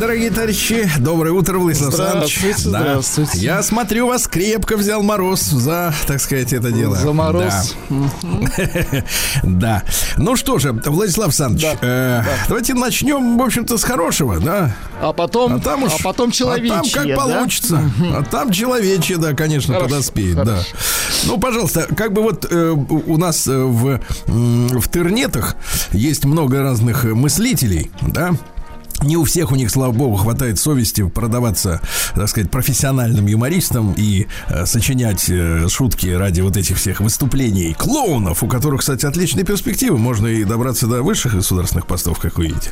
дорогие товарищи. Доброе утро, Владислав здравствуйте, Александрович. Здравствуйте. Да. Я смотрю, вас крепко взял мороз за, так сказать, это дело. За мороз. Да. Ну что же, Владислав Александрович, э, давайте начнем, в общем-то, с хорошего, да? А потом, а там уж, а потом человечье, а там как получится. А там человечье, да, конечно, подоспеет, да. Ну, пожалуйста, как бы вот э, у нас э, в, в интернетах есть много разных мыслителей, да, не у всех у них, слава богу, хватает совести продаваться, так сказать, профессиональным юмористам и э, сочинять э, шутки ради вот этих всех выступлений клоунов, у которых, кстати, отличные перспективы. Можно и добраться до высших государственных постов, как вы видите.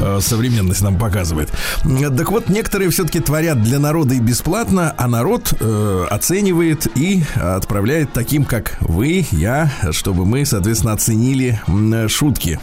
Э, современность нам показывает. Так вот, некоторые все-таки творят для народа и бесплатно, а народ э, оценивает и отправляет таким, как вы, я, чтобы мы, соответственно, оценили м, шутки.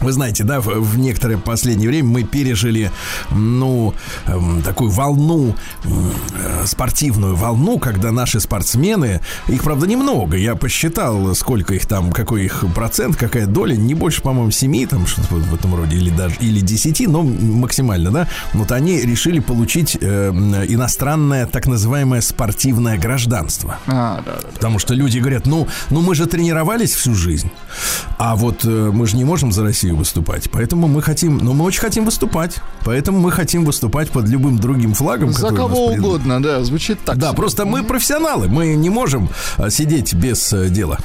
Вы знаете, да, в, некоторое последнее время мы пережили, ну, эм, такую волну, э, спортивную волну, когда наши спортсмены, их, правда, немного, я посчитал, сколько их там, какой их процент, какая доля, не больше, по-моему, 7, там, что-то в этом роде, или даже, или 10, но максимально, да, вот они решили получить э, иностранное, так называемое спортивное гражданство. А, да, да. Потому что люди говорят, ну, ну мы же тренировались всю жизнь, а вот э, мы же не можем за Россию выступать, поэтому мы хотим, ну мы очень хотим выступать, поэтому мы хотим выступать под любым другим флагом. За кого угодно, да, звучит так. Да, себе. просто мы профессионалы, мы не можем а, сидеть без э, дела.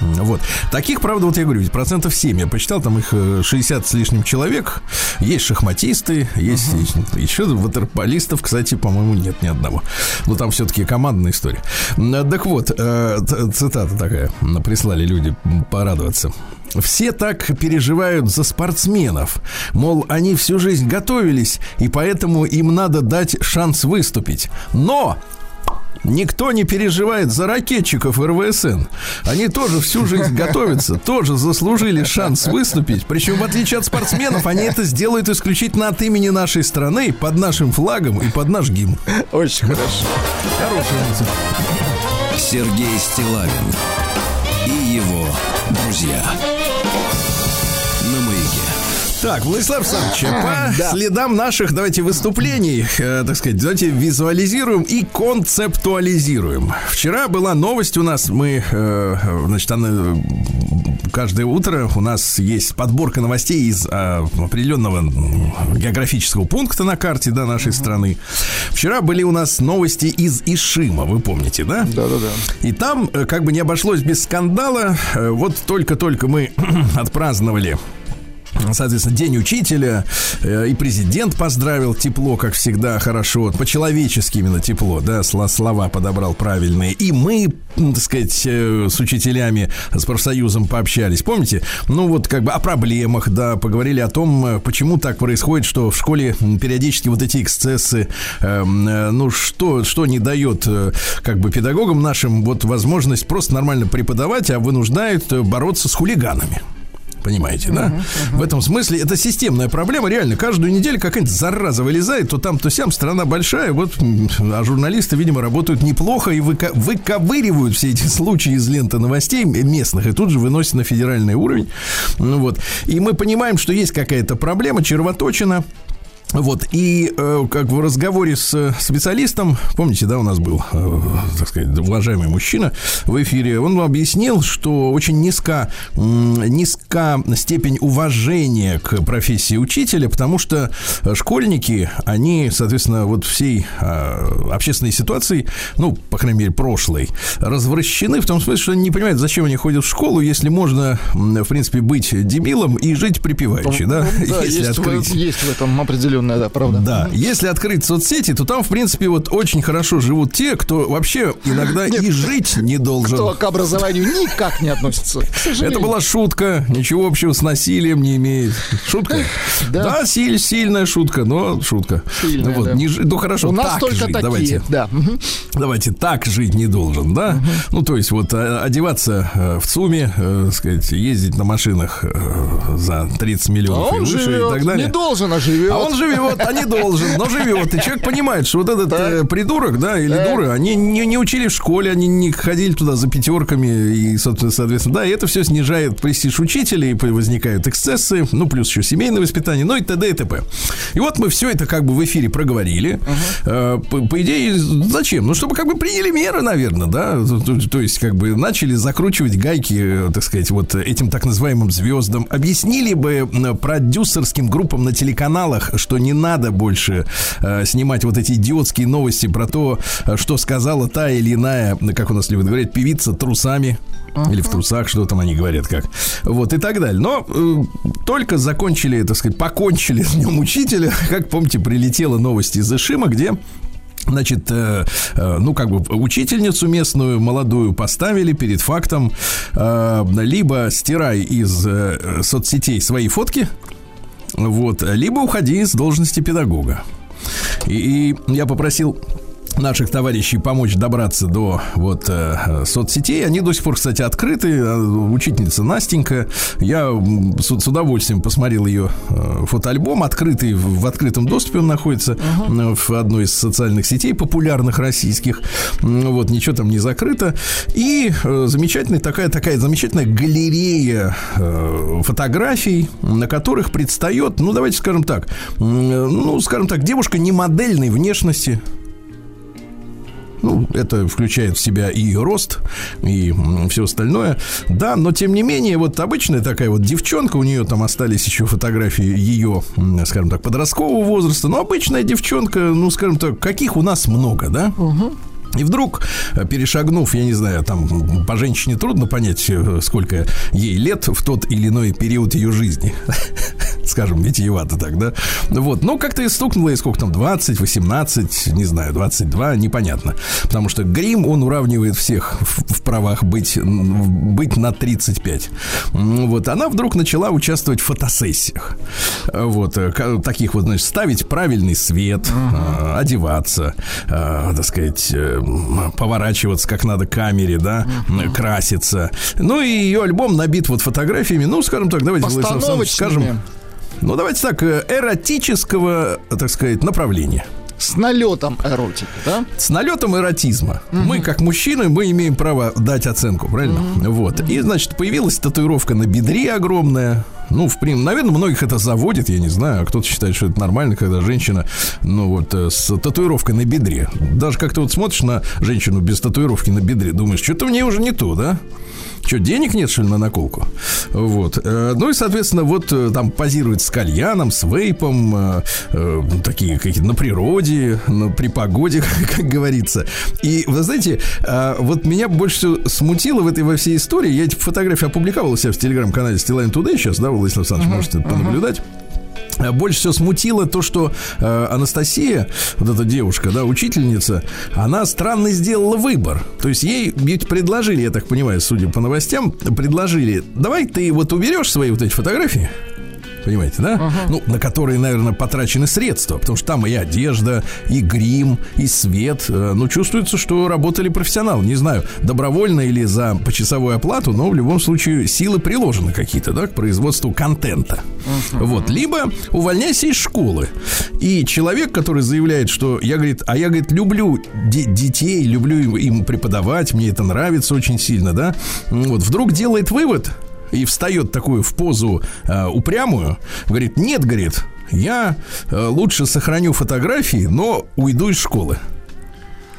Вот. Таких, правда, вот я говорю, процентов 7. Я посчитал, там их э, 60 с лишним человек. Есть шахматисты, есть еще- еще ватерполистов, кстати, по-моему, нет ни одного. Но там все-таки командная история. Так вот, э, цитата такая. Прислали люди порадоваться. Все так переживают за спортсменов. Мол, они всю жизнь готовились, и поэтому им надо дать шанс выступить. Но Никто не переживает за ракетчиков РВСН. Они тоже всю жизнь готовятся, тоже заслужили шанс выступить. Причем, в отличие от спортсменов, они это сделают исключительно от имени нашей страны, под нашим флагом и под наш гимн. Очень хорошо. Хорошая мысль. Сергей Стилавин и его друзья. Так, Владислав Александрович, по следам наших, давайте, выступлений, э, так сказать, давайте визуализируем и концептуализируем. Вчера была новость у нас, мы, э, значит, она, э, каждое утро у нас есть подборка новостей из э, определенного географического пункта на карте, да, нашей страны. Вчера были у нас новости из Ишима, вы помните, да? Да-да-да. И там э, как бы не обошлось без скандала. Э, Вот только-только мы отпраздновали Соответственно, День учителя э, и президент поздравил тепло, как всегда, хорошо, по-человечески именно тепло, да, слова подобрал правильные. И мы, так сказать, э, с учителями, с профсоюзом пообщались. Помните? Ну вот как бы о проблемах, да, поговорили о том, э, почему так происходит, что в школе периодически вот эти эксцессы, эм, э, ну что, что не дает как бы педагогам нашим вот возможность просто нормально преподавать, а вынуждает э, бороться с хулиганами. Понимаете, да? В этом смысле это системная проблема. Реально, каждую неделю какая-нибудь зараза вылезает, то там, то сям. Страна большая, вот, а журналисты, видимо, работают неплохо и выка- выковыривают все эти случаи из ленты новостей местных и тут же выносят на федеральный уровень. Ну вот. И мы понимаем, что есть какая-то проблема, червоточина. Вот, и э, как в разговоре с э, специалистом, помните, да, у нас был, э, так сказать, уважаемый мужчина в эфире, он объяснил, что очень низка, м, низка степень уважения к профессии учителя, потому что э, школьники, они, соответственно, вот всей э, общественной ситуации, ну, по крайней мере, прошлой, развращены в том смысле, что они не понимают, зачем они ходят в школу, если можно, в принципе, быть дебилом и жить припеваючи, да, Ну, Да, если есть, в, открыть. есть в этом определенная, да, правда. Да, если открыть соцсети, то там, в принципе, вот очень хорошо живут те, кто вообще иногда и жить не должен. Кто к образованию никак не относится. Это была шутка, ничего общего с насилием не имеет. Шутка? Да. Да, силь- сильная шутка, но шутка. Сильная, ну, вот, да. не ну хорошо, У нас так только жить, такие. давайте. Да. Давайте так жить не должен, да? Ну, то есть вот э, одеваться э, в ЦУМе, э, сказать, ездить на машинах э, за 30 А миллионов и он выше и живет, так далее. не должен, а живет. А он живет, а не должен, но живет. И человек понимает, что вот этот э, придурок, да, или Так. дура, они не, не учили в школе, они не ходили туда за пятерками, и, собственно, соответственно, да, и это все снижает престиж учителей, возникают эксцессы, ну, плюс еще семейное воспитание, ну и т.д. и т.п. И вот мы все это как бы в эфире проговорили. Э, По, по идее, зачем? Ну, чтобы как бы приняли меры, наверное, да, то, то- есть как бы начали закручивать гайки, э, так сказать, вот этим так называемым звездам, объяснили бы продюсерским группам на телеканалах, что не надо больше э, снимать вот эти идиотские новости про то, э, что сказала та или иная, как у нас любят говорить, певица трусами. Или в трусах, что там они говорят как. Вот и так далее. Но э, только закончили, так сказать, покончили с днем учителя. Как помните, прилетела новость из Ишима, где Значит, э, э, ну, как бы учительницу местную, молодую, поставили перед фактом э, либо стирай из э, соцсетей свои фотки, вот, либо уходи с должности педагога. И, и я попросил наших товарищей помочь добраться до вот э, соцсетей. Они до сих пор, кстати, открыты. Э, Учительница Настенька. Я с, с удовольствием посмотрел ее э, фотоальбом. Открытый, в, в открытом доступе он находится э, в одной из социальных сетей популярных российских. Вот, ничего там не закрыто. И э, замечательная такая, такая замечательная галерея э, фотографий, на которых предстает, ну, давайте скажем так, м, ну, скажем так, девушка не модельной внешности, ну, это включает в себя и рост, и все остальное. Да, но тем не менее, вот обычная такая вот девчонка, у нее там остались еще фотографии ее, скажем так, подросткового возраста, но обычная девчонка, ну, скажем так, каких у нас много, да? И вдруг, э, перешагнув, я не знаю, там по женщине трудно понять, э, сколько ей лет в тот или иной период ее жизни. Скажем, витиевато так, да? Вот, но как-то и стукнуло, и сколько там, 20, 18, не знаю, 22, непонятно. Потому что грим, он уравнивает всех в, в правах быть, быть на 35. М, Вот, она вдруг начала участвовать в фотосессиях. Вот, э, таких вот, значит, ставить правильный свет, э, одеваться, э, так сказать, поворачиваться как надо камере, да, м, краситься. Ну и ее альбом набит вот фотографиями, ну, скажем так, давайте, Владислав скажем, ну, давайте так, э, эротического, так сказать, направления. С налетом эротики, да? С налетом эротизма. Мы, как мужчины, мы имеем право дать оценку, правильно? Вот. И, значит, появилась татуировка на бедре огромная. Ну, в принципе, наверное, многих это заводит, я не знаю. А кто-то считает, что это нормально, когда женщина, ну, вот, э, с татуировкой на бедре. Даже как-то вот смотришь на женщину без татуировки на бедре, думаешь, что-то в ней уже не то, да? Что, денег нет, что ли, на наколку? Вот. Э, Ну и, соответственно, вот э, там позирует с кальяном, с вейпом, э, э, такие какие-то на природе, на, при погоде, как говорится. И, вы знаете, э, вот меня больше всего смутило в этой во всей истории. Я эти фотографии опубликовал у себя в телеграм-канале Стилайн Today сейчас, да, Владислав Александрович, можете это понаблюдать. А Больше всего смутило то, что э, Анастасия, вот эта девушка, да, учительница, она странно сделала выбор. То есть ей ведь предложили, я так понимаю, судя по новостям, предложили, давай ты вот уберешь свои вот эти фотографии, Понимаете, да? Ну, на которые, наверное, потрачены средства, потому что там и одежда, и грим, и свет. Э, Ну, чувствуется, что работали профессионалы. Не знаю, добровольно или за почасовую оплату, но в любом случае силы приложены какие-то, да, к производству контента. Вот. Либо увольняйся из школы. И человек, который заявляет, что я, говорит, а я, говорит, люблю де- детей, люблю им преподавать, мне это нравится очень сильно, да, вот, вдруг делает вывод, и встает такую в позу э, упрямую, говорит, нет, говорит, я э, лучше сохраню фотографии, но уйду из школы.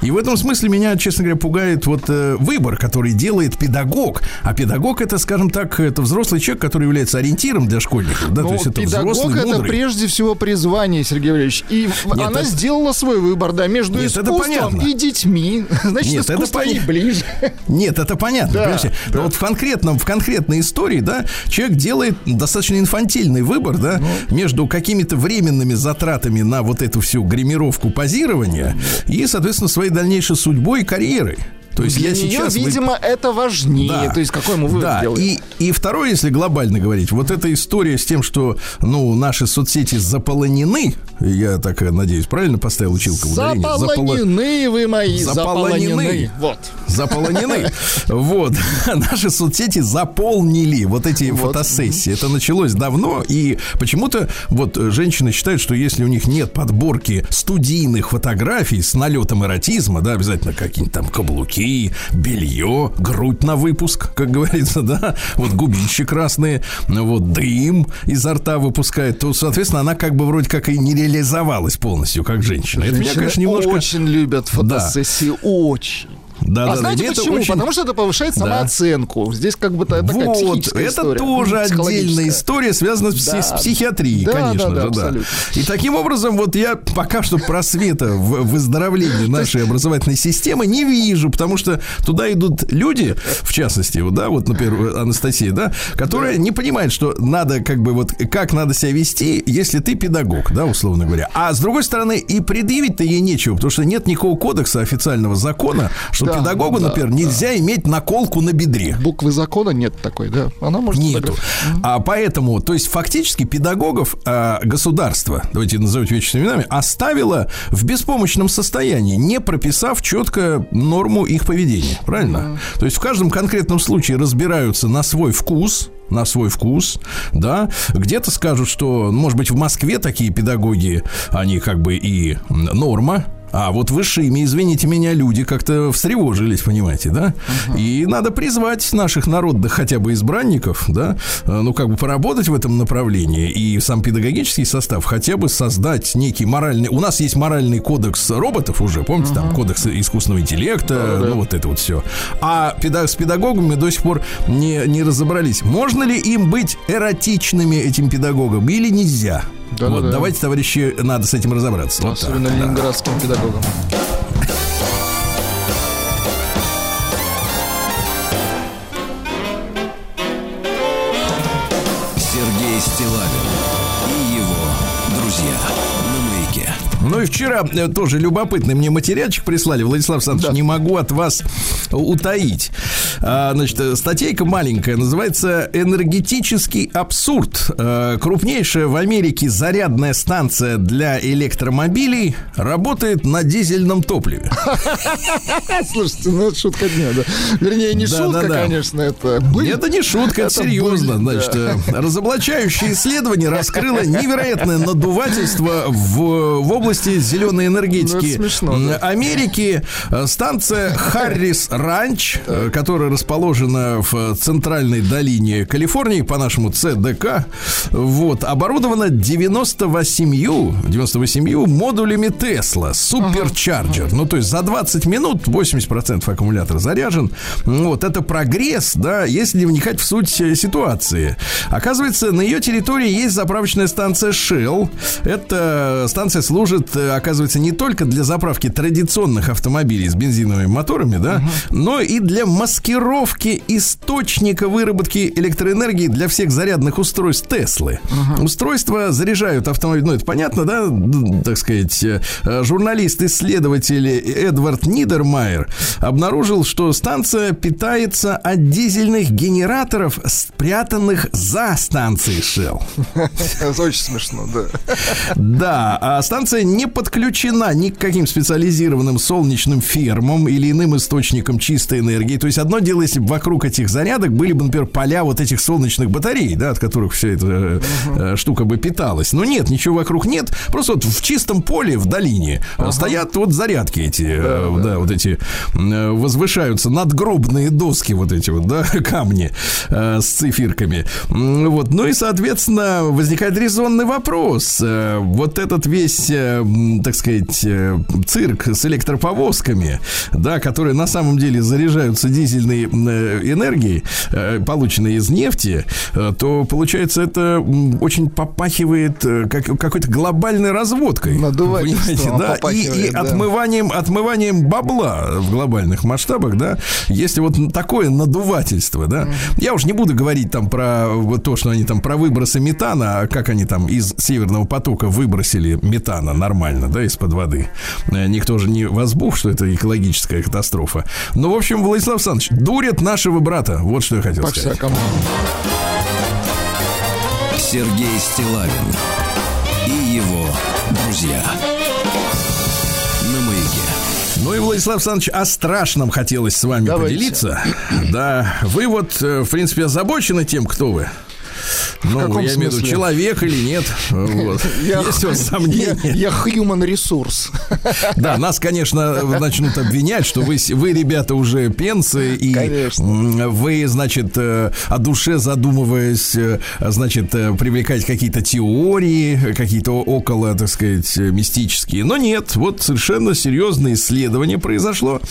И в этом смысле меня, честно говоря, пугает вот э, выбор, который делает педагог. А педагог это, скажем так, это взрослый человек, который является ориентиром для школьников. Да, Ну, то есть это педагог взрослый, это мудрый. прежде всего призвание, Сергей Валерьевич. И Нет, она это- сделала свой выбор, да, между Нет, это искусством и детьми. Значит, Нет, это искусство ей понятно. ближе. Нет, это понятно, Да, понимаете? да. Но вот в конкретном, в конкретной истории, да, человек делает достаточно инфантильный выбор, да, Ну. между какими-то временными затратами на вот эту всю гримировку позирования и, соответственно, своей дальнейшей судьбой и карьерой. То есть Для я нее, сейчас... видимо, это важнее. Да. То есть какой ему вывод Да, делает? и, и второе, если глобально говорить, вот эта история с тем, что, ну, наши соцсети заполонены, я так надеюсь, правильно поставил училка ударение? Заполо- Заполонены вы мои, Заполонены. заполонены. Вот. заполонены. Вот. Наши соцсети заполнили вот эти фотосессии. Это началось давно, и почему-то вот женщины считают, что если у них нет подборки студийных фотографий с налетом эротизма, да, обязательно какие-нибудь там каблуки, белье, грудь на выпуск, как говорится, да, вот губищи красные, вот дым изо рта выпускает, то, соответственно, она как бы вроде как и не реализовалась полностью как женщина. Это меня, Женщины конечно, немножко... очень любят фотосессии, очень. Да, а да, знаете да, почему? очень- Потому что это повышает самооценку. Здесь как бы та- такая Вот, психическая это история. тоже М, отдельная история, связанная Да. с психиатрией, Да, конечно да, да, же, да. абсолютно. И таким образом, вот я пока что просвета в выздоровлении нашей образовательной системы не вижу, потому что туда идут люди, в частности, вот, да, вот, например, Анастасия, да, которая не понимает, что надо, как бы, вот, как надо себя вести, если ты педагог, да, условно говоря. А с другой стороны, и предъявить-то ей нечего, потому что нет никакого кодекса официального закона, что Да, педагогу, да, например, нельзя иметь наколку на бедре. Буквы закона нет такой, да. Она может Нету. А поэтому, то есть фактически педагогов а, государство, давайте назовем своими именами, оставило в беспомощном состоянии, не прописав четко норму их поведения. Правильно? То есть в каждом конкретном случае разбираются на свой вкус, на свой вкус, да. Где-то скажут, что, может быть, в Москве такие педагоги, они как бы и норма, а вот высшими, извините меня, люди как-то встревожились, понимаете, да? И надо призвать наших народных хотя бы избранников, да, э, ну, как бы поработать в этом направлении. И сам педагогический состав хотя бы создать некий моральный... У нас есть моральный кодекс роботов уже, помните, там кодекс искусственного интеллекта, ну, вот это вот все. А педа- с педагогами до сих пор не, не разобрались. Можно ли им быть эротичными, этим педагогам, или нельзя? Да-да-да. вот, давайте, товарищи, надо с этим разобраться. Вот так, Особенно да. ленинградским педагогам. Ну и вчера э, тоже любопытный мне материальчик прислали. Владислав Александрович, не могу от вас утаить. А, значит, э, статейка маленькая, называется «Энергетический абсурд». Э, Крупнейшая в Америке зарядная станция для электромобилей работает на дизельном топливе. Слушайте, ну это шутка дня, да. Вернее, не Да, шутка, да, да. конечно, это быль. Это не шутка, это Это серьезно. быль, Значит, да. э, разоблачающее исследование раскрыло невероятное надувательство в, в области зеленой энергетики Ну, смешно, да. Америки. Э, Станция Харрис Ранч, э, которая расположена в центральной долине Калифорнии, по-нашему ЦДК, вот, оборудована 98, 98 модулями Тесла, суперчарджер. Ну, то есть за 20 минут 80% аккумулятора заряжен. Вот, это прогресс, да, если не вникать в суть э, ситуации. Оказывается, на ее территории есть заправочная станция Shell. Эта станция служит, оказывается, не только для заправки традиционных автомобилей с бензиновыми моторами, да, но и для маскировки источника выработки электроэнергии для всех зарядных устройств Теслы. Устройства заряжают автомобиль, ну это понятно, да, так сказать, э, э, журналист-исследователь Эдвард Нидермайер обнаружил, что станция питается от дизельных генераторов, спрятанных за станцией Shell. Это очень смешно, да. Да, а станция не подключена ни к каким специализированным солнечным фермам или иным источникам чистой энергии. То есть одно дело, если бы вокруг этих зарядок были бы, например, поля вот этих солнечных батарей, да, от которых вся эта э, э, штука бы питалась. Но нет, ничего вокруг нет. Просто вот в чистом поле в долине э, стоят вот зарядки эти, э, да, вот эти возвышаются надгробные доски вот эти вот, да, камни с циферками. М, Вот, ну и, соответственно, возникает резонный вопрос. Вот этот весь, так сказать, э, цирк с электроповозками, да, которые на самом деле заряжаются дизельной э, энергией, э, полученной из нефти, то получается это очень попахивает как, какой-то глобальной разводкой. Надувательством Понимаете, да? И, и да. отмыванием, отмыванием бабла в глобальных масштабах, да, если вот такое надувательство, да. Я уж не буду говорить там про то, что они там про выбросы метана, а как они там из Северного потока выбросили метана нормально, да, из-под воды. Э, Никто же не возбух, что это экологическая катастрофа. Ну, в общем, Владислав Александрович, дурят нашего брата. Вот что я хотел сказать. По-всякому. Сергей Стилавин и его друзья на маяке. Ну и, Владислав Александрович, о страшном хотелось с вами Давайте. поделиться. Да, вы вот, э, в принципе, озабочены тем, кто вы. Ну, я имею в виду, человек или нет. Вот. Я, Есть у вас я, сомнения. я human resource. Да, нас, конечно, начнут обвинять, что вы, вы ребята, уже пенсы, и Конечно. вы, значит, э, о душе задумываясь, э, значит, э, привлекать какие-то теории, какие-то около, так сказать, мистические. Но нет, вот совершенно серьезное исследование произошло,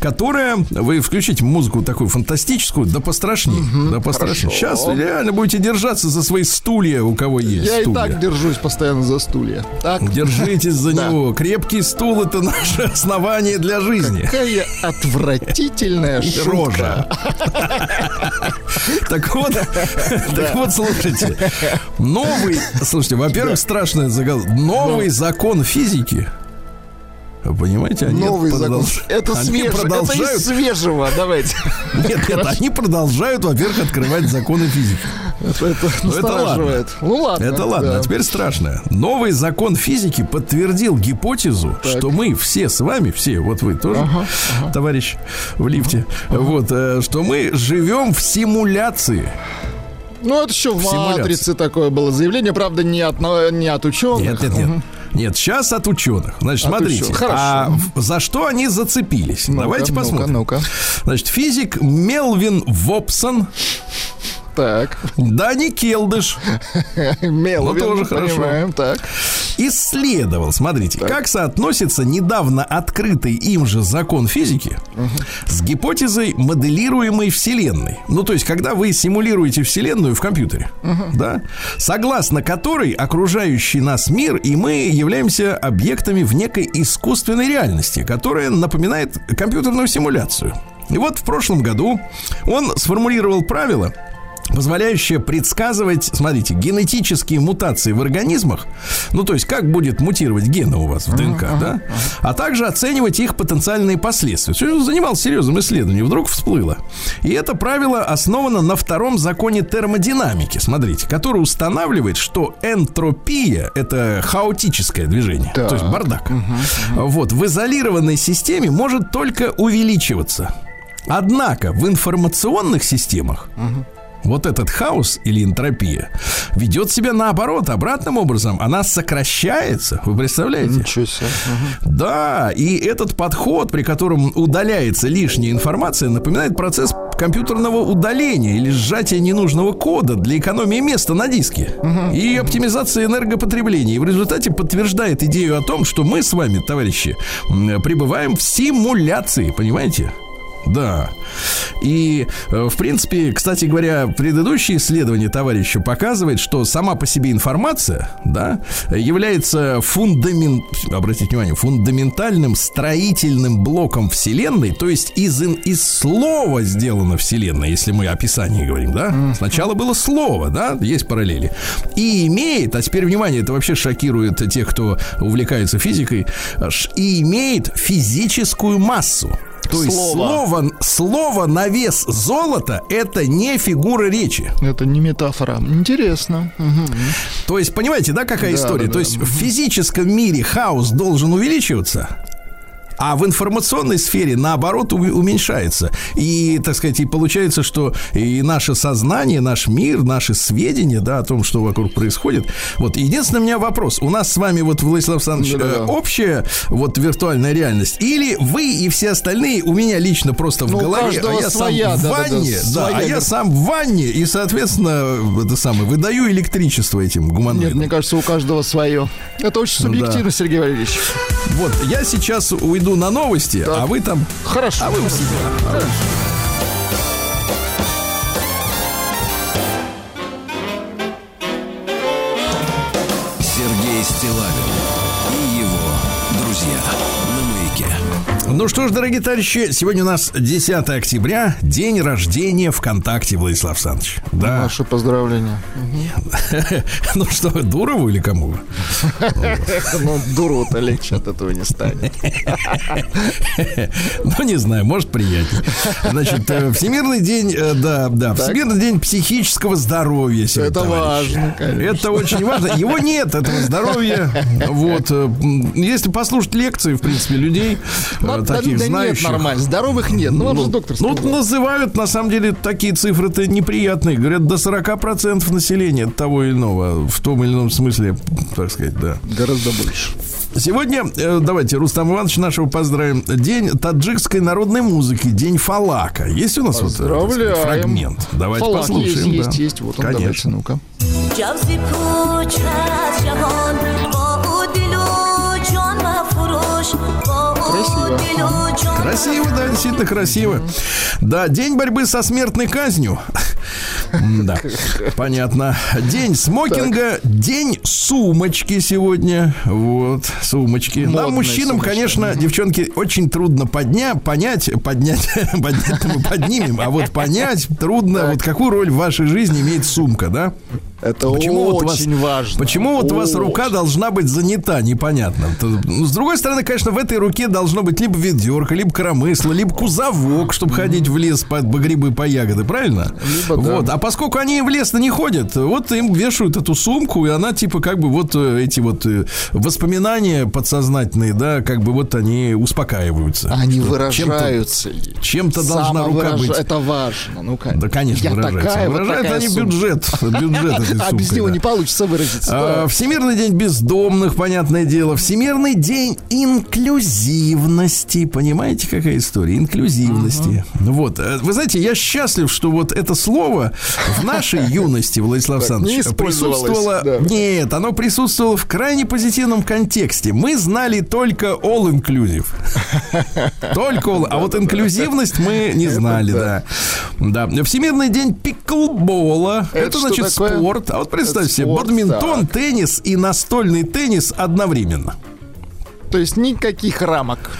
которое, вы включите музыку такую фантастическую, да пострашнее, да пострашнее. хорошо. Сейчас реально будете держаться за свои стулья, у кого есть Я и стулья. так держусь постоянно за стулья. Так, Держитесь за него. Крепкий стул это наше основание для жизни. какая отвратительная шутка. Так вот, так вот, слушайте. Новый, слушайте, во-первых, страшное загал. Новый закон физики. Понимаете, они Новый закон. продолж- Это они. Это продолжают, из свежего. Давайте. нет, нет, они продолжают, во-первых, открывать законы физики. Это, это Ну, это настораживает. Ну ладно. Это ладно, да. а теперь страшное. Новый закон физики подтвердил гипотезу, что мы все с вами, все, вот вы тоже, товарищ в лифте, вот, э, что мы живем в симуляции. Ну, это еще в Симуляция. матрице такое было заявление, правда, не от, не от ученых. Нет, нет, нет. Нет, сейчас от ученых. Значит, От смотрите, ученых. Хорошо. а за что они зацепились? Ну-ка, Давайте ну-ка, посмотрим. ну-ка. Значит, физик Мелвин Вопсон, Так. Дани Келдыш Мелвин, Ну, тоже хорошо. понимаем, так. исследовал, смотрите, как соотносится недавно открытый им же закон физики с гипотезой моделируемой Вселенной. Ну, то есть, когда вы симулируете Вселенную в компьютере, да, согласно которой окружающий нас мир и мы являемся объектами в некой искусственной реальности, которая напоминает компьютерную симуляцию. И вот в прошлом году он сформулировал правила, позволяющее предсказывать, смотрите, генетические мутации в организмах, ну, то есть, как будет мутировать гены у вас в ДНК, да, а также оценивать их потенциальные последствия. Есть он занимался серьезным исследованием, вдруг всплыло. И это правило основано на втором законе термодинамики, смотрите, который устанавливает, что энтропия – это хаотическое движение, то есть бардак. Вот, в изолированной системе может только увеличиваться. Однако в информационных системах вот этот хаос или энтропия ведет себя наоборот, обратным образом. Она сокращается, вы представляете? Ничего себе. Да, и этот подход, при котором удаляется лишняя информация, напоминает процесс компьютерного удаления или сжатия ненужного кода для экономии места на диске и оптимизации энергопотребления. И в результате подтверждает идею о том, что мы с вами, товарищи, пребываем в симуляции, понимаете? Да. И, э, в принципе, кстати говоря, предыдущее исследование товарища показывает, что сама по себе информация, да, является фундамент, обратите внимание, фундаментальным строительным блоком Вселенной, то есть из, из слова сделана Вселенная, если мы о Писании говорим, да? Сначала было слово, да, есть параллели. И имеет, а теперь, внимание, это вообще шокирует тех, кто увлекается физикой, и имеет физическую массу. То есть Слово. слово, на вес золота это не фигура речи. Это не метафора. Интересно. Мгм. То есть, понимаете, да, какая Да, история? да, То да. есть в физическом мире хаос должен увеличиваться. А в информационной сфере, наоборот, уменьшается. И, так сказать, и получается, что и наше сознание, наш мир, наши сведения, да, о том, что вокруг происходит. Вот, единственный у меня вопрос. У нас с вами, вот, Владислав Александрович, Да-да-да. э, общая вот виртуальная реальность? Или вы и все остальные у меня лично просто в Ну, у голове, а я своя, сам в ванне, да, своя а я сам в ванне, и, соответственно, это самое, выдаю электричество этим Нет, гуманоидам. мне кажется, у каждого свое. Это очень Ну да. субъективно, Сергей Валерьевич. Вот, я сейчас уйду на новости, Так. а вы там... Хорошо. А вы у себя. Сергей Ну что ж, дорогие товарищи, сегодня у нас 10 октября, день рождения ВКонтакте, Владислав Александрович. Да. Наши поздравления. Ну что, Дурову или кому? Ну, дуру-то легче от этого не станет. Ну, не знаю, может, приятнее. Значит, э, Всемирный день, э, да, да, Всемирный день психического здоровья сегодня, Это важно. Это очень важно. Его нет, этого здоровья. Вот. э, Если послушать лекции, в принципе, людей, э, да, таких да знающих. нет, нормально. Здоровых нет. Ну, вам же доктор Ну, сказал. называют, на самом деле, такие цифры-то неприятные. Говорят, до 40% населения того или иного, в том или ином смысле, так сказать, да. Гораздо больше. Сегодня, э, давайте, Рустам Иванович нашего поздравим. День таджикской народной музыки, день фалака. Есть у нас вот э, сказать, фрагмент? Давайте Фалак послушаем. есть, есть, да. есть. Вот он, давайте, Конечно. ну-ка. Красиво, да, действительно красиво. Да, день борьбы со смертной казнью. Да, понятно. День смокинга, день сумочки сегодня. Вот, сумочки. Модные Нам, мужчинам, конечно, девчонки, очень трудно поднять, понять, поднять, поднять мы поднимем, а вот понять трудно, вот какую роль в вашей жизни имеет сумка, да? Это Почему вот у вас- очень важно. Почему вот у вас рука Очень. должна быть занята, непонятно. Ну, С другой стороны, конечно, в этой руке должно быть либо ведерко, либо коромысло, либо кузовок, чтобы ходить в лес по, по грибы, по ягоды, правильно? Либо да. вот. А поскольку они в лес-то не ходят, вот им вешают эту сумку, и она типа как бы вот э, эти вот э, воспоминания подсознательные, да, как бы вот они успокаиваются. Они Что выражаются. ей. Чем-то должна рука быть. Это важно. Ну, Да, конечно, Я выражается. такая, вот Выражают такая они сумка. бюджет. Бюджет А без него не получится выразиться. А, да. Всемирный день бездомных, понятное дело. Всемирный день инклюзивности. Понимаете, какая история? Инклюзивности. Вот. Э, Вы знаете, я счастлив, что вот это слово в нашей юности, Владислав Александрович, присутствовало... да. Нет, оно присутствовало в крайне позитивном контексте. Мы знали только all inclusive. Только all. А вот инклюзивность мы не знали, да. Да. Всемирный день пиклбола. Это значит такое? Спорт. А вот представьте Это себе, спорт, бадминтон, теннис и настольный теннис одновременно. То есть никаких рамок.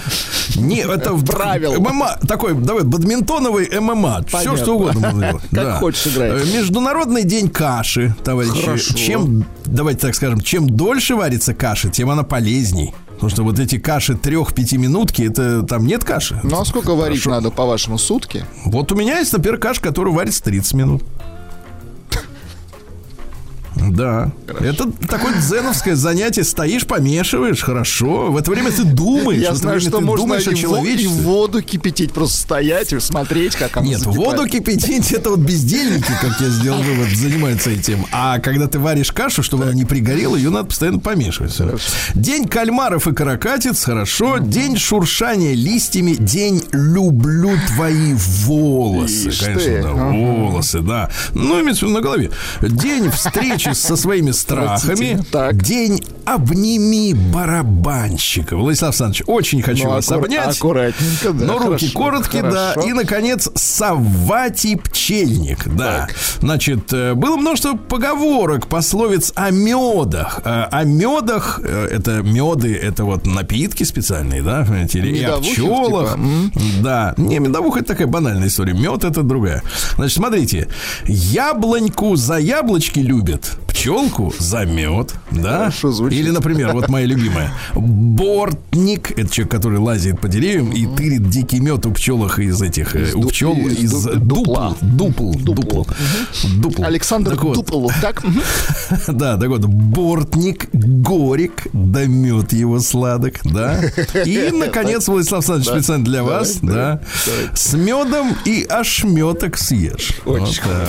Не, это в Правил. ММА, такой, давай, бадминтоновый ММА. Все, Понятно. что угодно можно делать. Как хочешь играть. Э, Международный день каши, товарищи. Хорошо. Чем, давайте так скажем, чем дольше варится каша, тем она полезней. Потому что вот эти каши трех-пяти минутки, это там нет каши. Ну а сколько варить Хорошо. надо, по-вашему, сутки? Вот у меня есть, например, каша, которая варится 30 минут. Да. Это такое дзеновское занятие. Стоишь, помешиваешь, хорошо. В это время ты думаешь. в Я это знаю, время что ты можно думаешь о и, во- и воду кипятить, просто стоять и смотреть, как она Нет, закипает. воду кипятить это вот бездельники, как я сделал вывод, занимаются этим. А когда ты варишь кашу, чтобы она не пригорела, ее надо постоянно помешивать. День кальмаров и каракатиц, хорошо. День шуршания листьями. День люблю твои волосы. Ишь Конечно, ты. да, Ага. волосы, да. Ну, имеется в виду на голове. День встречи со своими страхами. Так. День обними барабанщика. Владислав Александрович, очень хочу Ну, вас аккура- обнять. аккуратненько, да, Но руки хорошо, короткие, да. хорошо. И, наконец, Савватий пчельник, да. Значит, э, было множество поговорок, пословиц о медах. Э, О медах, э, это меды, это вот напитки специальные, да, понимаете, или и о Медовухи, пчелах. типа? Да, не, медовуха это такая банальная история. Мед это другая. Значит, смотрите, яблоньку за яблочки любят, пчелку за мед, да? Хорошо звучит. Или, например, вот моя любимая, бортник, это человек, который лазит по деревьям и тырит дикий мед у пчелах из этих, э, у ду- пчел из из ду- дупл, дупла. дупл, Дупл. дупл, дупл. Александр Так вот, Дуполу, так? Да, так вот, бортник, горик, да мед его сладок, да. И, наконец, Владислав Александрович, специально для вас, да, с медом и ошметок съешь. Вот так.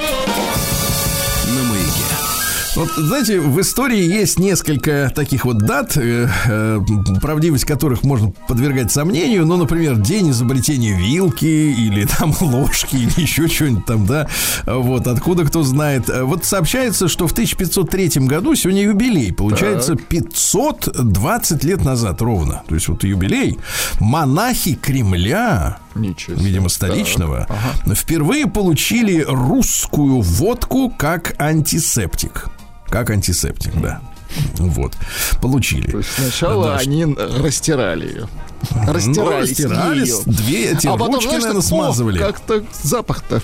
Вот, знаете, в истории есть несколько таких вот дат, э, э, правдивость которых можно подвергать сомнению. Ну, например, день изобретения вилки или там ложки или еще что-нибудь там, да. Вот, откуда кто знает. Вот сообщается, что в 1503 году сегодня юбилей. Получается, 520 лет назад ровно. То есть вот юбилей. Монахи Кремля Ничего себе. видимо, столичного, впервые получили русскую водку как антисептик. Как антисептик, да. Вот. Получили. То есть сначала Да, они растирали ее. Ну, Растирали, растирали, её. с- две эти А потом, ручки, знаешь, наверное, смазывали. «О, Как-то запах-то.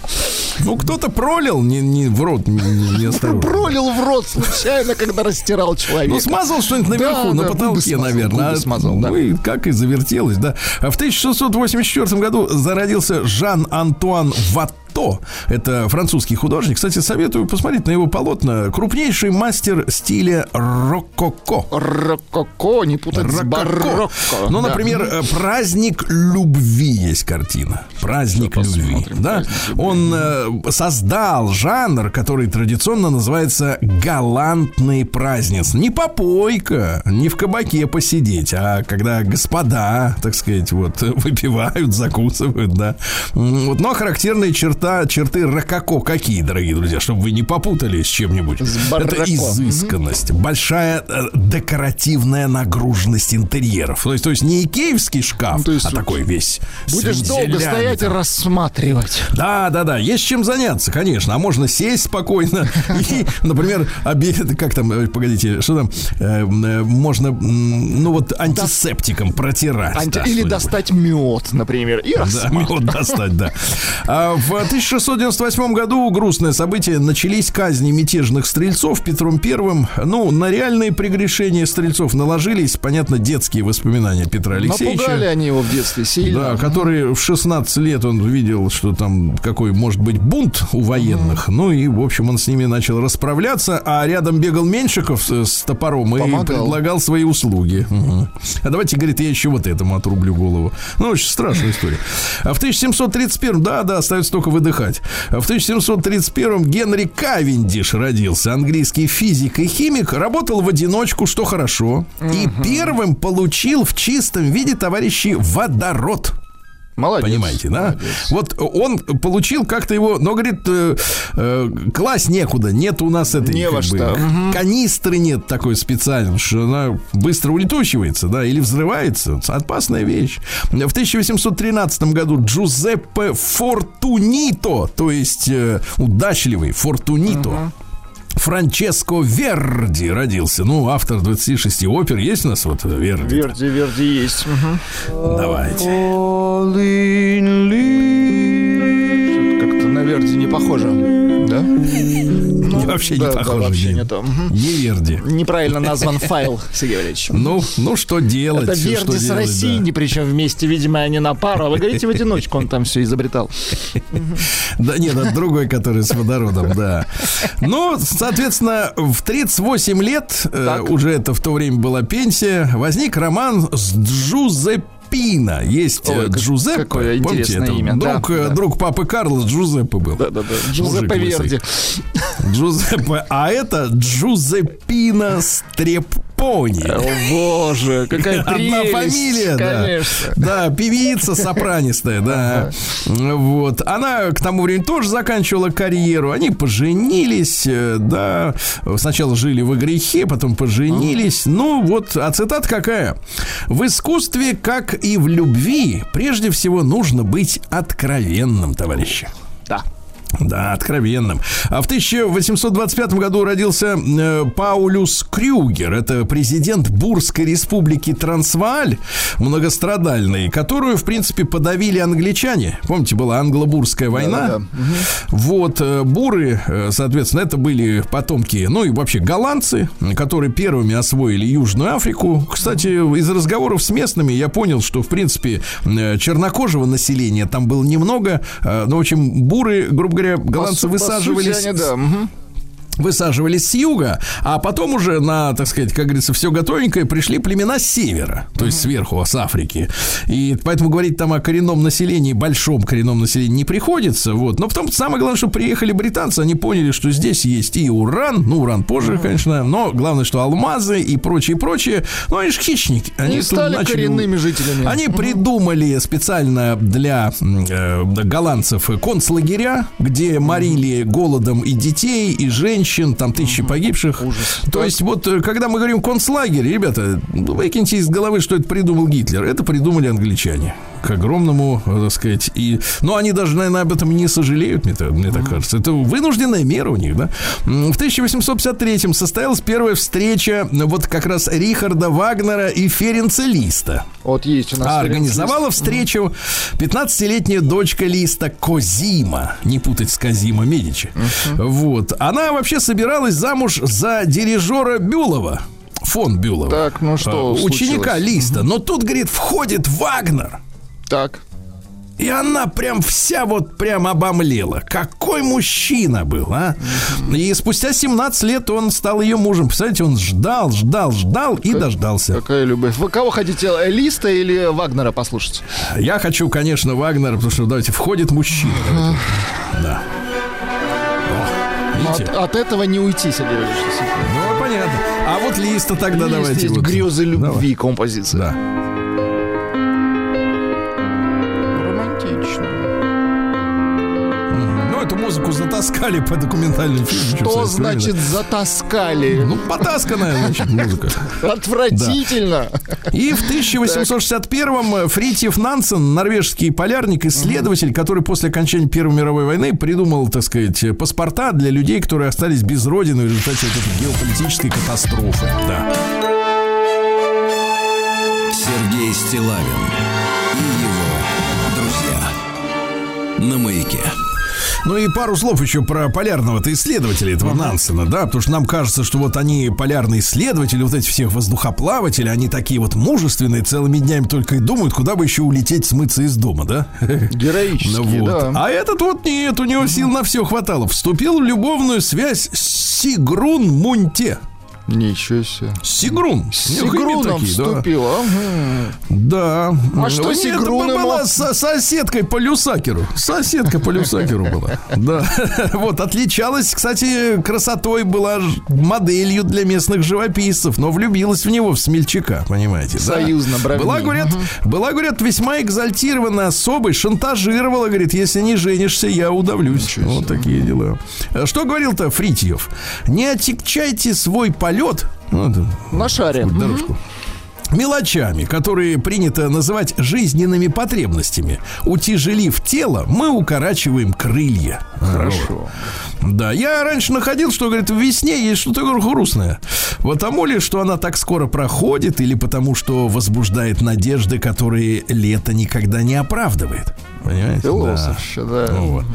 Ну, кто-то пролил, не, не в рот, не, не-. Пролил в рот случайно, когда растирал человека. Ну, смазал что-нибудь наверху, Да, на да, потолке, смазал, наверное. губы смазал, да. Ну, как и завертелось, да. А в 1684 году зародился Жан-Антуан Ваттон. Кото. Это французский художник. Кстати, советую посмотреть на его полотна. Крупнейший мастер стиля рококо. Рококо, не путать с Рококо. барокко. Ну, Да. например, э, праздник любви есть картина. Праздник Всё, любви. Да? «Праздник любви». Он э, создал жанр, который традиционно называется галантный праздник. Не попойка, не в кабаке посидеть, а когда господа, так сказать, вот выпивают, закусывают, да. Вот, но характерные черта, черты рококо какие, дорогие друзья, чтобы вы не путали с чем-нибудь. С Это изысканность, большая э, декоративная нагруженность интерьеров. То есть, то есть не икеевский шкаф, Ну, то есть а такой весь. Будешь долго стоять и рассматривать. Да, да, да, есть чем заняться, конечно. А можно сесть спокойно и, например, обед, как там, э, погодите, что там, э, можно, ну вот антисептиком протирать. Анти- да, Или достать мед, например, и Да, мед достать, да. А в 1698 году грустное событие. Начались казни мятежных стрельцов Петром Первым. Ну, на реальные прегрешения стрельцов наложились, понятно, детские воспоминания Петра Алексеевича. Напугали они его в детстве сильно. Да, который в 16 лет он видел, что там какой может быть бунт у военных. Ну и, в общем, он с ними начал расправляться, а рядом бегал Меньшиков с, с топором и Помогал. предлагал свои услуги. Мгм. А давайте, говорит, я еще вот этому отрублю голову. Ну, очень страшная история. А в 1731, да, да, остается только выдыхать. В 1731 Генри Кавендиш родился, английский физик и химик, работал в одиночку, что хорошо. И первым получил в чистом виде, товарищи, водород. Молодец. Понимаете, да? Молодец. Вот он получил как-то его, но говорит, э, э, класть некуда, нет у нас этой Не во бы, что. к- канистры нет такой специальной, что она быстро улетучивается, да, или взрывается. Опасная вещь. В 1813 году Джузеппе Фортунито, то есть э, удачливый Фортунито. Франческо Верди родился. Ну, автор 26 опер. Есть у нас вот Верди? Верди, Верди есть. Мгм. Давайте. Что-то Как-то на Верди не похоже. Да? Вообще не похоже. не- то. Не Верди. Неправильно назван файл, Сергей Валерьевич. Ну, ну что делать? Это Верди с Россией, причем вместе, видимо, они на пару. А вы говорите в одиночку, он там все изобретал. Да. нет, это другой, который с водородом, да. Ну, соответственно, в 38 лет, э, уже это в то время была пенсия, возник роман с Джузеппино. Есть Ой, э, Джузеппе, какое помните, это имя, Друг, да, э, да. друг папы Карла Джузеппе был. Да-да-да. Джузеппе. Верди. Джузеппе, а это Джузеппино Стрепони. О, боже, какая Одна фамилия, да. Конечно. Да, певица сопранистая, да. Вот. Она к тому времени тоже заканчивала карьеру. Они поженились, э, да. Сначала жили во грехе, потом поженились. Ну, вот, а цитата какая? В искусстве, как и в любви, прежде всего нужно быть откровенным, товарищи. Да. Да, откровенным. А в 1825 году родился э, Паулюс Крюгер. Это президент Бурской республики Трансвааль, многострадальный, которую, в принципе, подавили англичане. Помните, была англо-бурская война? Да-да-да. Вот, э, буры, э, соответственно, это были потомки, ну и вообще голландцы, которые первыми освоили Южную Африку. Кстати, из разговоров с местными я понял, что, в принципе, э, чернокожего населения там было немного. э, Но, в общем, буры, грубо говоря, голландцы По су- по сути, высаживались они, да, мгм. Высаживались с юга, а потом уже на, так сказать, как говорится, все готовенькое пришли племена с севера, то есть сверху, с Африки. И поэтому говорить там о коренном населении, большом коренном населении не приходится. Вот. Но потом самое главное, что приехали британцы, они поняли, что здесь есть и уран, ну, уран позже, конечно, но главное, что алмазы и прочее, прочее. Ну, они же хищники. Они И тут стали начали- коренными жителями. Они придумали специально для э, голландцев концлагеря, где морили голодом и детей, и женщин, там тысячи погибших. Ужас. То есть вот, э, когда мы говорим концлагерь, ребята, ну, выкиньте из головы, что это придумал Гитлер. Это придумали англичане. К огромному, э, так сказать, и... Но они даже, наверное, об этом не сожалеют, мне, так- мне так кажется. Это вынужденная мера у них, да? В 1853 состоялась первая встреча э, вот как раз Рихарда Вагнера и Ференца Листа. Вот есть у нас... А организовала встречу 15-летняя дочка Листа Козима. Не путать с Козима Медичи. Вот. Она вообще собиралась замуж за дирижера Бюлова. Фон Бюлова. Так, ну что А, Ученика случилось? Листа. Но тут, говорит, входит Вагнер. Так. И она прям вся вот прям обомлела. Какой мужчина был, а? И спустя 17 лет он стал ее мужем. Представляете, он ждал, ждал, ждал и дождался. Какая любовь. Вы кого хотите, Листа или Вагнера послушать? Я хочу, конечно, Вагнера, потому что, давайте, входит мужчина. Давайте. Да. О, от, от этого не уйти, Сергей Валерьевич. Ну, понятно. А вот Листа тогда Есть, давайте. есть вот. грезы любви Давай. композиция. Да. Эту музыку затаскали по документальным фильмам. Что значит затаскали? да. Ну, потасканная, значит, музыка. Отвратительно. И в 1861-м Фритьев Нансен, норвежский полярник, исследователь, который после окончания Первой мировой войны придумал, так сказать, паспорта для людей, которые остались без родины в результате вот этой геополитической катастрофы. Да. Сергей Стилавин и его друзья на маяке. Ну и пару слов еще про полярного-то исследователя этого Нансена, да, потому что нам кажется, что вот они полярные исследователи, вот эти всех воздухоплаватели, они такие вот мужественные, целыми днями только и думают, куда бы еще улететь, смыться из дома, да? Героически, Ну вот. да. А этот вот нет, у него сил на все хватало. Вступил в любовную связь с Сигрун Мунте. Ничего себе. Сигрун. С У них имя Сигруном такие, да. вступил. ага. Да. А что Нет, Сигрун это была со- соседкой по Люсакеру. Соседка по Люсакеру была. Да. Вот, отличалась, кстати, красотой, была моделью для местных живописцев, но влюбилась в него, в смельчака, понимаете? да? Союзно, бровни. Была, говорят, была, говорят, весьма экзальтированная особой, шантажировала, говорит, если не женишься, я удавлюсь. Вот такие дела. Что говорил-то Фритьев? Не отягчайте свой полет. Ну, это На шаре. дорожку. Мелочами, которые принято называть жизненными потребностями. Утяжелив тело, мы укорачиваем крылья. Хорошо. Да, я раньше находил, что, говорит, в весне есть что-то грустное. Потому ли, что она так скоро проходит, или потому, что возбуждает надежды, которые лето никогда не оправдывает. Понимаете? Философща, да. Ну вот.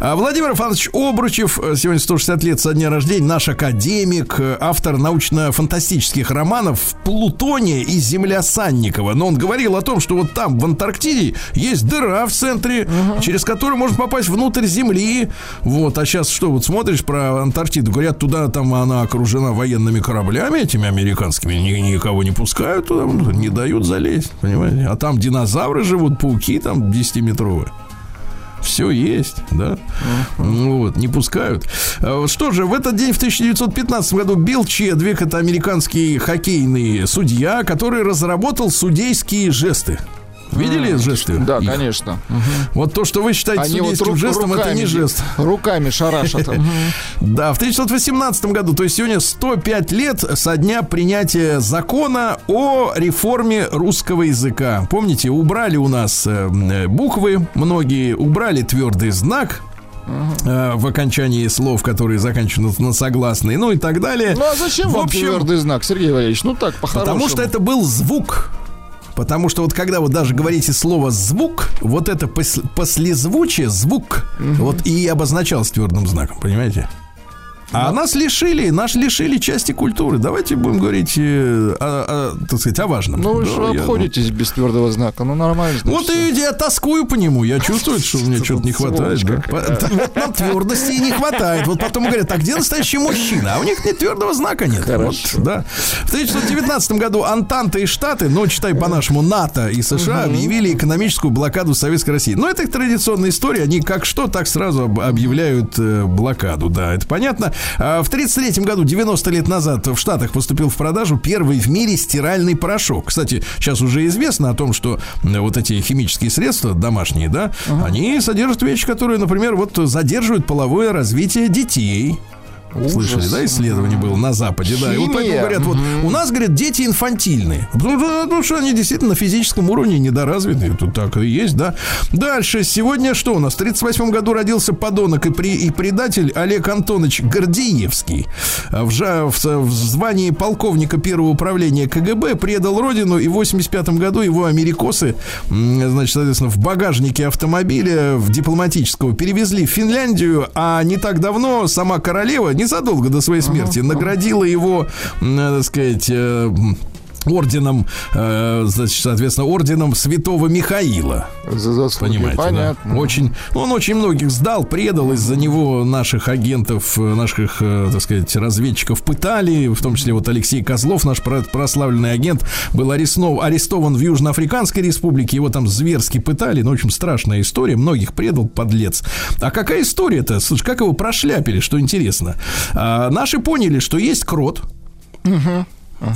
А Владимир Иванович Обручев, э, сегодня 160 лет со дня рождения, наш академик, э, автор научно-фантастических романов «Плутония» и «Земля Санникова». Но он говорил о том, что вот там, в Антарктиде, есть дыра в центре, через которую можно попасть внутрь Земли. Вот, а сейчас что, вот смотришь про Антарктиду, говорят, туда там она окружена военными кораблями этими американскими, ни- никого не пускают туда, внутрь, не дают залезть, понимаете? А там динозавры живут, пауки там 10-метровые. Все есть, да. Ну Вот, не пускают. А Что же, в этот день, в 1915 году, Билл Чедвик, это американский хоккейный судья, который разработал судейские жесты. Видели жесты? Да, их? конечно. Вот то, что вы считаете Они вот судейским ру- жестом, это руками, не жест. Руками шарашат. Да, в 1918 году, то есть сегодня 105 лет со дня принятия закона о реформе русского языка. Помните, убрали у нас э, буквы, многие убрали твердый знак, э, в окончании слов, которые заканчиваются на согласные, ну и так далее. Ну а зачем В вам общем, твердый знак, Сергей Валерьевич? Ну так, по-хорошему. Потому что это был звук. Потому что вот когда вы даже говорите слово звук, вот это пос- послезвучие, звук, вот и обозначалось твердым знаком, понимаете? А нас лишили, нас лишили части культуры. Давайте будем говорить, э, о, о, так сказать, о важном. Ну вы Да, же я- обходитесь без твердого знака. Ну нормально. значит, Вот и я тоскую по нему. Я чувствую, что мне что-то не хватает. да. Вот нам твердости и не хватает. Вот потом говорят, а где настоящий мужчина? А у них нет твердого знака нет. Вот, да. В 1919 году Антанта и Штаты, ну, читай по-нашему, НАТО и США объявили экономическую блокаду Советской России. Но это их традиционная история. Они как что, так сразу об- объявляют э, блокаду. Да, это понятно. А в 1933 году, 90 лет назад, в Штатах поступил в продажу первый в мире стиральный порошок. Кстати, сейчас уже известно о том, что вот эти химические средства домашние, да, они содержат вещи, которые, например, вот задерживают половое развитие детей. Слышали, да, исследование было на Западе, да. И вот поэтому Химия. говорят, вот у нас, говорят, дети инфантильные. Потому, что- что они действительно на физическом уровне недоразвиты. Тут так и есть, да. Дальше. Сегодня что у нас? В 38 году родился подонок и, при, и предатель Олег Антонович Гордеевский. А В, в, в звании полковника первого управления КГБ предал родину. И в 85 году его америкосы, значит, соответственно, в багажнике автомобиля в дипломатического перевезли в Финляндию. А не так давно сама королева, незадолго до своей смерти, наградила его, м, так сказать, э, орденом, э, значит, соответственно, орденом Святого Михаила. За заслуги. Понимаете, да? Понятно. Очень, он очень многих сдал, предал, из-за него наших агентов, э, наших, э, так сказать, разведчиков пытали, в том числе вот Алексей Козлов, наш про- прославленный агент, был арестован, арестован в Южноафриканской республике, его там зверски пытали, ну, в общем, страшная история, многих предал, подлец. А какая история-то? Слушай, как его прошляпили, что интересно? А, наши поняли, что есть крот,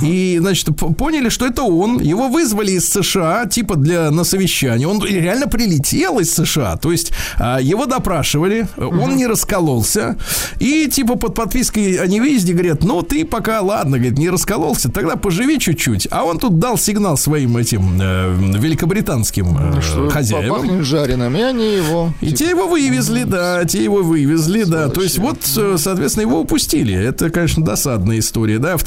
и, значит, поняли, что это он. Его вызвали из США, типа для на совещание. Он реально прилетел из США. То есть а, его допрашивали, он не раскололся. И типа под подпиской о невыезде говорят, ну ты пока, ладно, говорит, не раскололся, тогда поживи чуть-чуть. А он тут дал сигнал своим этим э, великобританским э, Что хозяевам. Жареным, и они его... И те его вывезли, да, те его вывезли, да. То есть вот, э, соответственно, его упустили. Это, конечно, досадная история, да. В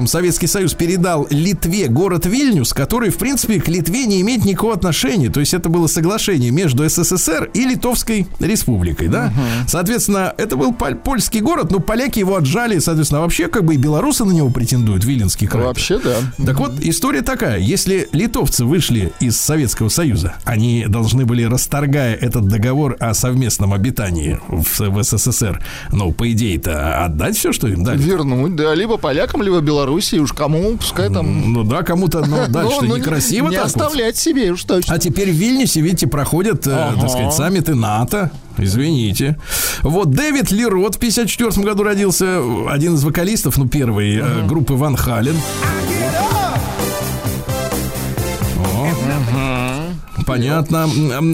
39-м Советский Союз передал Литве город Вильнюс, который, в принципе, к Литве не имеет никакого отношения. То есть это было соглашение между СССР и Литовской Республикой, да. Соответственно, это был поль- польский город, но поляки его отжали, соответственно, а вообще как бы и белорусы на него претендуют, Виленский край. Вообще, да. Так вот, история такая. Если литовцы вышли из Советского Союза, они должны были, расторгая этот договор о совместном обитании в, в СССР, ну, по идее-то, отдать все, что им дали. Вернуть, да, либо полякам, либо Белоруссии, уж кому, пускай там... Ну да, кому-то но дальше Ну, ну, некрасиво Не вот. оставлять себе, уж точно. А теперь в Вильнюсе, видите, проходят, э, так сказать, саммиты НАТО. Извините. Вот Дэвид Лерот в 54 году родился, один из вокалистов, ну, первой э, группы Ван Хален. Понятно.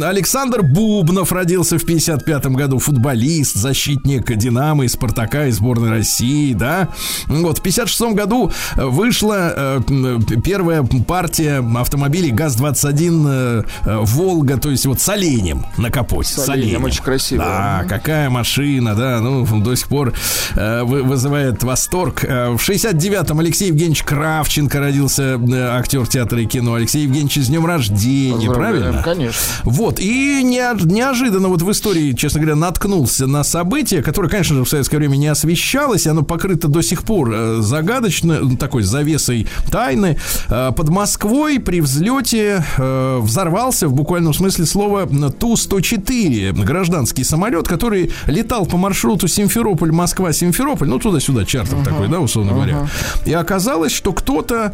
Александр Бубнов родился в 55 году. Футболист, защитник Динамо и Спартака и сборной России, да. Вот, в 56 году э, вышла э, м, первая партия автомобилей ГАЗ-21 э, э, Волга, то есть вот с оленем на капоте. С оленем, очень красиво. Да, какая машина, да, ну, до сих пор э, вы- вызывает восторг. Э, в 69-м Алексей Евгеньевич Кравченко родился, э, актер театра и кино. Алексей Евгеньевич, с днем рождения, Поздравляем, правильно? Конечно. Вот, и неож- неожиданно вот в истории, честно говоря, наткнулся на событие, которое, конечно же, в советское время не освещалось, и оно покрыто до сих пор э, загадочно, ну, такой завесой тайны. Э, Под Москвой при взлете э, взорвался, в буквальном смысле слова, Ту-104, гражданский самолет, который летал по маршруту Симферополь-Москва-Симферополь, ну, туда-сюда, чартер такой, да, условно говоря. И оказалось, что кто-то,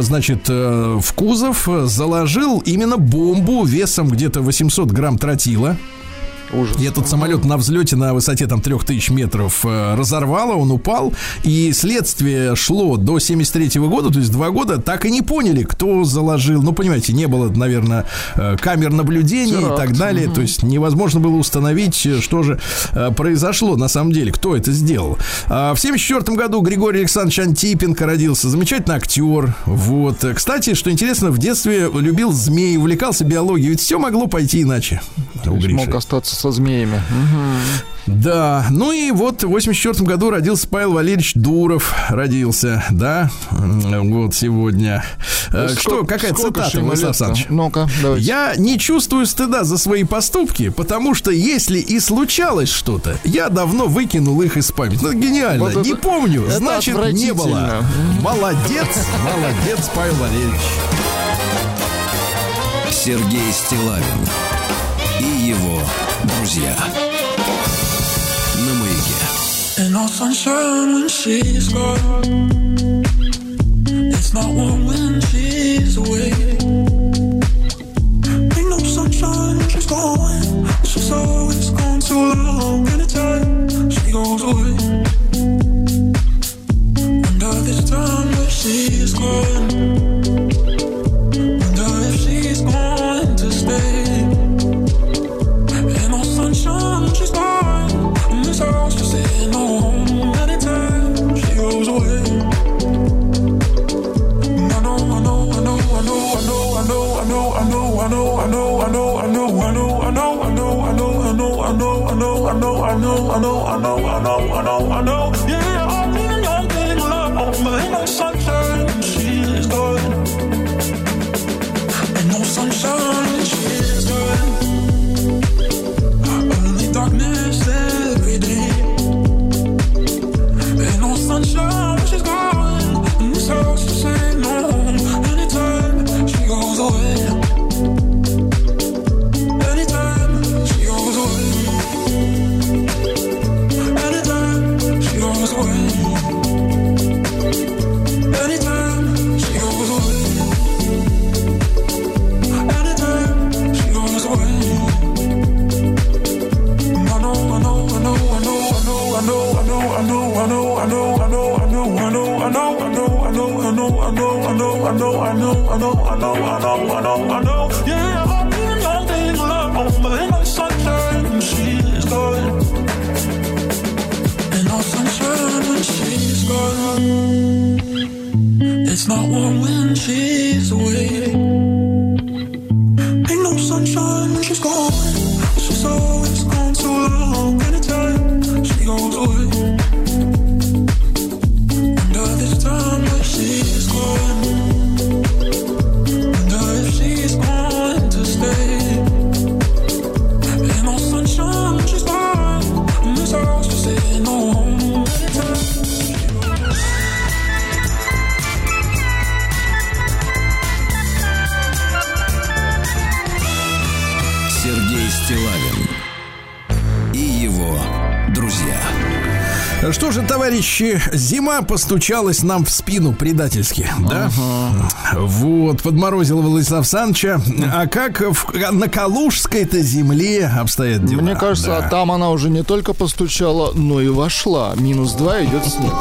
значит, в кузов заложил именно бомбу весом где-то 800 грамм тротила. Ужас. И этот самолет на взлете на высоте там 3000 метров э, разорвало, он упал. И следствие шло до 73 года, то есть два года, так и не поняли, кто заложил. Ну, понимаете, не было, наверное, э, камер наблюдения и Теракт. так далее. То есть невозможно было установить, э, что же произошло на самом деле, кто это сделал. А в 74 году Григорий Александрович Антипенко родился. Замечательный актер. Вот. Кстати, что интересно, в детстве любил змей, увлекался биологией. Ведь все могло пойти иначе. Мог остаться со змеями. Да, ну и вот в 84 году родился Павел Валерьевич Дуров, родился, да, вот сегодня. Э, Что, Сколько- какая сколько цитата, Владислав? Александрович? Ну-ка, давайте. Я не чувствую стыда за свои поступки, потому что если и случалось что-то, я давно выкинул их из памяти. Ну, гениально. Вот это- не помню, это значит, не было. Молодец, молодец, Павел Валерьевич. Сергей Стилавин и его друзья. На маяке. Ain't no sunshine when she's gone. It's not warm when she's away. Ain't no sunshine when she's gone. She's always gone too long. Anytime she goes away. Wonder this time where she's gone. I know, I know, I know, I know, I know, Yeah, I'm leaning young, getting love, but ain't no sunshine know, I know, I know, I know, I know, I know, I know, I know, I know, I know. Yeah, I've been all day long, but ain't no sunshine when she's gone. Ain't no sunshine when she's gone. It's not warm when she's away. Что же, товарищи, зима постучалась нам в спину предательски, да? Вот, подморозил Владислав Санча. А как в- на Калужской-то земле обстоят дела? Мне кажется, Да. а там она уже не только постучала, но и вошла. Минус два идет снег.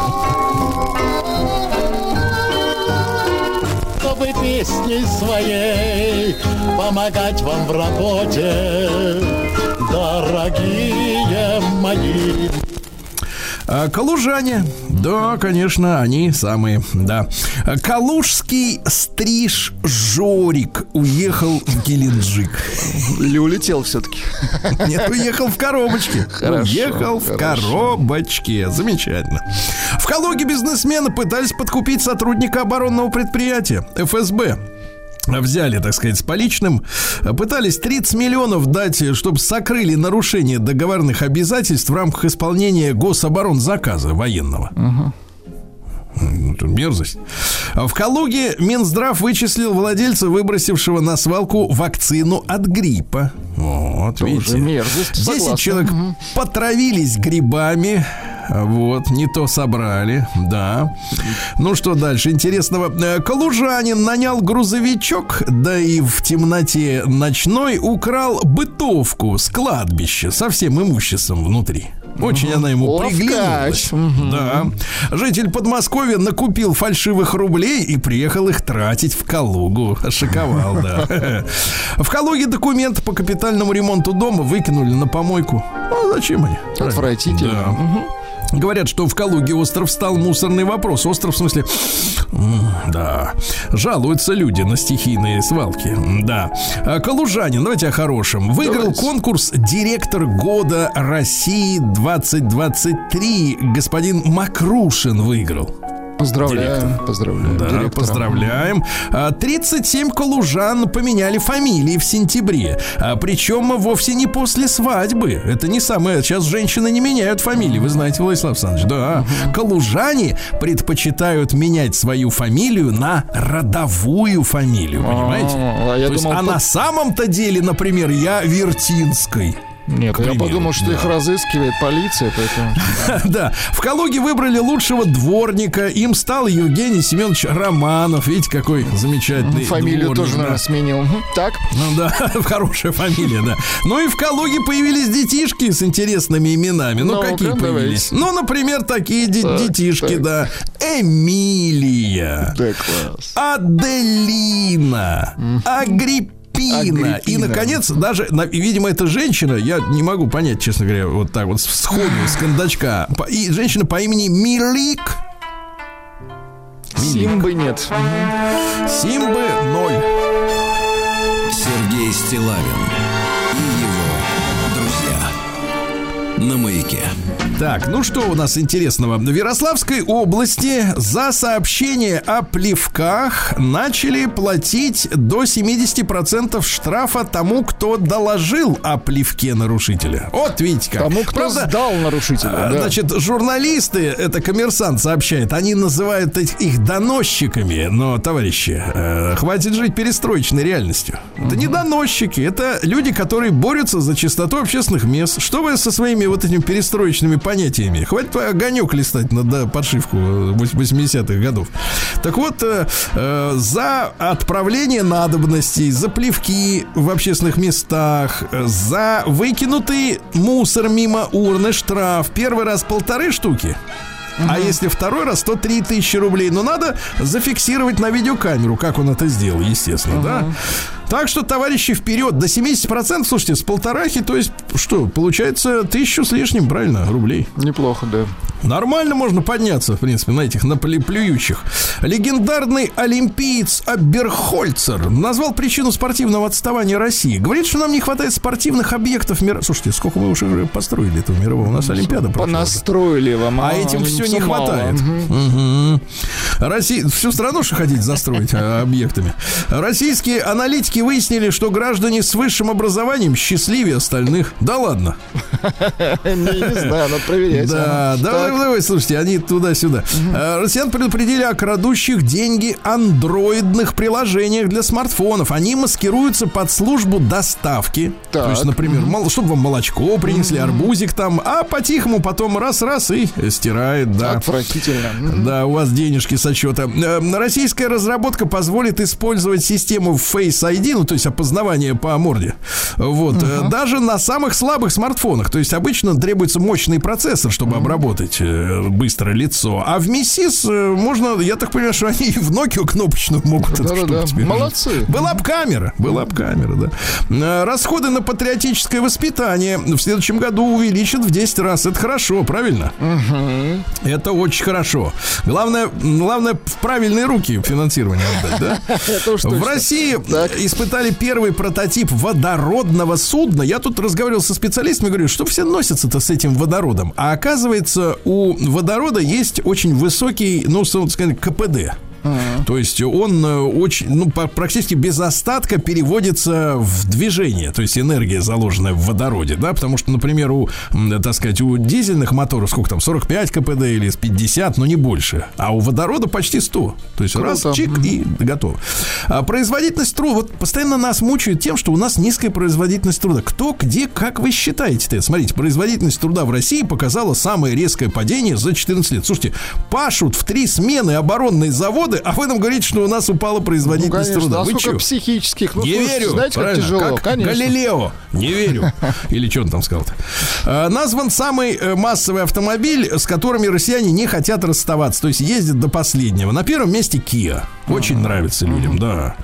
чтобы песней своей помогать вам в работе, дорогие мои. А, Калужане, да, конечно, они самые, да. А, Калужский стриж Жорик уехал в Геленджик. Или улетел все-таки. Нет, уехал в коробочке. Хорошо, уехал в хорошо. коробочке. Замечательно. В Калуге бизнесмены пытались подкупить сотрудника оборонного предприятия ФСБ. Взяли, так сказать, с поличным. Пытались 30 миллионов дать, чтобы сокрыли нарушение договорных обязательств в рамках исполнения гособоронзаказа военного. Это мерзость. В Калуге Минздрав вычислил владельца, выбросившего на свалку вакцину от гриппа. Вот, Тоже видите. мерзость, 10 согласен. человек потравились грибами. Вот, не то собрали, да. Ну что дальше интересного? Э, Калужанин нанял грузовичок, да и в темноте ночной украл бытовку с кладбища со всем имуществом внутри. Очень она ему Ловкач. приглянулась. Мгм. Да. Житель Подмосковья накупил фальшивых рублей и приехал их тратить в Калугу. Шиковал, да. В Калуге документы по капитальному ремонту дома выкинули на помойку. А зачем они? Отвратительно. Да. Говорят, что в Калуге остров стал мусорный вопрос. Остров в смысле... Да. Жалуются люди на стихийные свалки. Да. А Калужанин, давайте о хорошем. Выиграл Давайте. конкурс «Директор года России 2023». Господин Макрушин выиграл. Поздравляем, поздравляем. Да, директора. поздравляем. А, 37 калужан поменяли фамилии в сентябре. А, причем вовсе не после свадьбы. Это не самое. Сейчас женщины не меняют фамилии. Вы знаете, Владислав Александрович. Да. Калужане предпочитают менять свою фамилию на родовую фамилию. Понимаете? А, а я То есть, думал, а по- на самом-то деле, например, я Вертинской. Нет, я примеру, подумал, что да. их разыскивает полиция, поэтому... Да, в Калуге выбрали лучшего дворника. Им стал Евгений Семенович Романов. Видите, какой замечательный Фамилию дворник, тоже, наверное, сменил. Так, Ну да, хорошая фамилия, да. Ну и в Калуге появились детишки с интересными именами. Ну, какие появились? Ну, например, такие де- Так, детишки, да. Эмилия. Аделина. Агриппина. И, Агриппина. наконец, даже, и, видимо, эта женщина, я не могу понять, честно говоря, вот так вот сходу, с кондачка. И женщина по имени Милик. Симбы нет. Симбы ноль. Сергей Стилавин и его друзья на маяке. Так, ну что у нас интересного? В Ярославской области за сообщение о плевках начали платить до 70% штрафа тому, кто доложил о плевке нарушителя. Вот видите как. Тому, кто Правда, сдал нарушителя. а, да. Значит, журналисты, это коммерсант сообщает, они называют их, доносчиками. Но, товарищи, э, хватит жить перестроечной реальностью. Это не доносчики, это люди, которые борются за чистоту общественных мест. Что вы со своими вот этими перестроечными понятиями? Хватит огонек листать на подшивку э, вось- 80-х годов. Так вот, э, э, за отправление надобностей, за плевки в общественных местах, э, за выкинутый мусор мимо урны штраф. Первый раз полторы штуки. а если второй раз, то 3000 рублей. Но надо зафиксировать на видеокамеру, как он это сделал, естественно, да. Так что, товарищи, вперед до 70%, слушайте, с полторахи, то есть, что, получается, тысячу с лишним, правильно, рублей. Неплохо, да. Нормально можно подняться, в принципе, на этих, на пле- плюющих. Легендарный олимпиец Аберхольцер назвал причину спортивного отставания России. Говорит, что нам не хватает спортивных объектов мира. Слушайте, сколько мы уже построили этого мирового? У нас Олимпиада прошла. Понастроили вам. А этим все не мало. хватает. Мгм. Россия, всю страну что хотите застроить а, объектами. Российские аналитики выяснили, что граждане с высшим образованием счастливее остальных. Да ладно. Не, знаю, надо проверять. Да, давай, давай, слушайте, они туда-сюда. Э, Россиян предупредили о крадущих деньги андроидных приложениях для смартфонов. Они маскируются под службу доставки. То есть, например, чтобы вам молочко принесли, арбузик там, а по-тихому потом раз-раз и стирает, да. Отвратительно. Да, у вас денежки со счета. Э, Российская разработка позволит использовать систему Face ID, ну, то есть опознавание по морде. Вот. э, Даже на самых слабых смартфонах. То есть обычно требуется мощный процессор, чтобы обработать э, быстро лицо. А в Миссис э, можно, я так понимаю, что они и в Nokia кнопочную могут эту Да-да-да. штуку теперь Молодцы. была бы камера, была бы камера, да. Расходы на патриотическое воспитание в следующем году увеличат в 10 раз. Это хорошо, правильно? Это очень хорошо. Главное, главное в правильные руки финансирование отдать, да? В. России. Испытали первый прототип водородного судна. Я тут разговаривал со специалистами, говорю, что все носятся-то с этим водородом. А оказывается, у водорода есть очень высокий, ну, so- сказать, КПД. То есть он э, очень, ну, практически без остатка переводится в движение, то есть энергия, заложенная в водороде, да, потому что, например, у, м, так сказать, у дизельных моторов сколько там, 45 КПД или с 50, но не больше, а у водорода почти 100. То есть раз, Круто. чик и готово. А производительность труда, вот постоянно нас мучают тем, что у нас низкая производительность труда. Кто, где, как вы считаете-то? Смотрите, производительность труда в России показала самое резкое падение за 14 лет. Слушайте, пашут в три смены оборонные заводы, а вы нам говорите, что у нас упала Ну, производительность конечно, труда. а Вы сколько чё? психических. Ну, не слушайте, верю. Знаете, как правильно, тяжело? как Конечно. Галилео. Не верю. Или что он там сказал-то? А, Назван самый э, массовый автомобиль, с которыми россияне не хотят расставаться. То есть ездят до последнего. На первом месте Kia. Очень нравится людям, да.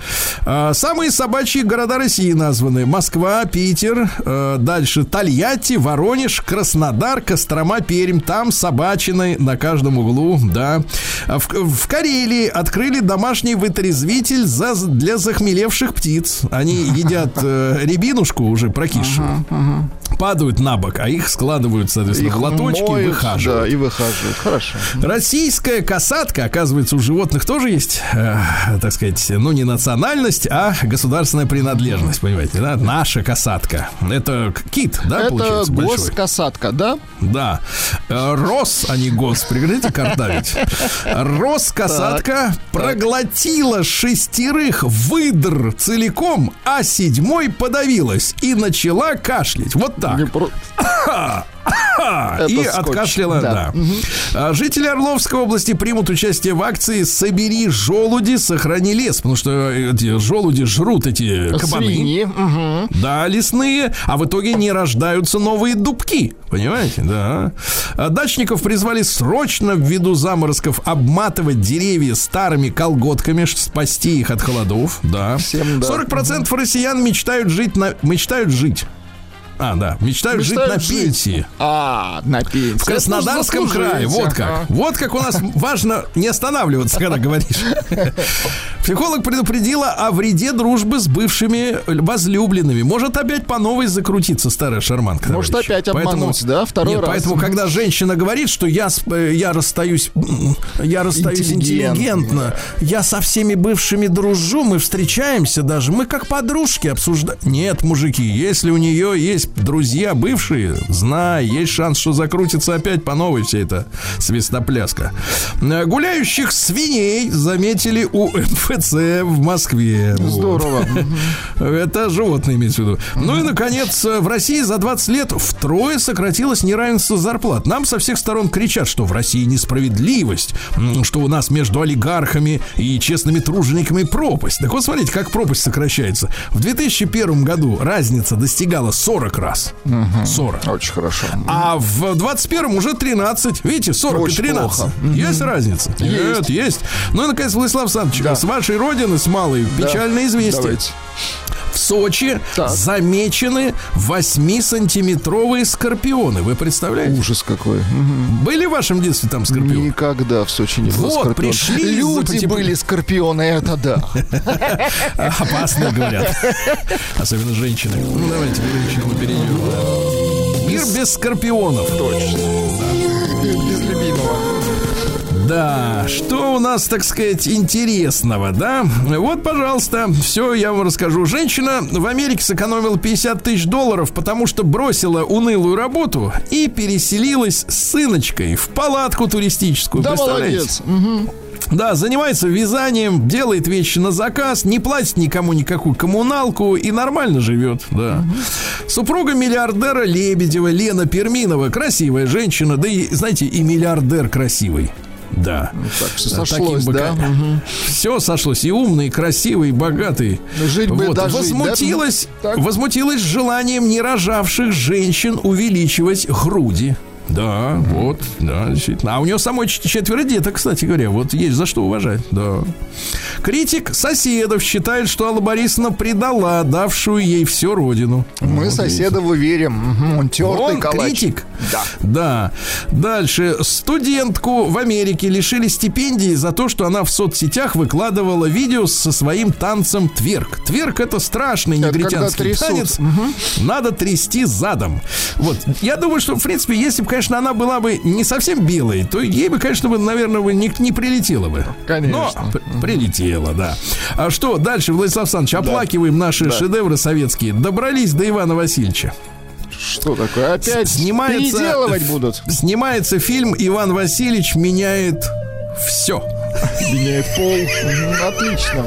А, Самые собачьи города России названы. Москва, Питер, э, дальше Тольятти, Воронеж, Краснодар, Кострома, Пермь. Там собачины на каждом углу, да. А В, в Карелии открыли домашний вытрезвитель за, для захмелевших птиц. Они едят э, рябинушку уже прокисшую, падают на бок, а их складывают, соответственно, Их в лоточки и моют, выхаживают. Да, и выхаживают. Хорошо. Российская касатка, оказывается, у животных тоже есть, э, так сказать, ну не национальность, а государственная принадлежность, понимаете, да? Наша касатка. Это кит, да, Это получается, большой? госкосадка, да? Да. Э, Рос, а не гос. Прекратите картавить. Рос-касатка проглотила шестерых выдр целиком, а седьмой подавилась и начала кашлять. Вот так. Не про- Это и скотч. откашляла, да. Да. А Жители Орловской области примут участие в акции «Собери желуди, сохрани лес», потому что эти желуди жрут эти кабаны. Свиньи. мгм. Да, лесные, а в итоге не рождаются новые дубки. Понимаете, да. А Дачников призвали срочно ввиду заморозков обматывать деревья старыми колготками, чтобы спасти их от холодов. Да. Всем да. 40% россиян мечтают жить на мечтают жить. А, да, мечтают, Мечтают жить на пенсии. А, на пенсии. В Краснодарском крае. Вот как. Ага. Вот как у нас важно не останавливаться, когда говоришь. Психолог предупредила о вреде дружбы с бывшими возлюбленными. Может опять по новой закрутиться старая шарманка. Может, опять обмануть, да, второй Нет, раз. Поэтому, когда женщина говорит, что я, э, я расстаюсь, я расстаюсь Интеллигентно. интеллигентно, я со всеми бывшими дружу, мы встречаемся даже, мы как подружки обсуждаем. Нет, мужики, если у нее есть друзья бывшие, знай, есть шанс, что закрутится опять по новой вся эта свистопляска. Э, Гуляющих свиней заметили у МФЦ в Москве. Здорово. Это животные имеется в виду. Ну и, наконец, в России за 20 лет втрое сократилось неравенство зарплат. Нам со всех сторон кричат, что в России несправедливость, что у нас между олигархами и честными тружениками пропасть. Так вот, смотрите, как пропасть сокращается. В 2001 году разница достигала 40 раз. 40. Очень хорошо. А в 21-м уже 13. Видите, 40 Очень и 13. плохо. Есть разница? Нет, есть. Ну и, наконец, Владислав Александрович, с вашей родины, с малой, печальное известие. Давайте. В Сочи Так. замечены 8-сантиметровые скорпионы. Вы представляете? Ужас какой. Были в вашем детстве там скорпионы? Никогда в Сочи не было Вот, пришли Люди потеп- были скорпионы, это да. Опасно, говорят. Особенно женщины. Ну, давайте женщину перейдем. Мир без скорпионов. Точно. Без. Да, что у нас, так сказать, интересного, да? Вот, пожалуйста, все я вам расскажу. Женщина в Америке сэкономила 50 тысяч долларов, потому что бросила унылую работу и переселилась с сыночкой в палатку туристическую. Да, молодец. Мгм. Да, занимается вязанием, делает вещи на заказ, не платит никому никакую коммуналку и нормально живет, да. Супруга миллиардера Лебедева Лена Перминова, красивая женщина, да и, знаете, и миллиардер красивый. Да. Так, все Да, сошлось, таким да? Все сошлось. И умный, и красивый, и богатый. Ну, жить бы Вот. дожить, да? возмутилась, Так. возмутилась желанием не рожавших женщин увеличивать груди. Да, вот, да, действительно. А у нее самой четверо деток, кстати говоря. Вот есть за что уважать, да. Критик соседов считает, что Алла Борисовна предала давшую ей всю родину. Мы Вот соседову верим. Мгм, Он тертый он калач. критик. Да. Да. Дальше. Студентку в Америке лишили стипендии за то, что она в соцсетях выкладывала видео со своим танцем тверк. Тверк это страшный Это негритянский танец. Надо трясти задом. Вот. Я думаю, что, в принципе, если бы, конечно, она была бы не совсем белой, то ей бы, конечно, бы, наверное, бы не, не прилетело бы. Конечно. Но п- прилетело, да. А что дальше, Владислав Александрович, оплакиваем наши шедевры советские. Добрались до Ивана Васильевича. Что такое? Опять Снимается- переделывать будут. Снимается фильм «Иван Васильевич меняет все». Меняет пол. Отлично.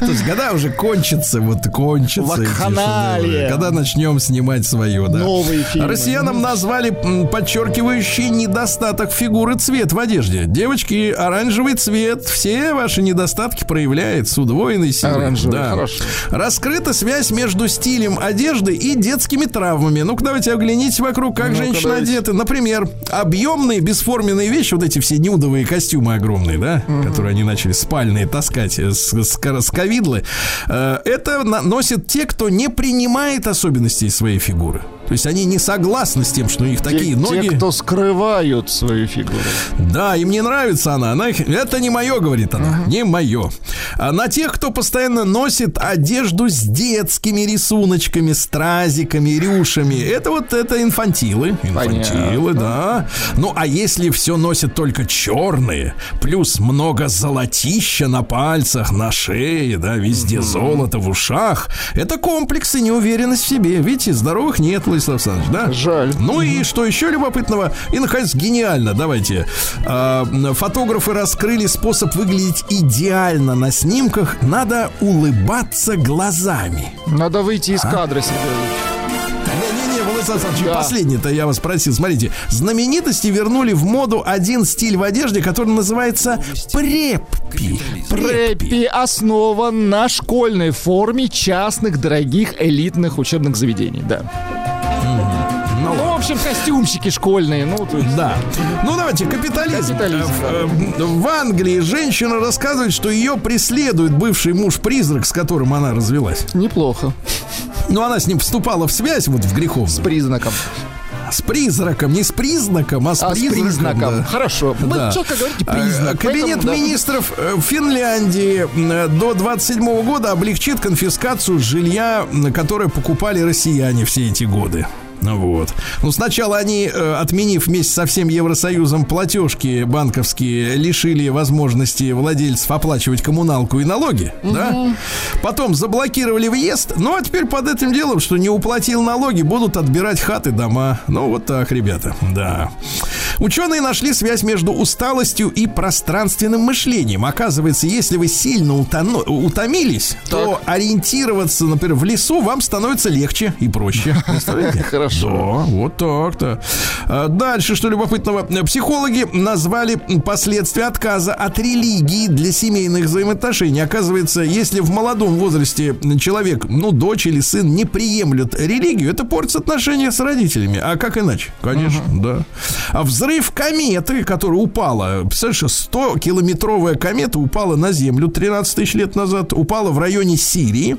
То есть, когда уже кончится, вот кончится. Вакханалия. Когда начнем снимать свое, да. Новые фильмы. Россиянам назвали м, подчеркивающий недостаток фигуры цвет в одежде. Девочки, оранжевый цвет все ваши недостатки проявляет с удвоенной силой. Оранжевый, Да. хорошо. Раскрыта связь между стилем одежды и детскими травмами. Ну-ка, давайте оглянитесь вокруг, как Ну-ка, женщины одеты. Например, объемные бесформенные вещи, вот эти все нюдовые костюмы огромные, да, которые они начали спальные таскать э, с, с, ко- с ковидлы, э, это носят те, кто не принимает особенностей своей фигуры. То есть они не согласны с тем, что у них такие Те, ноги. те, кто скрывают свою фигуру. Да, им не нравится она. она их- это не мое, говорит она. Не мое. А на тех, кто постоянно носит одежду с детскими рисуночками, стразиками, рюшами. Это вот это инфантилы. Инфантилы, да. Ну, а если все носят только черные, плюс много золотища на пальцах, на шее, да, везде золото в ушах, это комплекс и неуверенность в себе. Видите, здоровых нет, Владислав Александрович, да? Жаль. Ну и что еще любопытного? И, наконец, гениально, давайте. А, фотографы раскрыли способ выглядеть идеально на снимках. Надо улыбаться глазами. Надо выйти из кадра, Сергей. Не-не-не, Владислав Александрович, Да. последнее-то я вас спросил. Смотрите, знаменитости вернули в моду один стиль в одежде, который называется преппи. Прэппи основан на школьной форме частных, дорогих, элитных учебных заведений, да. Ну, Ну, в общем, костюмчики школьные, ну, то есть... Да. Ну, давайте, капитализм. Капитализм, Э, э, В Англии женщина рассказывает, что ее преследует бывший муж-призрак, с которым она развелась. Неплохо. Но она с ним вступала в связь, вот в греховную. Признаком. С призраком, не с признаком, а с А с призраком. признаком. да. Хорошо. Вы Да. четко говорите признак. Кабинет Поэтому, да. министров э, Финляндии э, до 27 года облегчит конфискацию жилья, которое покупали россияне все эти годы. Вот. Ну, сначала они, э, отменив вместе со всем Евросоюзом платежки банковские, лишили возможности владельцев оплачивать коммуналку и налоги, да? Потом заблокировали въезд, ну, а теперь под этим делом, что не уплатил налоги, будут отбирать хаты, дома. Ну, вот так, ребята, да. Ученые нашли связь между усталостью и пространственным мышлением. Оказывается, если вы сильно утону- утомились, то ориентироваться, например, в лесу вам становится легче и проще. Представляете? Хорошо. Да, вот так-то. А, Дальше, что любопытного. Психологи назвали последствия отказа от религии для семейных взаимоотношений. Оказывается, если в молодом возрасте человек, ну, дочь или сын не приемлют религию, это портит отношения с родителями. А как иначе? Конечно, да. А взрыв кометы, которая упала, представляешь, 100-километровая комета упала на Землю 13 тысяч лет назад, упала в районе Сирии.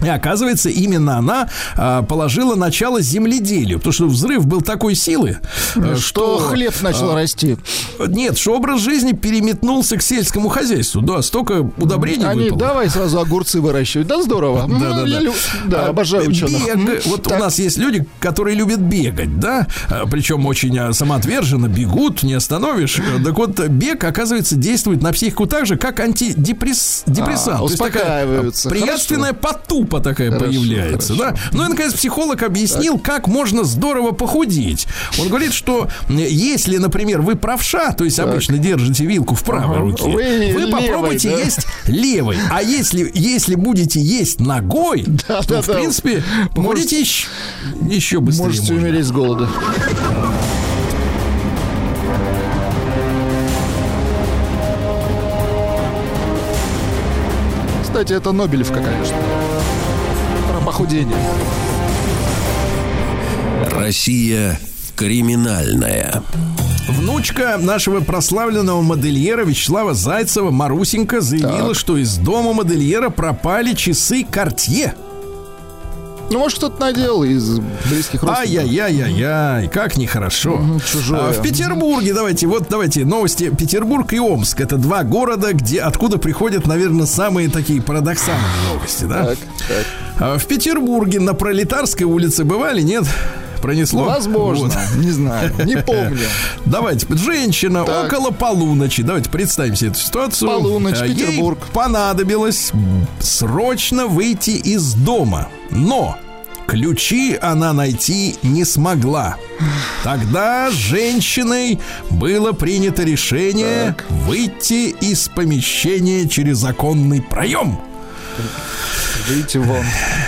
И оказывается, именно она а, положила начало земледелию, потому что взрыв был такой силы, э, Что хлеб начал а, расти. Нет, что образ жизни переметнулся к сельскому хозяйству. Да, столько удобрений Они выпало. давай сразу огурцы выращивать. Да, здорово. Да, да, да. да, А, обожаю ученых. бег. Вот Так. у нас есть люди, которые любят бегать, да, А, причем очень а, самоотверженно бегут, не остановишь. Так вот, бег, оказывается, действует на психику так же, как антидепрессант. А, успокаиваются. а, Приятственная потупа такая Хорошо, появляется, хорошо. да. Ну и, наконец, психолог объяснил, как можно здорово похудеть. Он говорит, что если, например, вы правша, то есть обычно держите вилку в правой Ага. руке, Вы вы, левой, попробуйте да? есть левой. А если, если будете есть ногой, Да, то, да, в да. принципе, можете еще, еще быстрее. Можете можно. умереть с голода. Кстати, это Нобелевка, конечно. Про похудение. Россия криминальная. Внучка нашего прославленного модельера Вячеслава Зайцева, Марусенька, заявила, что из дома модельера пропали часы Картье. Ну, может, кто-то надел из близких родственников. Ай-яй-яй-яй-яй, как нехорошо. Чужое. А, в Петербурге, давайте, вот давайте, новости. Петербург и Омск. Это два города, где, откуда приходят, наверное, самые такие парадоксальные новости, да? Так, так. А, в Петербурге на Пролетарской улице бывали, нет? Пронесло? Возможно, Вот. не знаю, не помню. Давайте, женщина Так. около полуночи. Давайте представим себе эту ситуацию. Полуночь, А, ей Петербург. понадобилось срочно выйти из дома. Но ключи она найти не смогла. Тогда женщиной было принято решение выйти из помещения через законный проем. Выйти вон.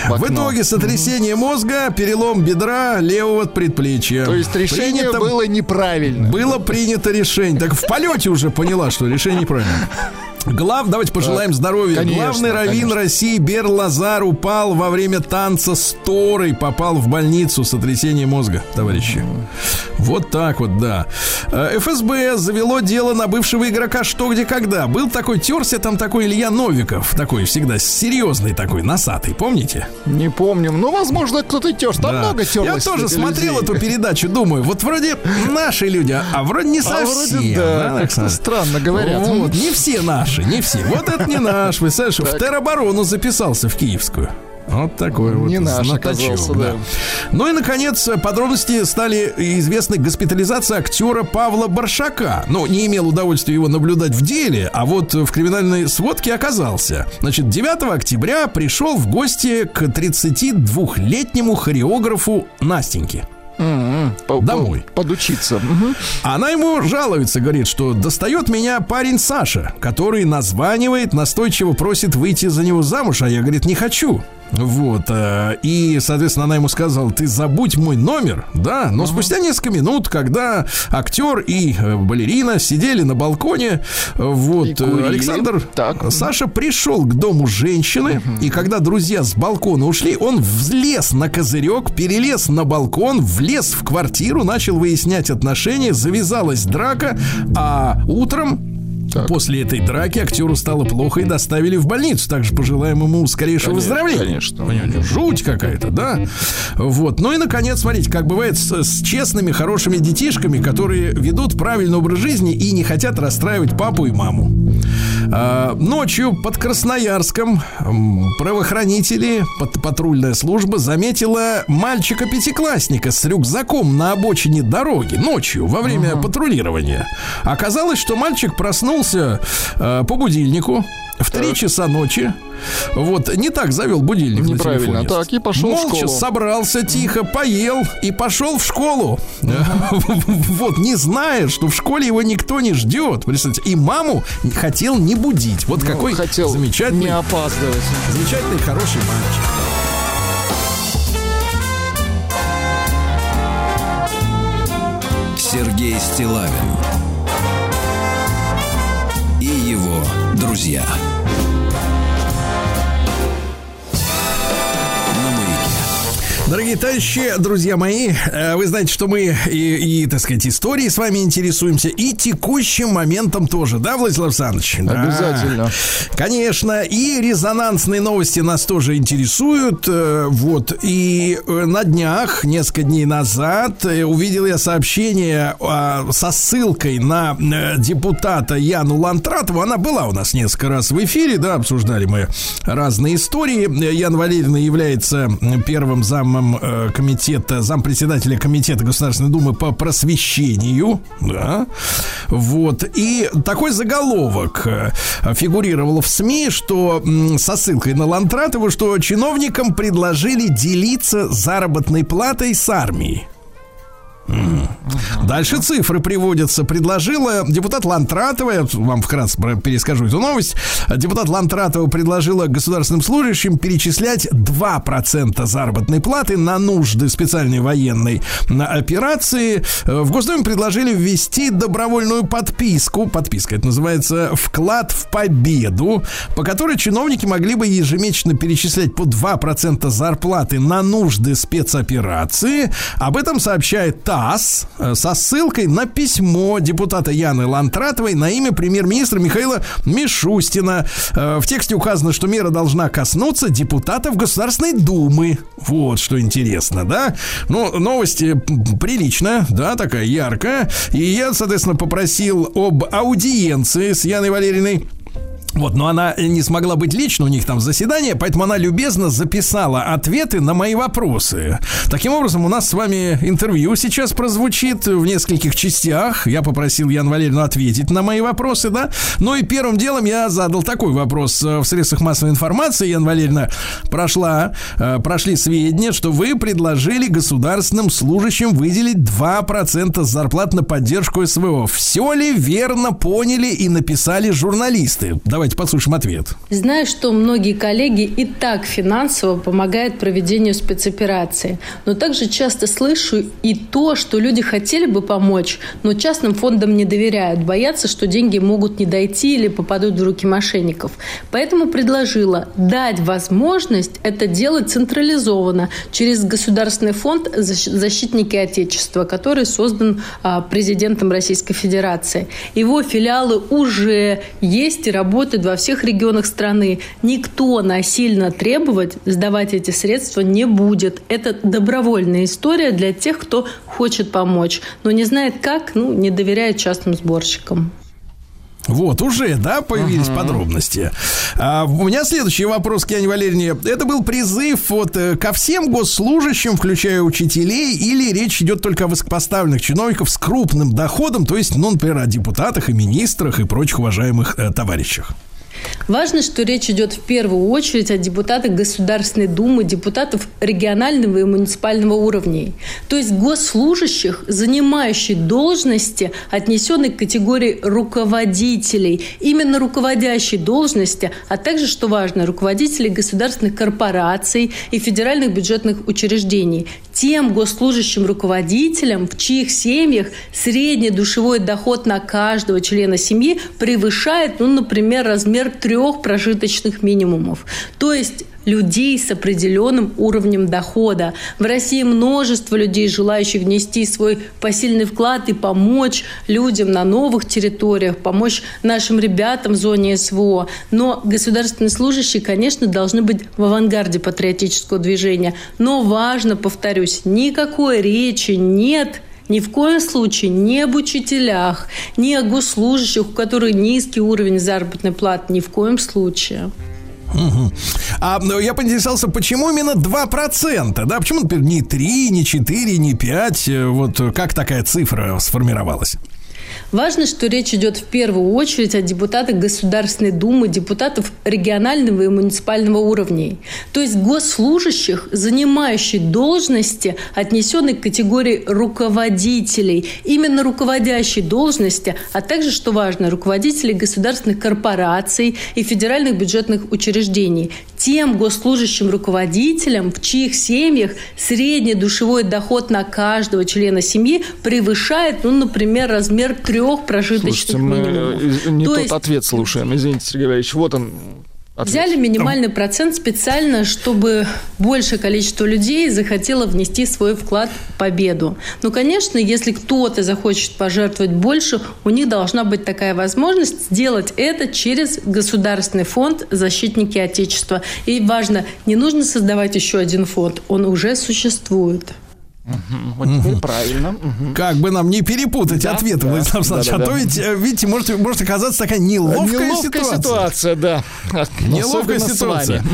В окно. итоге сотрясение мозга, перелом бедра левого предплечья. То есть решение Принято- было неправильно. было принято решение. Так в полете уже поняла, что решение неправильное. Глав, давайте пожелаем здоровья. конечно, Главный раввин конечно. России Бер Лазар упал во время танца с Торой, попал в больницу, сотрясение мозга, товарищи. Вот так вот, да. Э, ФСБ завело дело на бывшего игрока «Что, где, когда». Был такой, терся там такой Илья Новиков, такой всегда серьезный такой, носатый, помните? Не помню. Ну, возможно, кто-то терся. Там Да. много терлось. Я тоже смотрел людей. эту передачу, думаю, вот вроде наши люди, а- а вроде не А совсем. вроде да, Александр? странно говорят. Вот, не все наши, не все. Вот это не наш, вы знаешь, в тероборону записался в Киевскую. Вот такой вот Не наш оказался, да. Ну и, наконец, подробности стали известны госпитализация актера Павла Баршака. Ну, не имел удовольствия его наблюдать в деле, а вот в криминальной сводке оказался. Значит, 9 октября пришел в гости к 32-летнему хореографу Настеньке. По- Домой. по- Подучиться. Мгм. Она ему жалуется, говорит, что достает меня парень Саша, который названивает, настойчиво просит выйти за него замуж, а я, говорит, не хочу. Вот, э, и, соответственно, она ему сказала, ты забудь мой номер, да, но спустя несколько минут, когда актер и э, балерина сидели на балконе, вот, э. Александр, Так. Саша пришел к дому женщины, и когда друзья с балкона ушли, он влез на козырек, перелез на балкон, влез в квартиру, начал выяснять отношения, завязалась драка, а утром После этой драки актеру стало плохо и доставили в больницу. Также пожелаем ему скорейшего Конечно, выздоровления. конечно. Понимаете, Жуть какая-то, да? Вот. Ну и, наконец, смотрите, как бывает с, с честными, хорошими детишками, которые ведут правильный образ жизни и не хотят расстраивать папу и маму. А, Ночью под Красноярском правоохранители, пат- патрульная служба заметила мальчика-пятиклассника с рюкзаком на обочине дороги ночью во время патрулирования. Оказалось, что мальчик проснулся э, по будильнику в 3 часа ночи. Вот, не так завел будильник на Неправильно. телефоне. Так, и пошел в Молча школу. собрался тихо, поел и пошел в школу. Вот, не зная, что в школе его никто не ждет. Представьте, и маму хотел не будить. Вот Ну, какой замечательный, не опаздывать. замечательный, хороший мальчик. Сергей Стилавин и его друзья. Дорогие товарищи, друзья мои, э, вы знаете, что мы и, и, так сказать, историей с вами интересуемся, и текущим моментом тоже, да, Владислав Александрович? Да. Обязательно. Конечно, и резонансные новости нас тоже интересуют. э, Вот, и э, на днях, несколько дней назад, увидел я сообщение а, со ссылкой на депутата Яну Лантратову. Она была у нас несколько раз в эфире, да, обсуждали мы разные истории. Яна Валерьевна является первым замом э, комитета, зампредседателя комитета Государственной Думы по просвещению, да. Вот, и такой заголовок э, фигурировал в СМИ, что со ссылкой на Лантратову, что чиновникам предложили делиться заработной платой с армией. Дальше цифры приводятся. Предложила депутат Лантратова, я вам вкратце перескажу эту новость. Депутат Лантратова предложила государственным служащим перечислять 2% заработной платы на нужды специальной военной операции. Э, В Госдуме предложили ввести добровольную подписку. Подписка это называется «Вклад в победу», по которой чиновники могли бы ежемесячно перечислять по 2% зарплаты на нужды спецоперации. Об этом сообщает ТАСС э, со ссылкой на письмо депутата Яны Лантратовой на имя премьер-министра Михаила Мишустина. Э, В тексте указано, что мера должна коснуться депутатов Государственной Думы. Вот что интересно, да? Ну, новость приличная, да, такая яркая. И я, соответственно, попросил об аудиенции с Яной Валерьевной. Вот, но она не смогла быть лично, у них там заседание, поэтому она любезно записала ответы на мои вопросы. Таким образом, у нас с вами интервью сейчас прозвучит в нескольких частях. Я попросил Яну Валерьевну ответить на мои вопросы, да. Ну и первым делом я задал такой вопрос э, в средствах массовой информации. Яна Валерьевна прошла, э, прошли сведения, что вы предложили государственным служащим выделить 2% зарплат на поддержку СВО. Все ли верно поняли и написали журналисты? Давайте послушаем ответ. Знаю, что многие коллеги и так финансово помогают проведению спецоперации, но также часто слышу и то, что люди хотели бы помочь, но частным фондам не доверяют, боятся, что деньги могут не дойти или попадут в руки мошенников. Поэтому предложила дать возможность это делать централизованно через Государственный фонд «Защ- «Защитники Отечества», который создан а, президентом Российской Федерации. Его филиалы уже есть и работают во всех регионах страны. Никто насильно требовать сдавать эти средства не будет. Это добровольная история для тех, кто хочет помочь, но не знает как, ну, не доверяет частным сборщикам. Вот, уже, да, появились подробности. А, у меня следующий вопрос к Яне Валерьевне. Это был призыв вот э, ко всем госслужащим, включая учителей, или речь идет только о высокопоставленных чиновников с крупным доходом, то есть, ну, например, о депутатах и министрах и прочих уважаемых э, товарищах? Важно, что речь идет в первую очередь о депутатах Государственной Думы, депутатов регионального и муниципального уровней. То есть госслужащих, занимающих должности, отнесенные к категории руководителей, именно руководящей должности, а также, что важно, руководителей государственных корпораций и федеральных бюджетных учреждений. Тем госслужащим руководителям, в чьих семьях средний душевой доход на каждого члена семьи превышает, ну, например, размер трех прожиточных минимумов. То есть людей с определенным уровнем дохода. В России множество людей, желающих внести свой посильный вклад и помочь людям на новых территориях, помочь нашим ребятам в зоне СВО. Но государственные служащие, конечно, должны быть в авангарде патриотического движения. Но важно, повторюсь, никакой речи нет Ни в коем случае не об учителях, ни о госслужащих, у которых низкий уровень заработной платы. Ни в коем случае. Мгм. А ну, я поинтересовался, почему именно 2%? Да, почему, например, не 3, не 4, не 5? Э, Вот как такая цифра сформировалась? Важно, что речь идет в первую очередь о депутатах Государственной Думы, депутатов регионального и муниципального уровней. То есть госслужащих, занимающих должности, отнесенные к категории руководителей. Именно руководящей должности, а также, что важно, руководителей государственных корпораций и федеральных бюджетных учреждений. Тем госслужащим руководителям, в чьих семьях средний душевой доход на каждого члена семьи превышает, ну, например, размер трех прожиточных Слушайте, мы минимумов. э, не То тот есть ответ слушаем. Извините, Сергей Валерьевич. Вот он. ответ. Взяли минимальный процент специально, чтобы большее количество людей захотело внести свой вклад в победу. Ну, конечно, если кто-то захочет пожертвовать больше, у них должна быть такая возможность сделать это через Государственный фонд «Защитники Отечества». И важно, не нужно создавать еще один фонд, он уже существует. Мгм, Вот теперь правильно. Мгм. Как бы нам не перепутать Да, ответы, да, Владислав Александрович, а да-да-да. то ведь, э, видите, может, может оказаться такая неловкая, Неловкая ситуация. ситуация, да. Неловкая ситуация.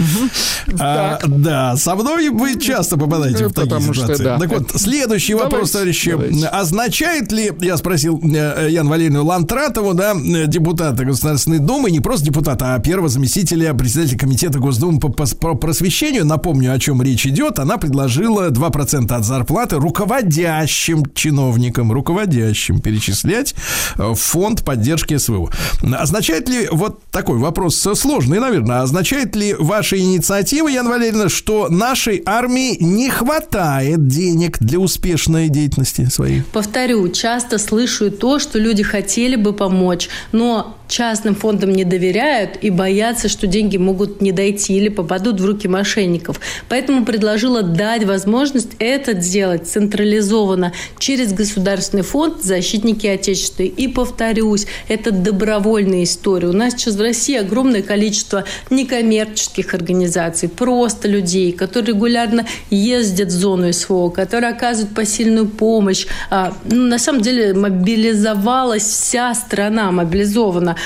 А, да, со мной вы часто попадаете Ну, в такие потому что ситуации. да. Так вот, следующий Давайте, вопрос, товарищи. давайте. Означает ли, я спросил э, Ян Валерьевну Лантратову, да, э, депутата Государственной Думы, не просто депутата, а первого заместителя председателя комитета Госдумы по просвещению, напомню, о чем речь идет, она предложила 2% от зарплаты руководящим чиновникам, руководящим перечислять э, фонд поддержки СВО. Означает ли, вот такой вопрос э, сложный, наверное, означает ли ваша инициатива, Ян Валерьевна, что нашей армии не хватает денег для успешной деятельности своей? Повторю, часто слышу то, что люди хотели бы помочь, но частным фондам не доверяют и боятся, что деньги могут не дойти или попадут в руки мошенников. Поэтому предложила дать возможность это делать централизованно через Государственный фонд «Защитники Отечества». И повторюсь, это добровольная история. У нас сейчас в России огромное количество некоммерческих организаций, просто людей, которые регулярно ездят в зону СВО, которые оказывают посильную помощь. А, ну, на самом деле мобилизовалась вся страна, мобилизована.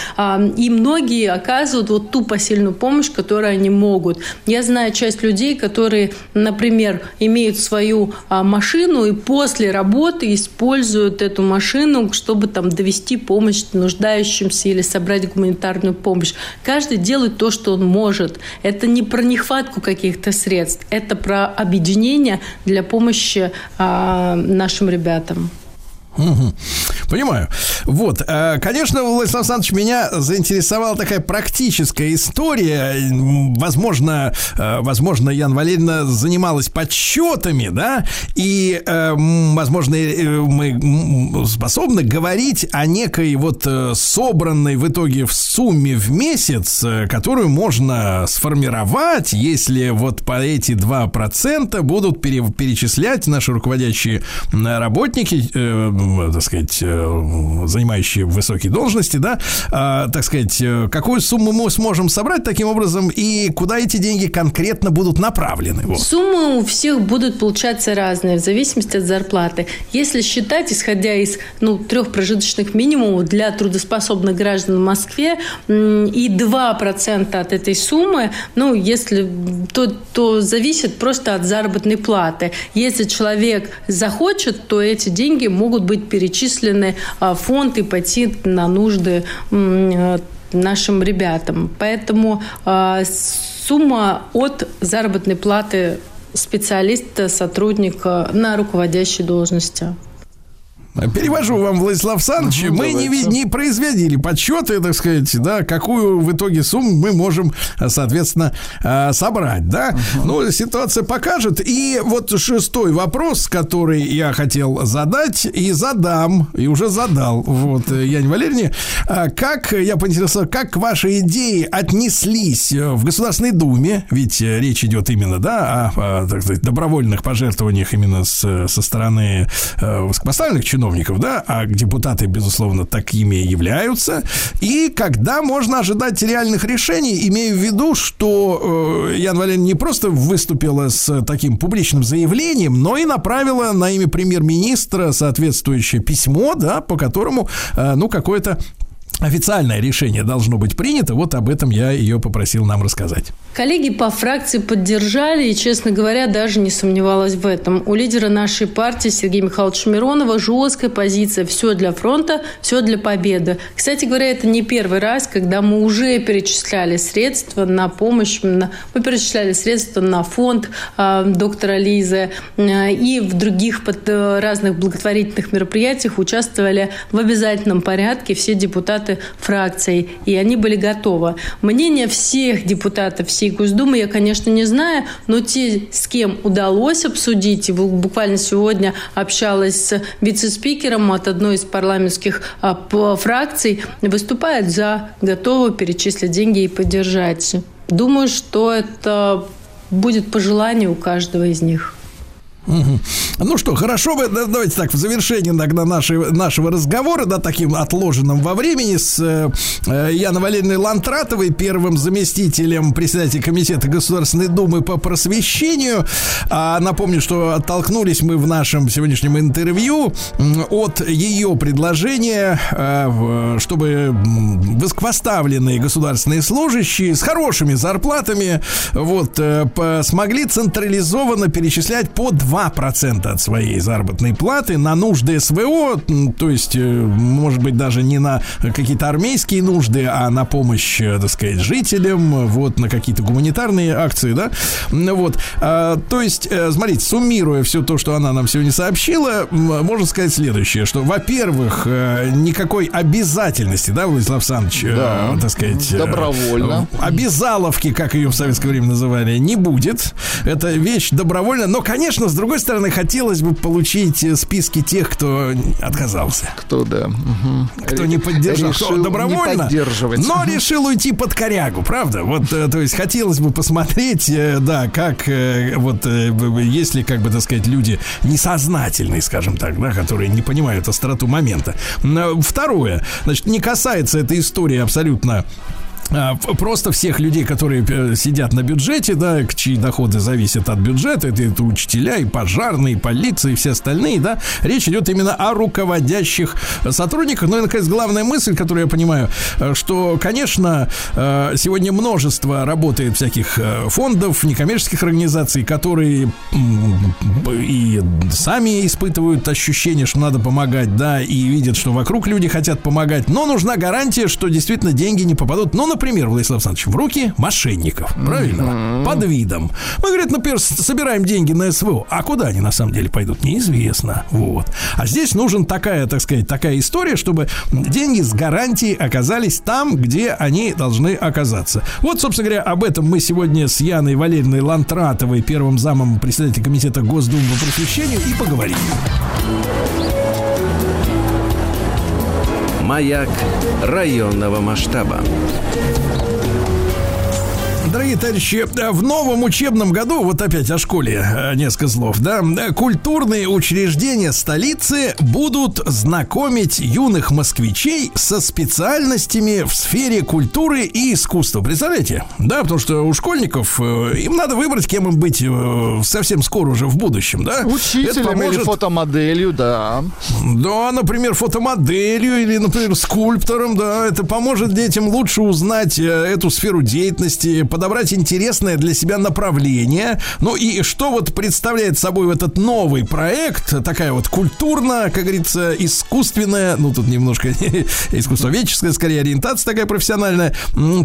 И многие оказывают вот ту посильную помощь, которую они могут. Я знаю часть людей, которые, например, имеют свою а, машину и после работы используют эту машину, чтобы там довести помощь нуждающимся или собрать гуманитарную помощь. Каждый делает то, что он может. Это не про нехватку каких-то средств, это про объединение для помощи а, нашим ребятам. Мгм. Понимаю. Вот, э, конечно, Владислав Александрович, меня заинтересовала такая практическая история. Возможно, э, возможно, Ян Валерьевна занималась подсчетами, да, и, э, возможно, мы способны говорить о некой вот собранной в итоге в сумме в месяц, которую можно сформировать, если вот по эти 2% будут пере- перечислять наши руководящие работники, так сказать, э, занимающие высокие должности, да, а, так сказать, э, какую сумму мы сможем собрать таким образом и куда эти деньги конкретно будут направлены? Вот. Суммы у всех будут получаться разные в зависимости от зарплаты. Если считать, исходя из ну, трех прожиточных минимумов для трудоспособных граждан в Москве и 2% от этой суммы, ну, если то, то зависит просто от заработной платы. Если человек захочет, то эти деньги могут быть перечислены а, фонд и пойти на нужды э, нашим ребятам. Поэтому а, сумма от заработной платы специалиста, сотрудника на руководящей должности. Перевожу вам, Владислав Александрович. Мгм, мы не, давайте. не производили подсчеты, так сказать, да, какую в итоге сумму мы можем, соответственно, э, собрать, да. Ну, ситуация покажет. И вот шестой вопрос, который я хотел задать и задам, и уже задал, вот, э, Яне Валерьевне. А Как, я поинтересовался, как ваши идеи отнеслись э, в Государственной Думе, ведь э, речь идет именно, да, о, так сказать, добровольных пожертвованиях именно с- со стороны высокопоставленных чиновников, чиновников, да, а депутаты, безусловно, такими являются. И когда можно ожидать реальных решений, имея в виду, что э, Ян Валерьевна не просто выступила с таким публичным заявлением, но и направила на имя премьер-министра соответствующее письмо, да, по которому, э, ну, какое-то официальное решение должно быть принято. Вот об этом я ее попросил нам рассказать. Коллеги по фракции поддержали и, честно говоря, даже не сомневалась в этом. У лидера нашей партии Сергея Михайловича Миронова жесткая позиция «все для фронта, все для победы». Кстати говоря, это не первый раз, когда мы уже перечисляли средства на помощь, на, мы перечисляли средства на фонд э, доктора Лизы э, и в других под, э, разных благотворительных мероприятиях участвовали в обязательном порядке все депутаты фракций, и они были готовы. Мнение всех депутатов всей Госдумы я, конечно, не знаю, но те, с кем удалось обсудить, и буквально сегодня общалась с вице-спикером от одной из парламентских а, фракций, выступают за, готовы перечислить деньги и поддержать. Думаю, что это будет по желанию у каждого из них. Ну что, хорошо бы, да, давайте так, в завершении иногда нашей, нашего разговора, да, таким отложенным во времени, с э, э, Яной Валерьевной Лантратовой, первым заместителем председателя Комитета Государственной Думы по просвещению. А, напомню, что оттолкнулись мы в нашем сегодняшнем интервью от ее предложения, э, чтобы высокопоставленные государственные служащие с хорошими зарплатами вот, э, смогли централизованно перечислять по 2% от своей заработной платы на нужды СВО, то есть, э, может быть, даже не на какие-то армейские нужды, а на помощь, э, так сказать, жителям, вот, на какие-то гуманитарные акции, да, Ну вот, А, то есть, э, смотрите, суммируя все то, что она нам сегодня сообщила, можно сказать следующее, что, во-первых, никакой обязательности, да, Владислав Александрович, Да. так сказать, Добровольно. обязаловки, как ее в советское время называли, не будет. Это вещь добровольная. Но, конечно, с другой стороны, хотелось бы получить э, списки тех, кто отказался. Кто, да. мгм. Кто не поддержал, кто Решил не добровольно, поддерживать. но решил уйти под корягу, правда? Вот, э, то есть хотелось бы посмотреть, э, да, как вот если, как бы, так сказать, люди несознательные, скажем так, да, которые не понимают остроту момента. Второе, значит, не касается этой истории абсолютно Просто всех людей, которые э, сидят на бюджете, да, чьи доходы зависят от бюджета, это, это учителя, и пожарные, и полиция, и все остальные, да, речь идет именно о руководящих сотрудниках. Ну и, наконец, главная мысль, которую я понимаю, э, что, конечно, э, сегодня множество работает всяких фондов, некоммерческих организаций, которые и сами испытывают ощущение, что надо помогать, да, и видят, что вокруг люди хотят помогать, но нужна гарантия, что действительно деньги не попадут, ну, например, Владислав Александрович, в руки мошенников, правильно? Под видом. Мы, говорят, например, собираем деньги на СВО, а куда они на самом деле пойдут, неизвестно, вот. А здесь нужен такая, так сказать, такая история, чтобы деньги с гарантией оказались там, где они должны оказаться. Вот, собственно говоря, об этом мы сегодня с Яной Валерьевной Лантратовой, первым замом председателя комитета Госдумы по просвещению, и поговорим. Маяк районного масштаба. Дорогие товарищи, в новом учебном году, вот опять о школе э, несколько слов, да, э, культурные учреждения столицы будут знакомить юных москвичей со специальностями в сфере культуры и искусства. Представляете? Да, потому что у школьников э, им надо выбрать, кем им быть э, совсем скоро уже в будущем, да? Это Учителем или поможет- фотомоделью, да. да, например, фотомоделью или, например, скульптором, да, это поможет детям лучше узнать э, эту сферу деятельности, подобрать интересное для себя направление. Ну и что вот представляет собой этот новый проект, такая вот культурно, как говорится, искусственная, ну тут немножко искусствоведческая, скорее ориентация такая профессиональная.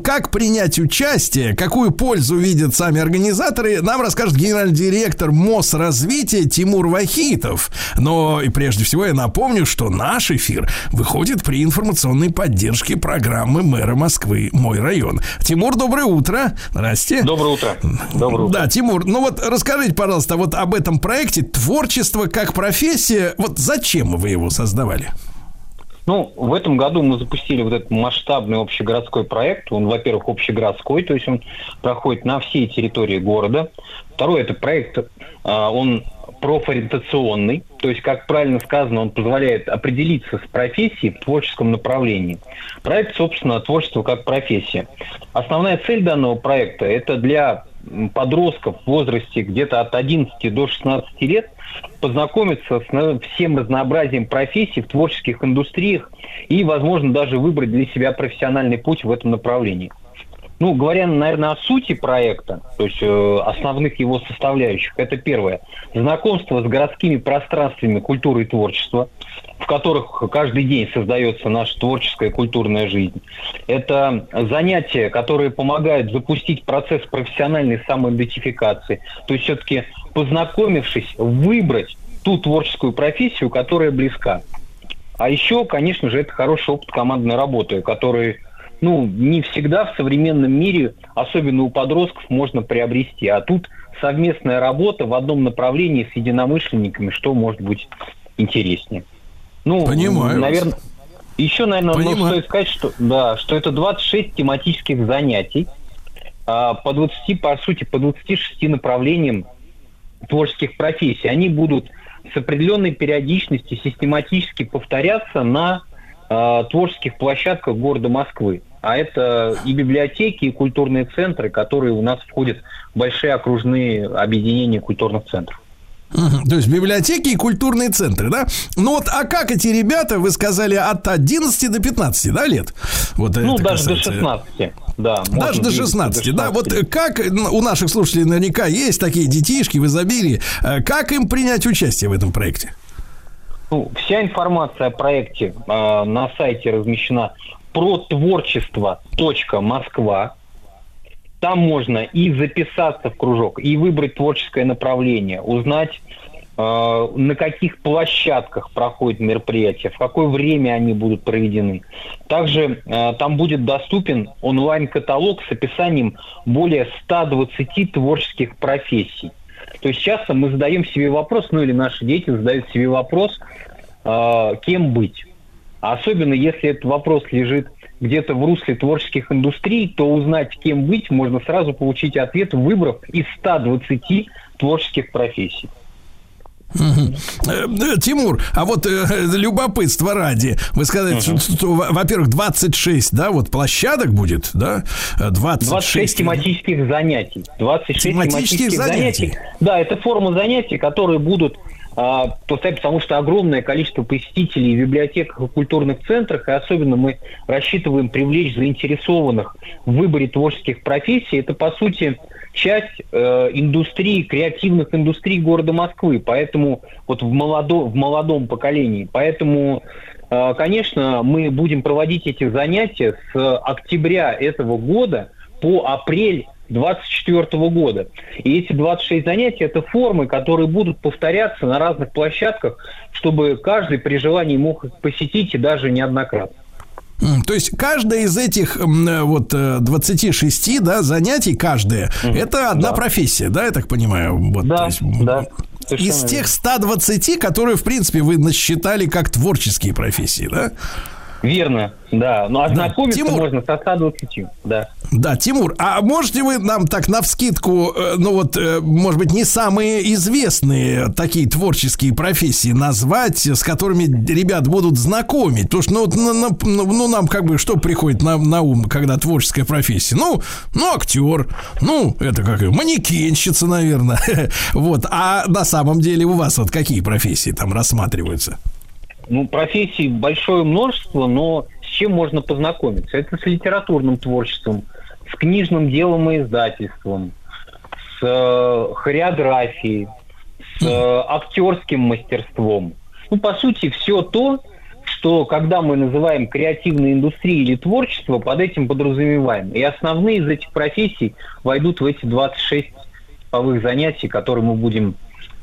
Как принять участие, какую пользу видят сами организаторы, нам расскажет генеральный директор Мосразвития Тимур Вахитов. Но и прежде всего я напомню, что наш эфир выходит при информационной поддержке программы мэра Москвы «Мой район». Тимур, доброе утро. Здрасте. Доброе утро. Доброе утро. Да, Тимур, ну вот расскажите, пожалуйста, вот об этом проекте «Творчество как профессия». Вот зачем вы его создавали? Ну, в этом году мы запустили вот этот масштабный общегородской проект. Он, во-первых, общегородской, то есть он проходит на всей территории города. Второй это проект, а, он профориентационный, то есть, как правильно сказано, он позволяет определиться с профессией в творческом направлении. Проект, собственно, творчество как профессия. Основная цель данного проекта – это для подростков в возрасте где-то от 11 до 16 лет познакомиться с на- всем разнообразием профессий в творческих индустриях и, возможно, даже выбрать для себя профессиональный путь в этом направлении. Ну, говоря, наверное, о сути проекта, то есть э, основных его составляющих, это первое. Знакомство с городскими пространствами культуры и творчества, в которых каждый день создается наша творческая и культурная жизнь. Это занятия, которые помогают запустить процесс профессиональной самоидентификации. То есть все-таки познакомившись, выбрать ту творческую профессию, которая близка. А еще, конечно же, это хороший опыт командной работы, который ну, не всегда в современном мире, особенно у подростков, можно приобрести. А тут совместная работа в одном направлении с единомышленниками, что может быть интереснее. Ну, Понимаю наверное, еще, наверное, ну, Понимаю. стоит сказать, что, да, что это 26 тематических занятий а, по 20, по сути, по 26 направлениям творческих профессий. Они будут с определенной периодичностью систематически повторяться на э, творческих площадках города Москвы. А это и библиотеки, и культурные центры, которые у нас входят в большие окружные объединения культурных центров. То есть библиотеки и культурные центры, да? Ну вот, а как эти ребята, вы сказали, от 11 до 15, да, лет? Вот ну, это даже до касается. 16. Да, Даже до двигаться 16, да. Вот э, как э, у наших слушателей наверняка есть такие детишки в изобилии. э, Как им принять участие в этом проекте? Ну, вся информация о проекте э, на сайте размещена про творчество.москва. Там можно и записаться в кружок, и выбрать творческое направление, узнать, э, на каких площадках проходят мероприятия, в какое время они будут проведены. Также э, там будет доступен онлайн-каталог с описанием более 120 творческих профессий. То есть часто мы задаем себе вопрос, ну или наши дети задают себе вопрос, э, кем быть. А Особенно если этот вопрос лежит где-то в русле творческих индустрий, то узнать, кем быть, можно сразу получить ответ, выбрав из 120 творческих профессий. Э, э, Тимур, а вот э, любопытство ради, вы сказали, что, что, во- во-первых, 26, да, вот площадок будет, да? Э, 26. 26 тематических занятий. 26 Тематических тематических, занятий. занятий. Да, это форма занятий, которые будут поставить, потому что огромное количество посетителей в библиотеках и культурных центрах, и особенно мы рассчитываем привлечь заинтересованных в выборе творческих профессий. Это, по сути, часть э, индустрии, креативных индустрий города Москвы, поэтому вот в, молодо, в молодом поколении. Поэтому, э, конечно, мы будем проводить эти занятия с октября этого года по апрель 2024 года. И эти 26 занятий – это формы, которые будут повторяться на разных площадках, чтобы каждый при желании мог их посетить и даже неоднократно. То есть каждая из этих э, вот э, 26 да, занятий, каждая, это одна Да. профессия, да, я так понимаю? Вот, Да, есть, да, Из тех верно. 120, которые, в принципе, вы насчитали как творческие профессии, да? Верно, да. Но ознакомиться Тимур. можно со 120, да. Да, Тимур, а можете вы нам так навскидку, э, ну вот, э, может быть, не самые известные такие творческие профессии назвать, с которыми ребят будут знакомить? Потому что, ну, вот, на- на- ну, ну, нам как бы что приходит на, на ум, когда творческая профессия? Ну, ну, актер, ну, это как манекенщица, наверное. Вот, а на самом деле у вас вот какие профессии там рассматриваются? Ну, профессий большое множество, но с чем можно познакомиться? Это с литературным творчеством, с книжным делом и издательством, с э, хореографией, с э, актерским мастерством. Ну, по сути, все то, что когда мы называем креативной индустрией или творчество, под этим подразумеваем. И основные из этих профессий войдут в эти 26 типовых занятий, которые мы будем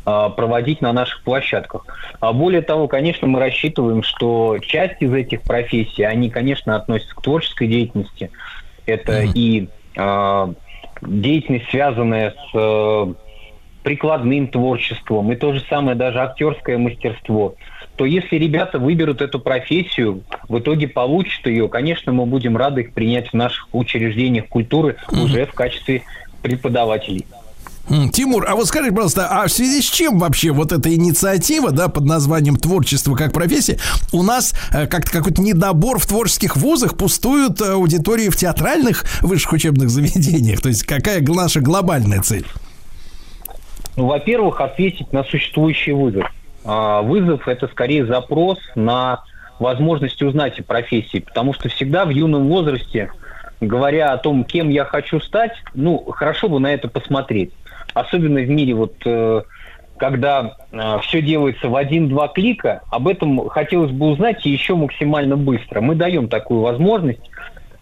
проводить на наших площадках. А более того, конечно, мы рассчитываем, что часть из этих профессий, они, конечно, относятся к творческой деятельности. Это и а, деятельность, связанная с э, прикладным творчеством и то же самое даже актерское мастерство, то если ребята выберут эту профессию, в итоге получат ее, конечно, мы будем рады их принять в наших учреждениях культуры уже в качестве преподавателей. Тимур, а вот скажите, пожалуйста, а в связи с чем вообще вот эта инициатива, да, под названием творчество как профессия, у нас э, как-то какой-то недобор в творческих вузах, пустуют э, аудитории в театральных высших учебных заведениях? То есть какая наша глобальная цель? Ну, во-первых, ответить на существующий вызов. А, Вызов – это скорее запрос на возможность узнать о профессии, потому что всегда в юном возрасте, говоря о том, кем я хочу стать, ну, хорошо бы на это посмотреть. Особенно в мире, вот, э, когда все делается в один-два клика, об этом хотелось бы узнать и еще максимально быстро. Мы даем такую возможность.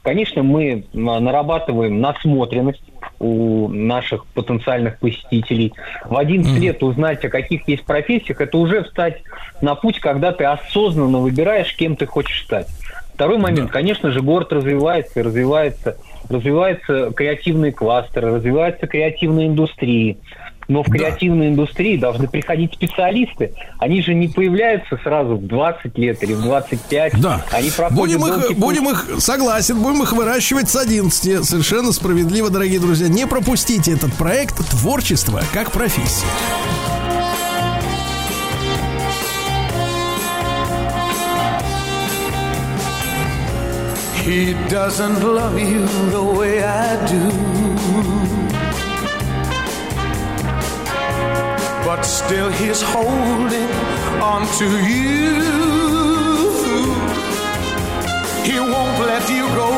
Конечно, мы нарабатываем насмотренность у наших потенциальных посетителей. В 11 лет узнать, о каких есть профессиях, это уже встать на путь, когда ты осознанно выбираешь, кем ты хочешь стать. Второй момент, конечно же, город развивается, и развивается, развиваются креативные кластеры, развиваются креативные индустрии. Но в креативной индустрии должны приходить специалисты. Они же не появляются сразу в 20 лет или в 25. Да. Они Будем их, путь. будем их, согласен, будем их выращивать с 11. Совершенно справедливо, дорогие друзья. Не пропустите этот проект «Творчество как профессия». He doesn't love you the way I do. But still, he's holding on to you. He won't let you go.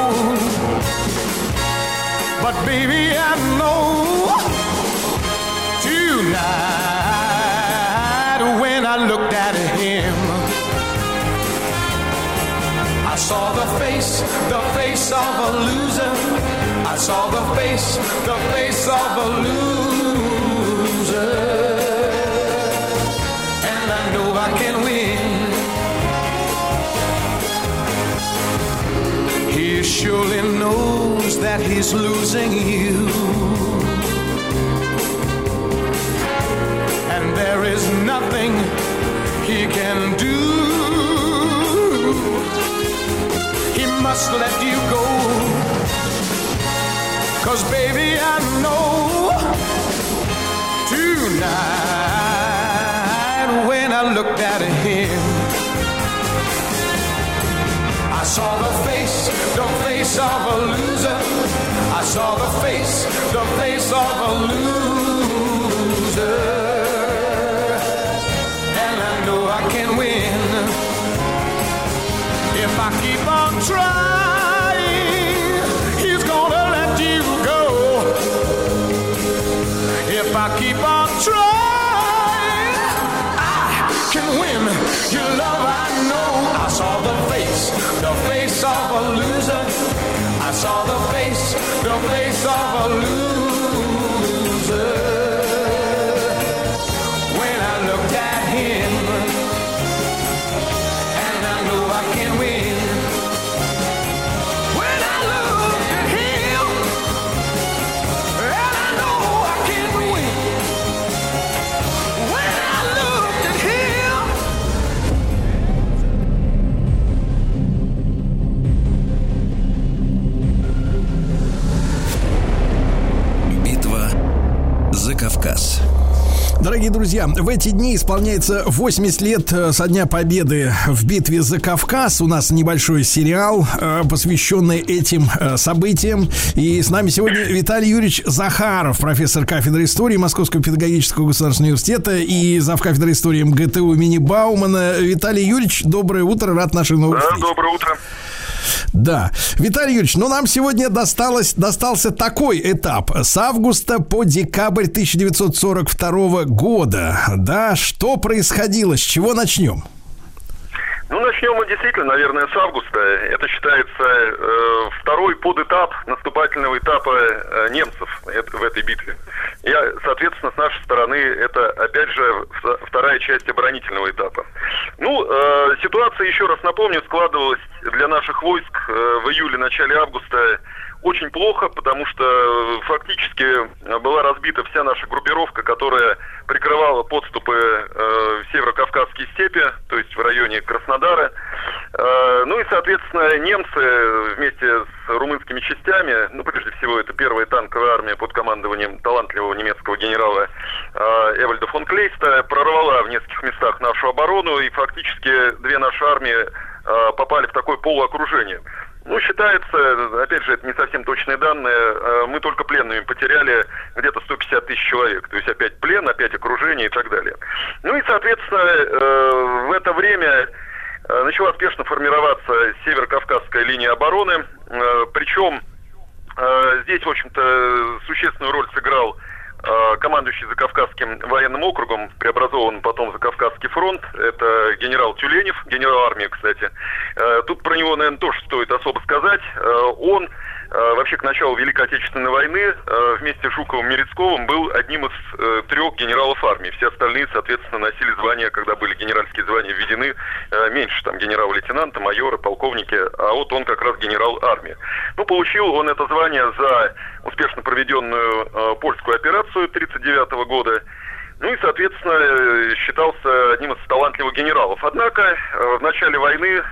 But, baby, I know tonight when I looked at him. Saw the face, the face of a loser. I saw the face, the face of a loser. And I know I can win. He surely knows that he's losing you. And there is nothing he can do. Must let you go. Cause baby, I know tonight when I looked at him, I saw the face, the face of a loser. I saw the face, I saw the face, the face of a loser. За Кавказ. Дорогие друзья, в эти дни исполняется 80 лет э, со дня победы в битве за Кавказ. У нас небольшой сериал, э, посвященный этим э, событиям. И с нами сегодня Виталий Юрьевич Захаров, профессор кафедры истории Московского педагогического государственного университета и завкафедры истории МГТУ имени Баумана. Виталий Юрьевич, доброе утро, рад нашей новой встрече. Доброе утро. Да. Виталий Юрьевич, ну нам сегодня досталось, достался такой этап. С августа по декабрь 1942 года. Да, что происходило? С чего начнем? Ну, начнем мы действительно, наверное, с августа. Это считается э, второй подэтап наступательного этапа э, немцев это- в этой битве. И, соответственно, с нашей стороны это, опять же, вто- вторая часть оборонительного этапа. Ну, э, ситуация, еще раз напомню, складывалась для наших войск э, в июле-начале августа очень плохо, потому что э, фактически э, была разбита вся наша группировка, которая прикрывала подступы э, в северо-кавказские степи, то есть в районе Краснодара. Э, ну и, соответственно, немцы вместе с румынскими частями, ну, прежде всего, это первая танковая армия под командованием талантливого немецкого генерала э, Эвальда фон Клейста, прорвала в нескольких местах нашу оборону, и фактически две наши армии э, попали в такое полуокружение. Ну, считается, опять же, это не совсем точные данные, э, мы только пленными потеряли где-то 150 тысяч человек. То есть опять плен, опять окружение и так далее. Ну и, соответственно, э, в это время э, начала спешно формироваться северо-кавказская линия обороны. Причем здесь, в общем-то, существенную роль сыграл Э, командующий Закавказским военным округом, преобразован потом Закавказский фронт, это генерал Тюленев, генерал армии, кстати. Э, тут про него, наверное, тоже стоит особо сказать. Э, он Э, вообще к началу Великой Отечественной войны э, вместе с Жуковым Мерецковым был одним из э, трех генералов армии. Все остальные, соответственно, носили звания, когда были генеральские звания введены, меньше там генерал-лейтенанта, майора, полковники, а вот он как раз генерал армии. Ну, получил он это звание за успешно проведенную польскую операцию 1939 года. Ну и, соответственно, считался одним из талантливых генералов. Однако в начале войны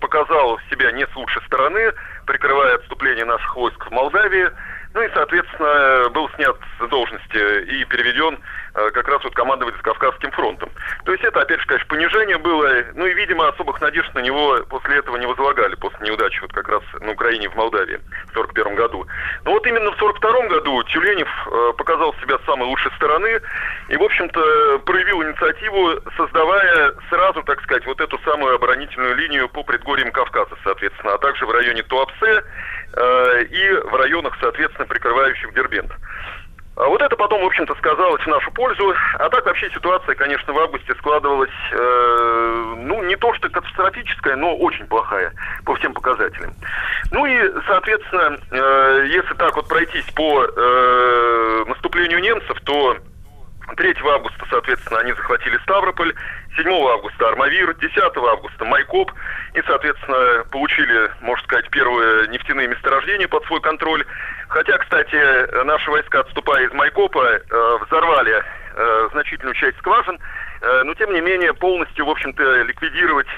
показал себя не с лучшей стороны, прикрывая отступление наших войск в Молдавии. Ну и, соответственно, был снят с должности и переведен э, как раз вот командовать Кавказским фронтом. То есть это, опять же, конечно, понижение было, ну и, видимо, особых надежд на него после этого не возлагали, после неудачи вот как раз на Украине в Молдавии в 41 году. Но вот именно в 42 году Тюленев э, показал себя с самой лучшей стороны и, в общем-то, проявил инициативу, создавая сразу, так сказать, вот эту самую оборонительную линию по предгорьям Кавказа, соответственно, а также в районе Туапсе и в районах, соответственно, прикрывающих Дербент. А вот это потом, в общем-то, сказалось в нашу пользу. А так вообще ситуация, конечно, в августе складывалась, э, ну, не то что катастрофическая, но очень плохая по всем показателям. Ну и, соответственно, э, если так вот пройтись по э, наступлению немцев, то 3 августа, соответственно, они захватили Ставрополь, 7 августа Армавир, 10 августа Майкоп и, соответственно, получили, можно сказать, первые нефтяные месторождения под свой контроль. Хотя, кстати, наши войска, отступая из Майкопа, э, взорвали э, значительную часть скважин, э, но, тем не менее, полностью, в общем-то, ликвидировать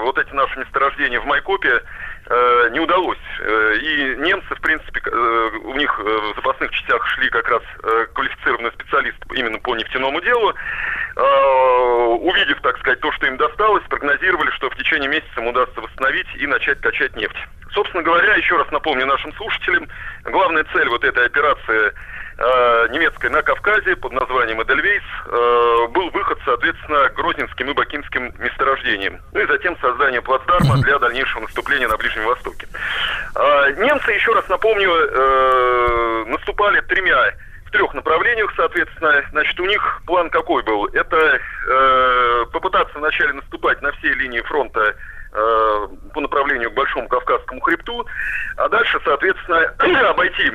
вот эти наши месторождения в Майкопе не удалось. И немцы, в принципе, у них в запасных частях шли как раз квалифицированные специалисты именно по нефтяному делу. Э, увидев, так сказать, то, что им досталось, прогнозировали, что в течение месяца им удастся восстановить и начать качать нефть. Собственно говоря, еще раз напомню нашим слушателям, главная цель вот этой операции э, немецкой на Кавказе под названием Эдельвейс э, был выход, соответственно, к Грозненским и Бакинским месторождениям. Ну и затем создание плацдарма для дальнейшего наступления на Ближнем Востоке. Э, немцы, еще раз напомню, э, наступали тремя трех направлениях, соответственно. Значит, у них план какой был? Это э, попытаться вначале наступать на все линии фронта э, по направлению к Большому Кавказскому хребту, а дальше, соответственно, обойти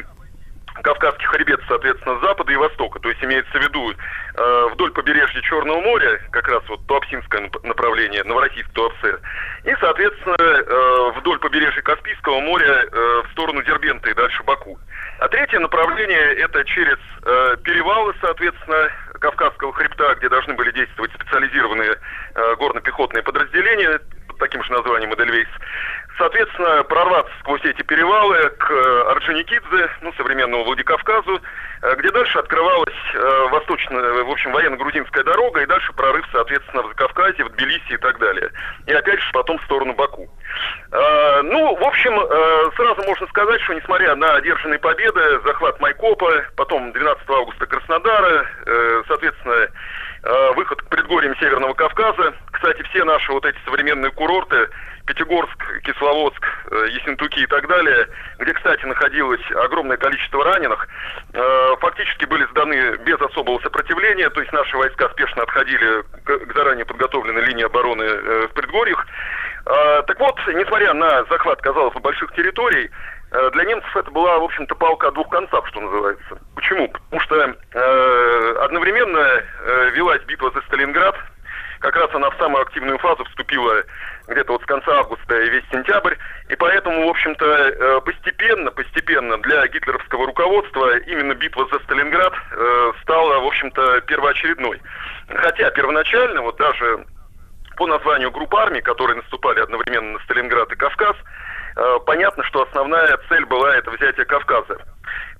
Кавказский хребет, соответственно, с запада и востока. То есть имеется в виду э, вдоль побережья Черного моря, как раз вот Туапсинское направление, Новороссийск, Туапсе, и, соответственно, э, вдоль побережья Каспийского моря э, в сторону Дербента и дальше Баку. А третье направление это через э, перевалы, соответственно, Кавказского хребта, где должны были действовать специализированные э, горно-пехотные подразделения под таким же названием Эдельвейс. Соответственно, прорваться сквозь эти перевалы к э, Орджоникидзе, ну, современному Владикавказу, э, где дальше открывалась э, восточная, в общем, военно-грузинская дорога, и дальше прорыв, соответственно, в Закавказье, в Тбилиси и так далее. И опять же потом в сторону Баку. Э, ну, в общем, э, сразу можно сказать, что несмотря на одержанные победы, захват Майкопа, потом 12 августа Краснодара, э, соответственно, выход к предгорьям Северного Кавказа, кстати, все наши вот эти современные курорты, Пятигорск, Кисловодск, Ессентуки и так далее, где, кстати, находилось огромное количество раненых, фактически были сданы без особого сопротивления, то есть наши войска спешно отходили к заранее подготовленной линии обороны в предгорьях. Так вот, несмотря на захват, казалось бы, больших территорий, для немцев это была, в общем-то, палка о двух концах, что называется. Почему? Потому что э, одновременно э, велась битва за Сталинград, как раз она в самую активную фазу вступила где-то вот с конца августа и весь сентябрь. И поэтому, в общем-то, э, постепенно, постепенно для гитлеровского руководства именно битва за Сталинград э, стала, в общем-то, первоочередной. Хотя первоначально, вот даже по названию групп армий, которые наступали одновременно на Сталинград и Кавказ, э, понятно, что основная цель была это взятие Кавказа.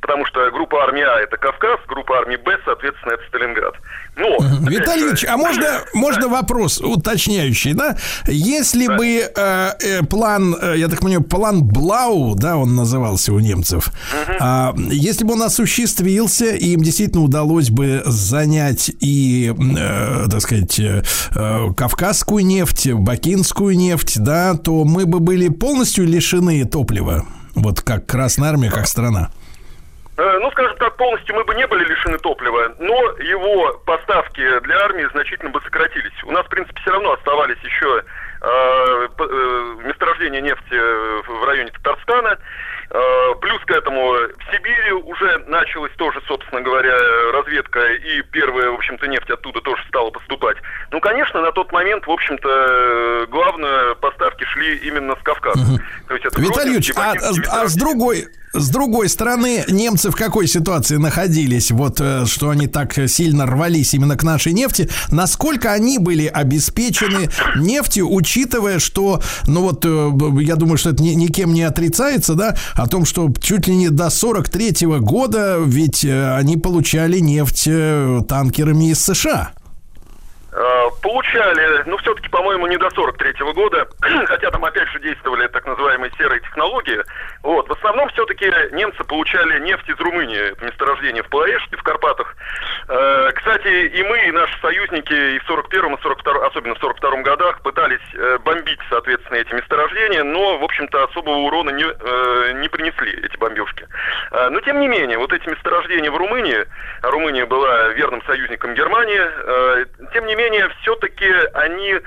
Потому что группа армии А это Кавказ, группа армии Б, соответственно, это Сталинград. Но, Виталий Ильич, а можно, можно вопрос уточняющий, да? Если бы э, э, план, э, я так понимаю, план Блау, да, он назывался у немцев, а, если бы он осуществился, и им действительно удалось бы занять и, э, так сказать, э, э, Кавказскую нефть, Бакинскую нефть, да, то мы бы были полностью лишены топлива. Вот как Красная Армия, как страна. Э, Ну, скажем так, полностью мы бы не были лишены топлива, но его поставки для армии значительно бы сократились. У нас, в принципе, все равно оставались еще э, э, месторождения нефти в районе Татарстана. Э, Плюс к этому в Сибири уже началась тоже, собственно говоря, разведка, и первая, в общем-то, нефть оттуда тоже стала поступать. Ну, конечно, на тот момент, в общем-то, главное, поставки шли именно с Кавказа. То есть это Виталий Юрьевич, а, Бакинский, а с другой с другой стороны, немцы в какой ситуации находились, вот э, что они так сильно рвались именно к нашей нефти, насколько они были обеспечены нефтью, учитывая, что, ну вот, э, я думаю, что это ни- никем не отрицается, да, о том, что чуть ли не до 43 года ведь э, они получали нефть танкерами из США. Э, Получали, ну, все-таки, по-моему, не до 43-го года, хотя там, опять же, действовали так называемые серые технологии. Вот, в основном все-таки немцы получали нефть из Румынии, это месторождение в Плоэште, в Карпатах. Э, Кстати, и мы, и наши союзники и в 41-м, и 42 особенно в 42-м годах, пытались э, бомбить, соответственно, эти месторождения, но, в общем-то, особого урона не, э, не принесли эти бомбежки. Э, Но, тем не менее, вот эти месторождения в Румынии, Румыния была верным союзником Германии, э, тем не менее, все-таки они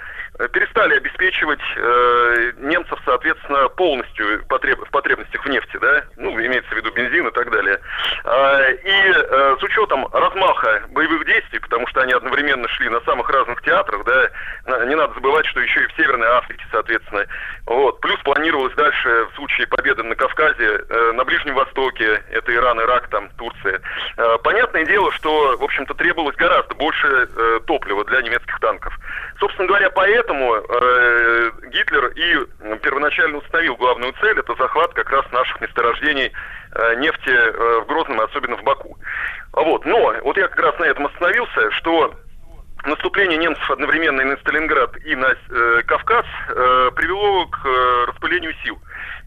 перестали обеспечивать э, немцев, соответственно, полностью потреб- в потребностях в нефти, да, ну, имеется в виду бензин и так далее. А, и э, с учетом размаха боевых действий, потому что они одновременно шли на самых разных театрах, да, не надо забывать, что еще и в Северной Африке, соответственно, вот, плюс планировалось дальше в случае победы на Кавказе, э, на Ближнем Востоке, это Иран, Ирак, там, Турция. Э, понятное дело, что, в общем-то, требовалось гораздо больше э, топлива для немецких танков. Собственно говоря, поэтому э, Гитлер и первоначально установил главную цель, это захват как раз наших месторождений э, нефти э, в Грозном, особенно в Баку. Вот, но вот я как раз на этом остановился, что наступление немцев одновременно и на Сталинград, и на э, Кавказ э, привело к э, распылению сил.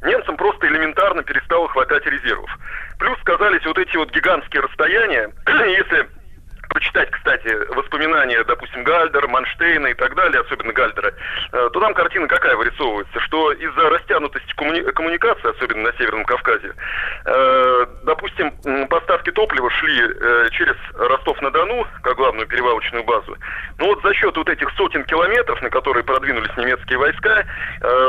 Немцам просто элементарно перестало хватать резервов. Плюс сказались вот эти вот гигантские расстояния. Если прочитать, кстати, воспоминания, допустим, Гальдера, Манштейна и так далее, особенно Гальдера, э, то там картина какая вырисовывается, что из-за растянутости коммуни- коммуникации, особенно на Северном Кавказе, э, допустим, поставки топлива шли э, через Ростов-на-Дону, как главную перевалочную базу, но вот за счет вот этих сотен километров, на которые продвинулись немецкие войска,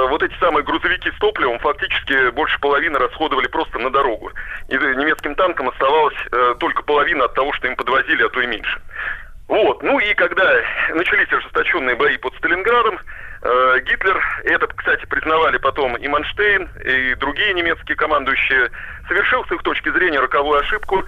вот эти самые грузовики с топливом фактически больше половины расходовали просто на дорогу. И немецким танкам оставалось только половина от того, что им подвозили, а то и меньше. Вот, ну и когда начались ожесточенные бои под Сталинградом, э, Гитлер, это, кстати, признавали потом и Манштейн, и другие немецкие командующие, совершил с их точки зрения роковую ошибку,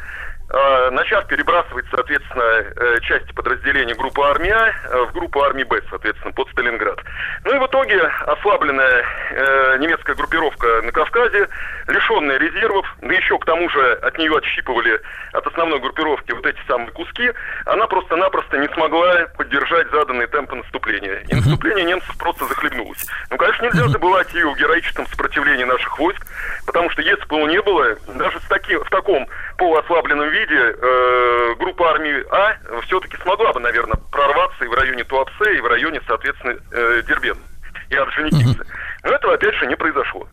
начав перебрасывать, соответственно, э, части подразделений группы армии А э, в группу армии Б, соответственно, под Сталинград. Ну и в итоге ослабленная э, немецкая группировка на Кавказе, лишенная резервов, да еще к тому же от нее отщипывали от основной группировки вот эти самые куски, она просто-напросто не смогла поддержать заданные темпы наступления. И наступление немцев просто захлебнулось. Ну, конечно, нельзя забывать и о героическом сопротивлении наших войск, потому что если бы его не было, даже с таки, в таком полуослабленном виде э, группа армии А все-таки смогла бы, наверное, прорваться и в районе Туапсе, и в районе, соответственно, э, Дербена и Орджоникидзе. Но этого, опять же, не произошло.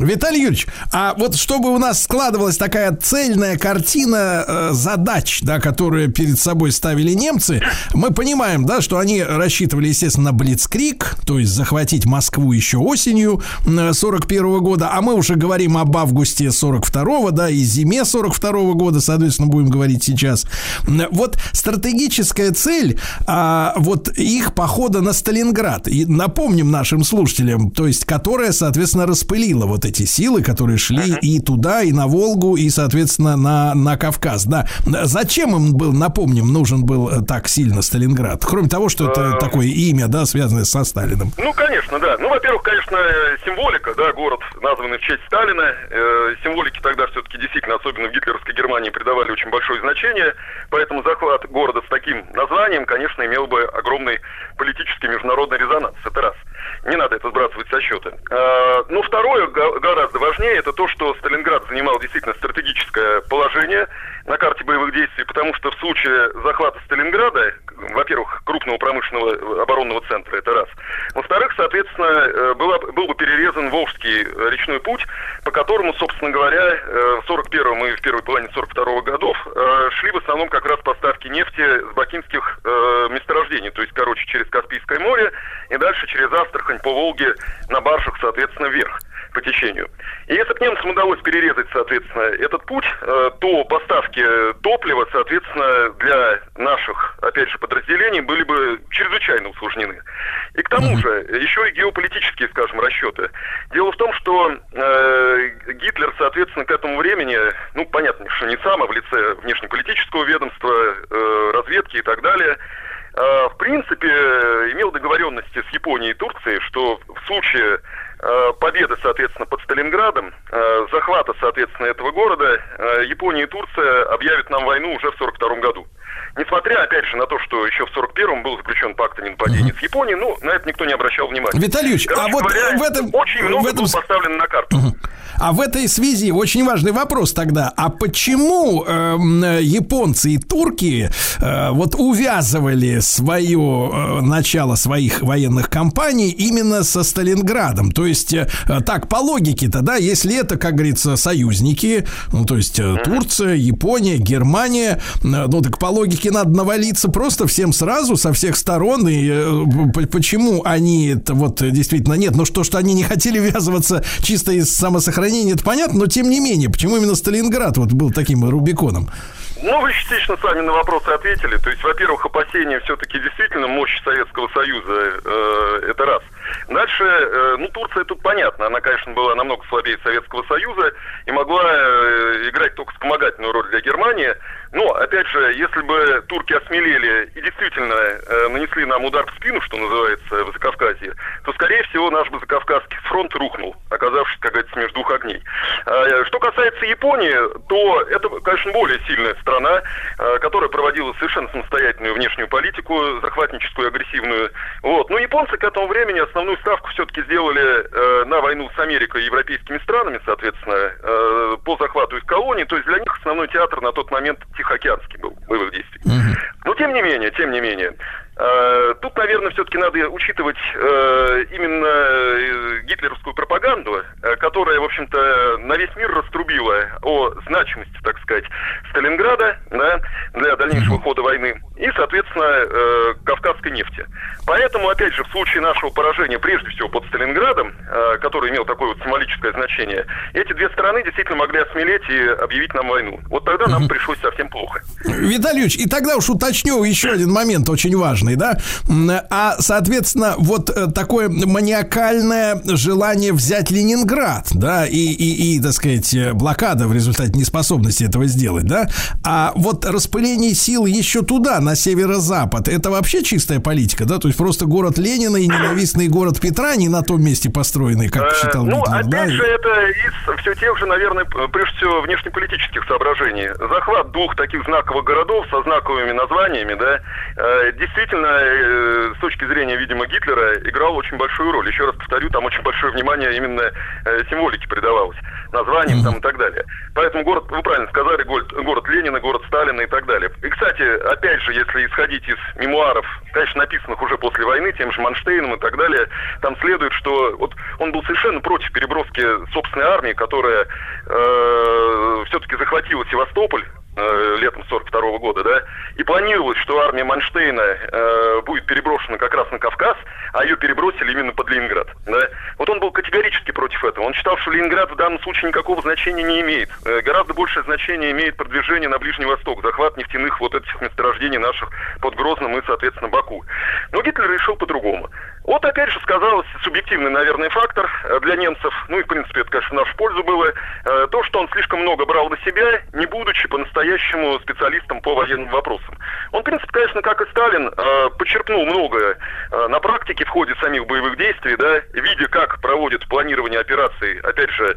Виталий Юрьевич, а вот чтобы у нас складывалась такая цельная картина э, задач, да, которые перед собой ставили немцы, мы понимаем, да, что они рассчитывали, естественно, на Блицкрик, то есть захватить Москву еще осенью э, 41 года, а мы уже говорим об августе 42-го, да, и зиме 42 года, соответственно, будем говорить сейчас. Вот стратегическая цель а, вот их похода на Сталинград. И напомним нашим слушателям, то есть которая, соответственно, распылила вот эти силы, которые шли и туда, и на Волгу, и, соответственно, на, на Кавказ. Да. Зачем им был, напомним, нужен был э, так сильно Сталинград? Кроме того, что это Э, такое имя, да, связанное со Сталиным. Ну, конечно, да. Ну, во-первых, конечно, э, символика, да, город, названный в честь Сталина. Э, символики тогда все-таки действительно, особенно в гитлеровской Германии, придавали очень большое значение. Поэтому захват города с таким названием, конечно, имел бы огромный политический международный резонанс. Это раз. Не надо это сбрасывать со счета. Э, Ну, второе, гораздо важнее, это то, что Сталинград занимал действительно стратегическое положение на карте боевых действий, потому что в случае захвата Сталинграда, во-первых, крупного промышленного э, оборонного центра, это раз. Во-вторых, соответственно, э, была, был бы перерезан Волжский э, речной путь, по которому, собственно говоря, в 41-м и в первой половине 42-го годов э, шли в основном как раз поставки нефти с бакинских месторождений, то есть, короче, через Каспийское море и дальше через Астрахань по Волге на баржах, соответственно, вверх по течению. И если бы немцам удалось перерезать, соответственно, этот путь, э, то поставки топлива, соответственно, для наших, опять же, подразделений были бы чрезвычайно усложнены. И к тому же, еще и геополитические, скажем, расчеты. Дело в том, что э, Гитлер, соответственно, к этому времени, ну, понятно, что не сам, а в лице внешнеполитического ведомства, э, разведки и так далее, э, в принципе, э, имел договоренности с Японией и Турцией, что в случае э, победы, соответственно, под Сталинградом, э, захвата, соответственно, этого города, э, Япония и Турция объявят нам войну уже в 42 году. Несмотря, опять же, на то, что еще в 41-м был заключен пакт о ненападении с Японией, ну, на это никто не обращал внимания. Виталий Юрьевич, а вот говоря, в этом... очень много в этом... было поставлено на карту. А в этой связи очень важный вопрос тогда. А почему эм, японцы и турки э, вот увязывали свое э, начало своих военных кампаний именно со Сталинградом? То есть э, так по логике-то, да, если это, как говорится, союзники, ну то есть э, Турция, Япония, Германия, э, ну так по логике надо навалиться просто всем сразу со всех сторон. И э, почему они это вот э, действительно нет? Ну что, что они не хотели ввязываться чисто из самосохранения, это понятно, но тем не менее, почему именно Сталинград вот был таким Рубиконом? Ну, вы частично сами на вопросы ответили. То есть, во-первых, опасения все-таки действительно мощи Советского Союза, э, это раз. Дальше, э, ну, Турция тут понятно, она, конечно, была намного слабее Советского Союза и могла э, играть только вспомогательную роль для Германии. Но, опять же, если бы турки осмелели и действительно э, нанесли нам удар в спину, что называется, в Закавказье, то, скорее всего, наш бы Закавказский фронт рухнул, оказавшись, как говорится, между двух огней. А, Что касается Японии, то это, конечно, более сильная страна, э, которая проводила совершенно самостоятельную внешнюю политику, захватническую, агрессивную. Вот. Но японцы к этому времени основную ставку все-таки сделали э, на войну с Америкой и европейскими странами, соответственно, э, по захвату их колоний. То есть для них основной театр на тот момент Тихоокеанский был. Боевых действий. Но тем не менее, тем не менее, э, тут, наверное, все-таки надо учитывать э, именно э, гитлеровскую пропаганду, которая, в общем-то, на весь мир раструбила о значимости, так сказать, Сталинграда да, для дальнейшего хода войны и, соответственно, э, кавказской нефти. Поэтому, опять же, в случае нашего поражения, прежде всего под Сталинградом, э, который имел такое вот символическое значение, эти две страны действительно могли осмелеть и объявить нам войну. Вот тогда нам пришлось совсем плохо. Виталий Ильич, и тогда уж уточню еще один момент очень важный, да? А, соответственно, вот э, такое маниакальное желание взять Ленинград, да, и, и, и, так сказать, э, блокада в результате неспособности этого сделать, да? А вот распыление сил еще туда, на северо-запад, это вообще чистая политика, да? То есть просто город Ленина и ненавистный город Петра не на том месте построенный, как Э, считал Ну, Гитлер, да? опять же, это из все тех же, наверное, прежде всего, внешнеполитических соображений. Захват двух таких знаковых городов со знаковыми названиями да, э, действительно, э, с точки зрения, видимо, Гитлера, играл очень большую роль. Еще раз повторю, там очень большое внимание именно символике придавалось, названиям там и так далее. Поэтому город, вы правильно сказали, город Ленина, город Сталина и так далее. И, кстати, опять же, если исходить из мемуаров, конечно, написанных уже после войны, тем же Манштейном и так далее, там следует, что вот он был совершенно против переброски собственной армии, которая э, все-таки захватила Севастополь э, летом 42 года, да, и планировалось, что армия Манштейна э, будет переброшена как раз на Кавказ, а ее перебросили именно под Ленинград, да. Вот он был категорически против этого. Он считал, что Ленинград в данном случае никакого значения не имеет. Э, гораздо большее значение имеет продвижение на Ближний Восток, захват нефтяных вот этих месторождений наших под Грозным и, соответственно, Баку. Но Гитлер решил по-другому. Вот опять же сказалось субъективный, наверное, фактор э, для немцев, ну и в принципе это, конечно, в нашу пользу было, э, то, что он слишком много брал на себя, не будучи по-настоящему специалистом по военным вопросам. Он, в принципе, конечно, как и Сталин, э, подчеркнул многое на практике в ходе самих боевых действий, да, видя, как проводят планирование операций, опять же,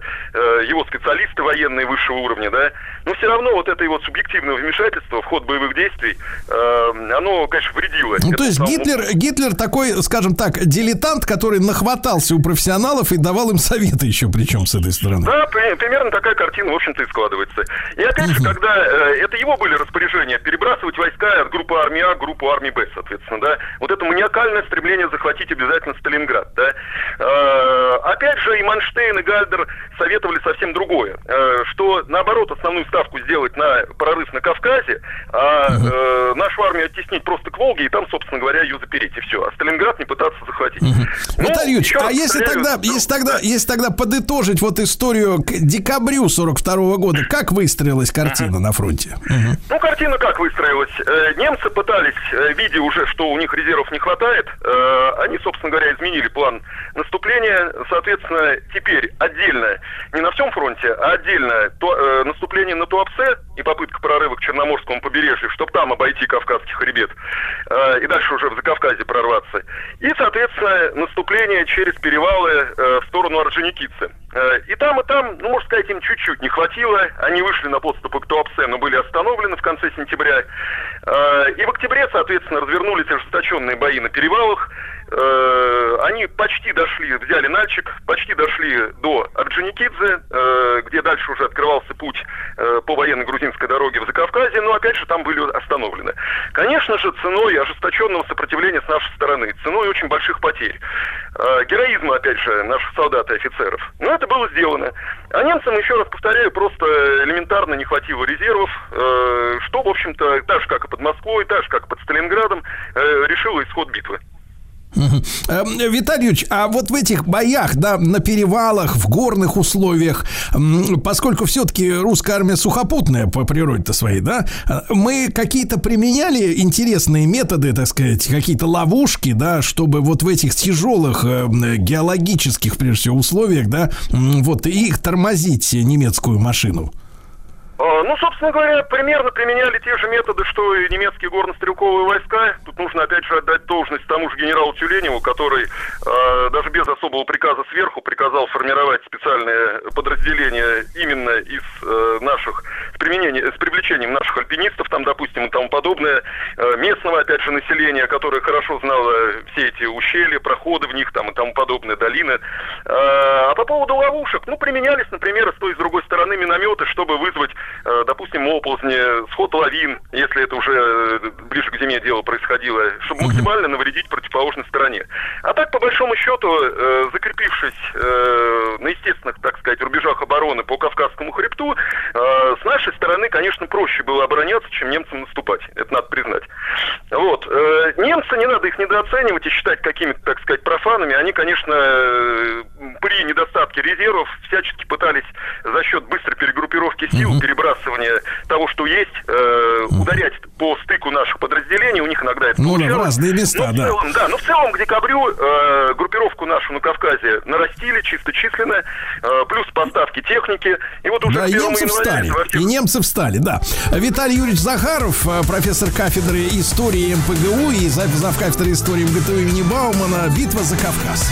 его специалисты военные высшего уровня, да, но все равно вот это его субъективное вмешательство в ход боевых действий, оно, конечно, вредило. Ну, то есть Гитлер, Гитлер такой, скажем так, дилетант, который нахватался у профессионалов и давал им советы еще, причем с этой стороны. Да, при- примерно такая картина, в общем-то, и складывается. И опять же, когда э, это его были распоряжения, перебрасывать войска от группы армии А к группу армии Б, соответственно, да, вот это маниакальное стремление захватить обязательно Сталинград, да. Э, опять же, и Манштейн, и Гальдер советовали совсем другое, э, что, наоборот, основную ставку сделать на прорыв на Кавказе, а э, нашу армию оттеснить просто к Волге, и там, собственно говоря, ее запереть, и все. А Сталинград не пытаться захватить. Ну, Виталий Юрьевич, а если повторяю, тогда, если тогда, если тогда подытожить вот историю к декабрю 42 года, как выстроилась картина на фронте? Мгм. Ну, картина как выстроилась? Э, немцы пытались, э, видя уже, что у них резервов не хватает, э, они, собственно говоря, изменили план наступления. Соответственно, теперь отдельно, не на всем фронте, а отдельно то, наступление на Туапсе и попытка прорыва к Черноморскому побережью, чтобы там обойти Кавказский хребет и дальше уже в Закавказье прорваться. И, соответственно, наступление через перевалы э, в сторону Орджоникидзе. Э, И там, и там, ну, можно сказать, им чуть-чуть не хватило. Они вышли на подступы к Туапсе, но были остановлены в конце сентября. Э, И в октябре, соответственно, развернулись ожесточенные бои на перевалах. Э, Они почти дошли, взяли Нальчик, почти дошли до Орджоникидзе, э, где дальше уже открывался путь э, по военно-грузинской дороге в Закавказье, но опять же там были остановлены. Конечно же, ценой ожесточенного сопротивления с нашей стороны, ценой очень больших потерь. Э, Героизма, опять же, наших солдат и офицеров. Но это было сделано. А немцам, еще раз повторяю, просто элементарно не хватило резервов, э, что, в общем-то, так же, как и под Москвой, так же, как и под Сталинградом, э, решило исход битвы. Эм, Виталий а вот в этих боях, да, на перевалах, в горных условиях, поскольку все-таки русская армия сухопутная по природе-то своей, да, мы какие-то применяли интересные методы, так сказать, какие-то ловушки, да, чтобы вот в этих тяжелых э, геологических, прежде всего, условиях, да, вот их тормозить немецкую машину. А, Ну, собственно говоря, примерно применяли те же методы, что и немецкие горнострелковые войска. Тут нужно опять же отдать должность тому же генералу Тюленеву, который э, даже без особого приказа сверху приказал формировать специальные подразделения именно из э, наших с применением, с привлечением наших альпинистов, там, допустим, и тому подобное, э, местного, опять же, населения, которое хорошо знало все эти ущелья, проходы в них, там и тому подобное, долины. А а по поводу ловушек, ну, применялись, например, с той и с другой стороны минометы, чтобы вызвать, э, допустим, оползни, сход лавин, если это уже э, ближе к зиме дело происходило, чтобы максимально навредить противоположной стороне. А так, по большому счету, э, закрепившись э, на естественных, так сказать, рубежах обороны по Кавказскому хребту, э, с нашей стороны, конечно, проще было обороняться, чем немцам наступать. Это надо признать. Вот. Э, немцы, не надо их недооценивать и считать какими-то, так сказать, профанами. Они, конечно, э, при недостатке резервов всячески пытались за счет быстрой перегруппировки сил, перебрасывания того, что есть, э, ударять по стыку наших подразделений. У них иногда это Ну да, в разные места, Но в да. целом, да, но в целом к декабрю э, группировку нашу на Кавказе нарастили чисто численно, э, плюс поставки техники. И вот уже Да, и 1 немцы встали. всех И немцы встали, да. Виталий Юрьевич Захаров, э, профессор кафедры истории МПГУ и зав кафедры истории МГТУ имени Баумана. Битва за Кавказ.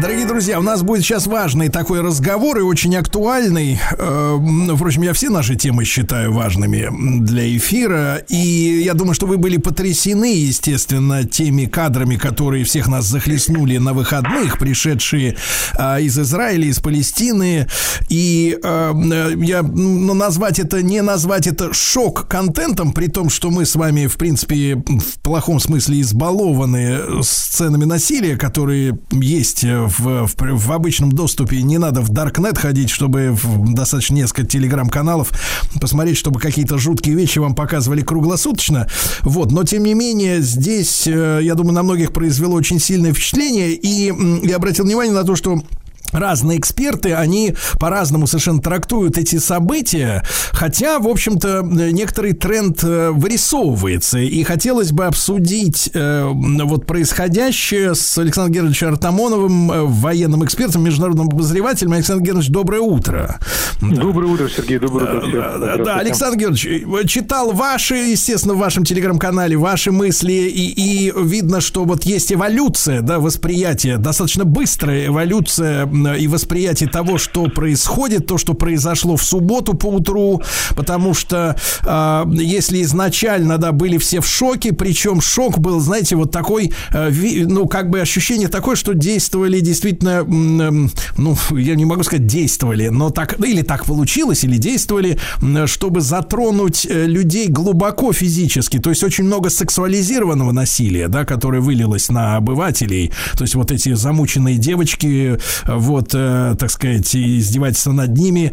Дорогие друзья, у нас будет сейчас важный такой разговор и очень актуальный. Э, Впрочем, я все наши темы считаю важными для эфира. И я думаю, что вы были потрясены, естественно, теми кадрами, которые всех нас захлестнули на выходных, пришедшие а, из Израиля, из Палестины. И э, я ну, назвать это, не назвать это шок-контентом, при том, что мы с вами, в принципе, в плохом смысле избалованы сценами насилия, которые есть в, в, в обычном доступе. Не надо в Даркнет ходить, чтобы в, достаточно несколько телеграм-каналов посмотреть, чтобы какие-то жуткие вещи вам показывали круглосуточно. Вот, но тем не менее, здесь, э, я думаю, на многих произвело очень сильное впечатление. И я обратил внимание на то, что Разные эксперты, они по-разному совершенно трактуют эти события, хотя, в общем-то, некоторый тренд э, вырисовывается. И хотелось бы обсудить э, вот происходящее с Александром Георгиевичем Артамоновым, э, военным экспертом, международным обозревателем. Александр Георгиевич, доброе утро. Доброе утро, Сергей, доброе утро. Да. Александр Георгиевич, читал ваши, естественно, в вашем телеграм-канале, ваши мысли, и, и видно, что вот есть эволюция, да, восприятие, достаточно быстрая эволюция и восприятие того, что происходит, то, что произошло в субботу по утру, потому что а, если изначально, да, были все в шоке, причем шок был, знаете, вот такой, э, ну, как бы ощущение такое, что действовали действительно, м, ну, я не могу сказать действовали, но так, ну, или так получилось, или действовали, чтобы затронуть э, людей глубоко физически, то есть очень много сексуализированного насилия, да, которое вылилось на обывателей, то есть вот эти замученные девочки, э, вот, э, так сказать, издевательства над ними,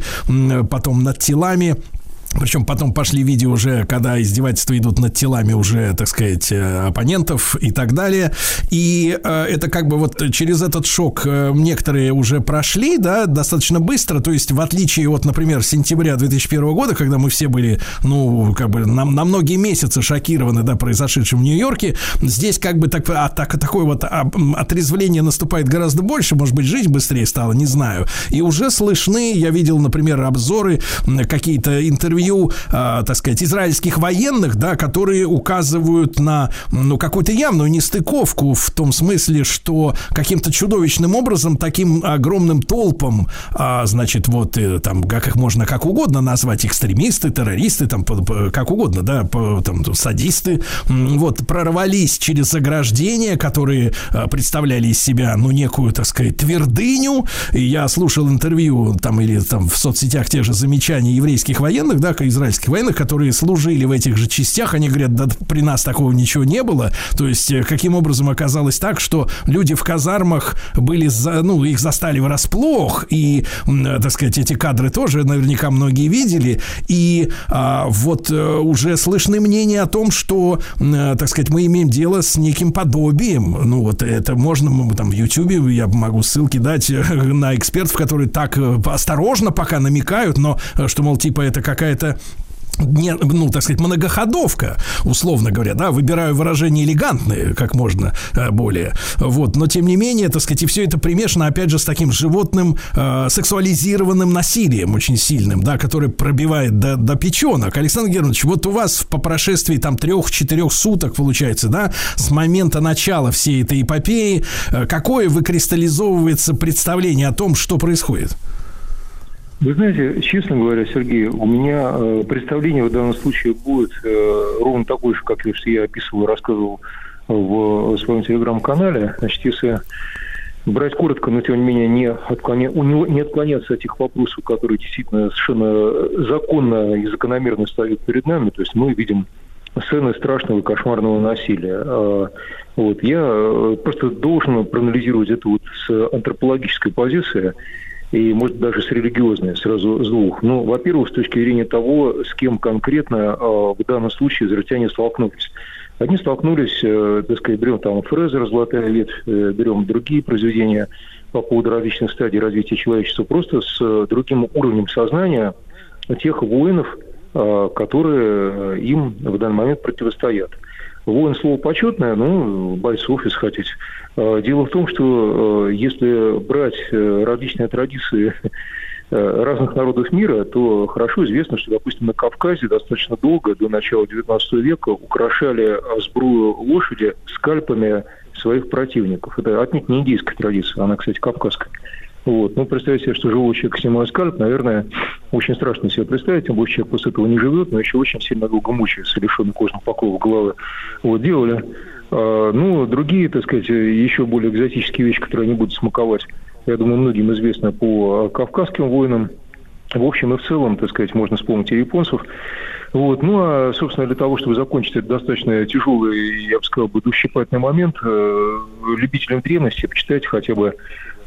потом над телами. Причем потом пошли видео уже, когда издевательства идут над телами уже, так сказать, э, оппонентов и так далее. И э, это как бы вот через этот шок э, некоторые уже прошли, да, достаточно быстро. То есть в отличие от, например, сентября 2001 года, когда мы все были, ну, как бы на, на многие месяцы шокированы, да, произошедшим в Нью-Йорке, здесь как бы так, а, так, такое вот отрезвление наступает гораздо больше, может быть, жизнь быстрее стала, не знаю. И уже слышны, я видел, например, обзоры, какие-то интервью, а, так сказать, израильских военных, да, которые указывают на, ну, какую-то явную нестыковку в том смысле, что каким-то чудовищным образом, таким огромным толпам, а, значит, вот, э, там, как их можно как угодно назвать, экстремисты, террористы, там, по- по- как угодно, да, по- там, садисты, вот, прорвались через ограждения, которые а, представляли из себя, ну, некую, так сказать, твердыню, и я слушал интервью, там, или там в соцсетях те же замечания еврейских военных, да, израильских военных, которые служили в этих же частях, они говорят, да при нас такого ничего не было, то есть э, каким образом оказалось так, что люди в казармах были, за, ну, их застали врасплох, и, э, так сказать, эти кадры тоже наверняка многие видели, и а, вот э, уже слышны мнения о том, что, так сказать, мы имеем дело с неким подобием, ну, вот это можно, там в Ютьюбе, я могу ссылки дать на экспертов, которые так осторожно пока намекают, но что, мол, типа это какая-то не, ну, так сказать, многоходовка, условно говоря, да, выбираю выражения элегантные, как можно э, более, вот, но тем не менее, так сказать, и все это примешано, опять же, с таким животным э, сексуализированным насилием очень сильным, да, который пробивает до, до печенок. Александр Германович, вот у вас по прошествии там трех-четырех суток, получается, да, с момента начала всей этой эпопеи, э, какое выкристаллизовывается представление о том, что происходит? Вы знаете, честно говоря, Сергей, у меня э, представление в данном случае будет э, ровно такое же, как я описывал и рассказывал в своем телеграм-канале. Значит, если брать коротко, но тем не менее не, отклоня... не отклоняться от тех вопросов, которые действительно совершенно законно и закономерно стоят перед нами. То есть мы видим сцены страшного и кошмарного насилия. А, Вот. Я э, просто должен проанализировать это вот с антропологической позиции и, может, даже с религиозной, сразу с двух. Ну, во-первых, с точки зрения того, с кем конкретно э, в данном случае израильтяне столкнулись. Одни столкнулись, э, так сказать, берем там Фрезер, «Золотая ветвь», э, берем другие произведения по поводу различных стадий развития человечества, просто с э, другим уровнем сознания тех воинов, э, которые им в данный момент противостоят. Воин слово почетное, ну, бойцов, если хотите. Э, Дело в том, что э, если брать э, различные традиции разных народов мира, то хорошо известно, что, допустим, на Кавказе достаточно долго, до начала XIX века, украшали сбрую лошади скальпами своих противников. Это отнюдь не индийская традиция, она, кстати, кавказская. Вот. Ну, представьте себе, что живой человек снимает скальп, наверное, очень страшно себе представить, тем более человек после этого не живет, но еще очень сильно долго мучается, лишенный кожных покровов головы. Вот, делали. А, ну, другие, так сказать, еще более экзотические вещи, которые они будут смаковать, я думаю, многим известно по кавказским воинам. В общем и в целом, так сказать, можно вспомнить и японцев. Вот. Ну, а, собственно, для того, чтобы закончить этот достаточно тяжелый, я бы сказал, бы, душесчипательный момент, э, любителям древности почитайте хотя бы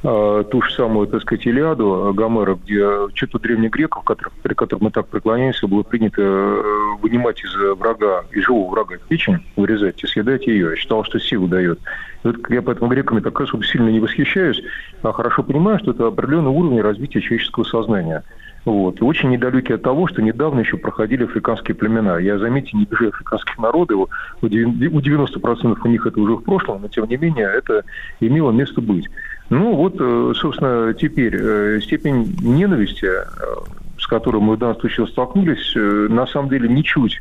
ту же самую, так сказать, Илиаду Гомера, где что-то древних греков, при которых мы так преклоняемся, было принято э, вынимать из врага, из живого врага печень, вырезать и съедать ее. Я считал, что силу дает. Вот я поэтому греками так особо сильно не восхищаюсь, а хорошо понимаю, что это определенный уровень развития человеческого сознания. Вот. И очень недалеки от того, что недавно еще проходили африканские племена. Я, заметьте, не бежу африканских народов, у 90% у них это уже в прошлом, но тем не менее это имело место быть. Ну вот, э, собственно, теперь э, степень ненависти, э, с которой мы в данном случае столкнулись, на самом деле ничуть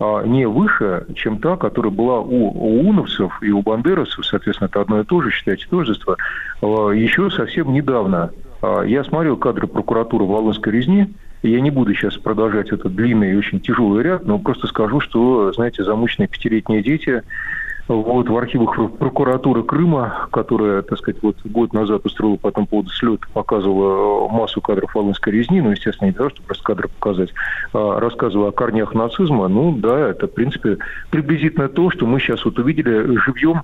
а, не выше, чем та, которая была у, у уновцев и у бандеровцев, соответственно, это одно и то же, считайте, тождество, а, еще совсем недавно. А, я смотрел кадры прокуратуры Волынской резни, я не буду сейчас продолжать этот длинный и очень тяжелый ряд, но просто скажу, что, знаете, замученные пятилетние дети вот в архивах прокуратуры Крыма, которая, так сказать, вот год назад устроила по этому поводу слет, показывала э, массу кадров Волынской резни, ну, естественно, не для того, чтобы просто кадры показать, а рассказывала о корнях нацизма, ну, да, это, в принципе, приблизительно то, что мы сейчас вот увидели живьем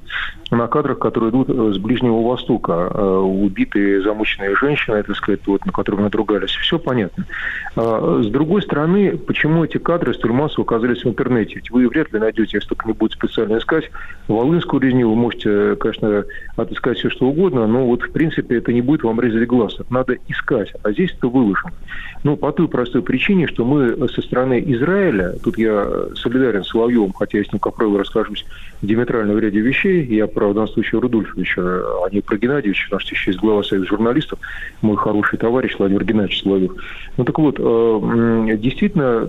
на кадрах, которые идут э, с Ближнего Востока. Э, убитые, замученные женщины, так сказать, вот, на которых надругались. Все понятно. А, с другой стороны, почему эти кадры столь массово оказались в интернете? Ведь вы вряд ли найдете, если только не будет специально искать, Волынскую резню вы можете, конечно, отыскать все, что угодно, но вот, в принципе, это не будет вам резать глаз. Это надо искать, а здесь это выложено. Ну, по той простой причине, что мы со стороны Израиля, тут я солидарен с Соловьевым, хотя я с ним, как правило, расскажусь диаметрально в ряде вещей, я, правда, в данном случае Рудольфовича, а не про Геннадьевича, наш еще есть глава Союза журналистов, мой хороший товарищ Владимир Геннадьевич Соловьев. Ну, так вот, э, действительно,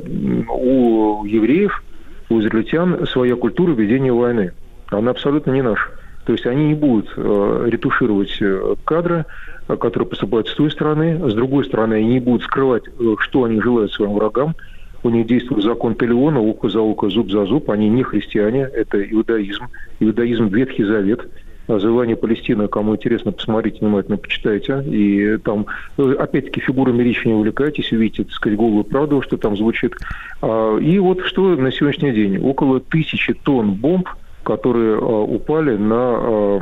у евреев, у израильтян своя культура ведения войны она абсолютно не наша. То есть они не будут э, ретушировать э, кадры, э, которые поступают с той стороны. С другой стороны, они не будут скрывать, э, что они желают своим врагам. У них действует закон Талиона, ухо за ухо, зуб за зуб. Они не христиане, это иудаизм. Иудаизм – Ветхий Завет. Завоевание Палестины, кому интересно, посмотрите внимательно, почитайте. И там, опять-таки, фигурами речи не увлекайтесь, увидите, так сказать, голую правду, что там звучит. А, и вот что на сегодняшний день. Около тысячи тонн бомб – которые э, упали на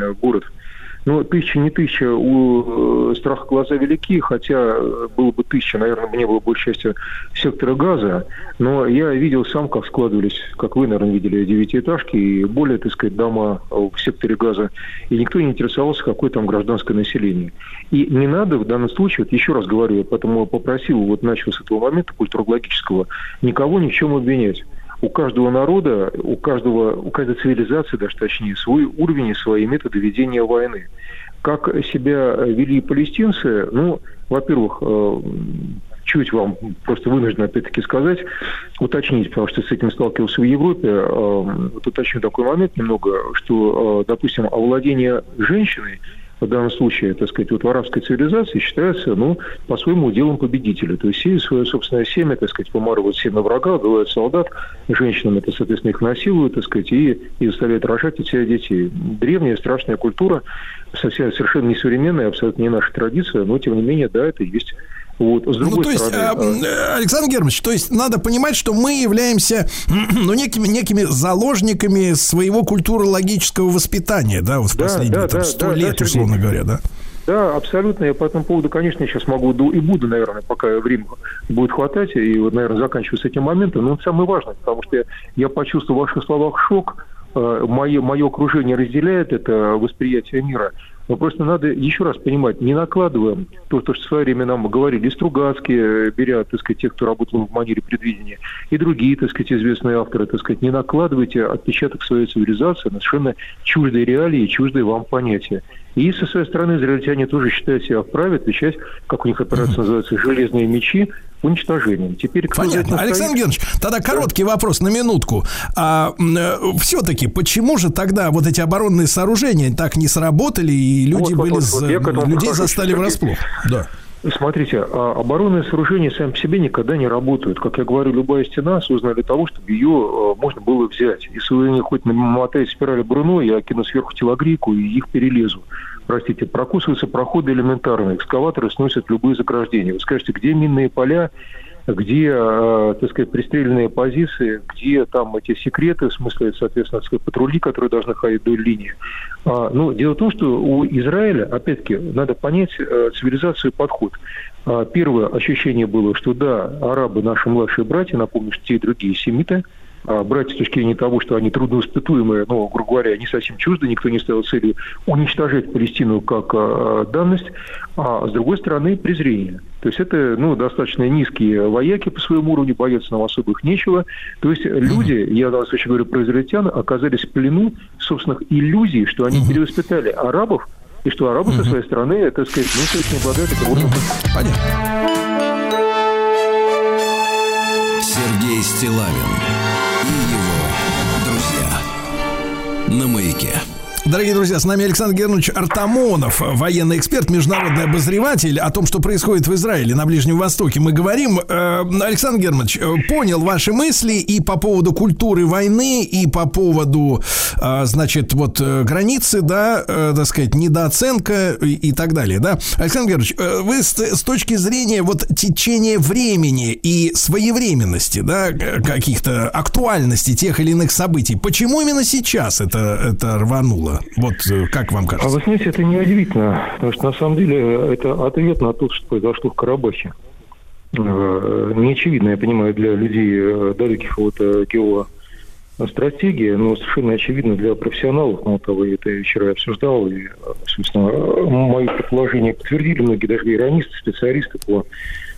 э, город. Ну, тысяча, не тысяча, у э, страха глаза велики, хотя было бы тысяча, наверное, мне было больше счастья сектора газа, но я видел сам, как складывались, как вы, наверное, видели, девятиэтажки и более, так сказать, дома в секторе газа, и никто не интересовался, какое там гражданское население. И не надо в данном случае, вот еще раз говорю, я поэтому попросил, вот начал с этого момента культурологического, никого ни в чем обвинять у каждого народа, у, каждого, у каждой цивилизации, даже точнее, свой уровень и свои методы ведения войны. Как себя вели палестинцы, ну, во-первых, э, чуть вам просто вынужден опять-таки сказать, уточнить, потому что с этим сталкивался в Европе, э, вот уточню такой момент немного, что, э, допустим, овладение женщиной в данном случае, так сказать, вот в арабской цивилизации считается, ну, по-своему делом победителя. То есть сеют свое собственное семя, так сказать, помарывают семя врага, убивают солдат, женщинам это, соответственно, их насилуют, так сказать, и, и заставляют рожать от себя детей. Древняя страшная культура, совсем совершенно несовременная, абсолютно не наша традиция, но, тем не менее, да, это есть вот. С другой ну, то есть, стороны, а, Александр Германович, то есть надо понимать, что мы являемся ну, некими, некими заложниками своего культурологического воспитания, да, вот в да, последние да, там, да, 100 да, лет, да, условно Сергей. говоря, да? Да, абсолютно. Я по этому поводу, конечно, сейчас могу и буду, наверное, пока время будет хватать, и вот, наверное, заканчиваю с этим моментом. Но это самое важное, потому что я, я почувствовал в ваших словах шок. Мое, мое окружение разделяет это восприятие мира. Но просто надо еще раз понимать, не накладываем то, что в свое время нам говорили Стругацкие, беря, так сказать, тех, кто работал в манере предвидения, и другие, так сказать, известные авторы, так сказать, не накладывайте отпечаток своей цивилизации на совершенно чуждые реалии, чуждые вам понятия. И со своей стороны израильтяне тоже считают себя вправе отвечать, как у них операция называется, «железные мечи», уничтожением. Теперь за Понятно. Александр? Георгиевич, тогда короткий вопрос на минутку. А, все-таки, почему же тогда вот эти оборонные сооружения так не сработали, и люди Вот, были, вот, за- вот, этому людей застали врасплох? Да. Смотрите, а оборонные сооружения сами по себе никогда не работают. Как я говорю, любая стена создана для того, чтобы ее э, можно было взять. Если вы не хоть намотаете спирали Бруно, я кину сверху телогрейку и их перелезу. Простите, прокусываются проходы элементарные, экскаваторы сносят любые заграждения. Вы скажете, где минные поля, где, э, так сказать, пристреленные позиции, где там эти секреты, в смысле, соответственно, так сказать, патрули, которые должны ходить вдоль линии. А, ну, дело в том, что у Израиля, опять-таки, надо понять э, цивилизацию и подход. А, первое ощущение было, что да, арабы наши младшие братья, напомню, что те и другие семиты, а, братья с точки зрения того, что они трудноиспытуемые, но, грубо говоря, не совсем чужды, никто не ставил целью уничтожать Палестину как а, данность, а с другой стороны презрение. То есть это ну, достаточно низкие вояки по своему уровню, бояться нам особо их нечего. То есть люди, я данном случае говорю про израильтян, оказались в плену собственных иллюзий, что они перевоспитали арабов, и что арабы со своей стороны, так сказать, ну, есть не обладают таким Понятно. Сергей Стилавин На маяке. Дорогие друзья, с нами Александр Германович Артамонов, военный эксперт, международный обозреватель. О том, что происходит в Израиле, на Ближнем Востоке, мы говорим. Э, Александр Германович, э, понял ваши мысли и по поводу культуры войны, и по поводу, э, значит, вот границы, да, так сказать, недооценка и, так далее, да. Александр Германович, вы с, точки зрения вот течения времени и своевременности, да, каких-то актуальности тех или иных событий, почему именно сейчас это, это рвануло? Вот э, как вам А кажется? вы знаете, это неудивительно, потому что на самом деле это ответ на то, что произошло в Карабахе. Э, Не очевидно, я понимаю, для людей э, далеких от э, геостратегии, но совершенно очевидно для профессионалов. Ну, того я это вчера и обсуждал, и, собственно, мои предположения подтвердили многие даже иронисты, специалисты по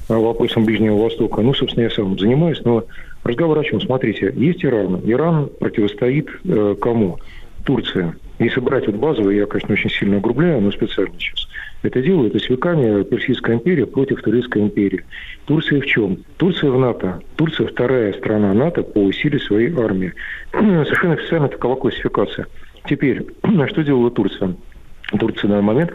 вопросам Ближнего Востока. Ну, собственно, я сам занимаюсь, но разговор о чем? Смотрите, есть Иран. Иран противостоит э, кому? Турция. Если брать вот базовое, я, конечно, очень сильно огрубляю, но специально сейчас. Это делает, то есть веками Персидская империя против Турецкой империи. Турция в чем? Турция в НАТО. Турция вторая страна НАТО по силе своей армии. Совершенно официально такова классификация. Теперь, что делала Турция? Турция на данный момент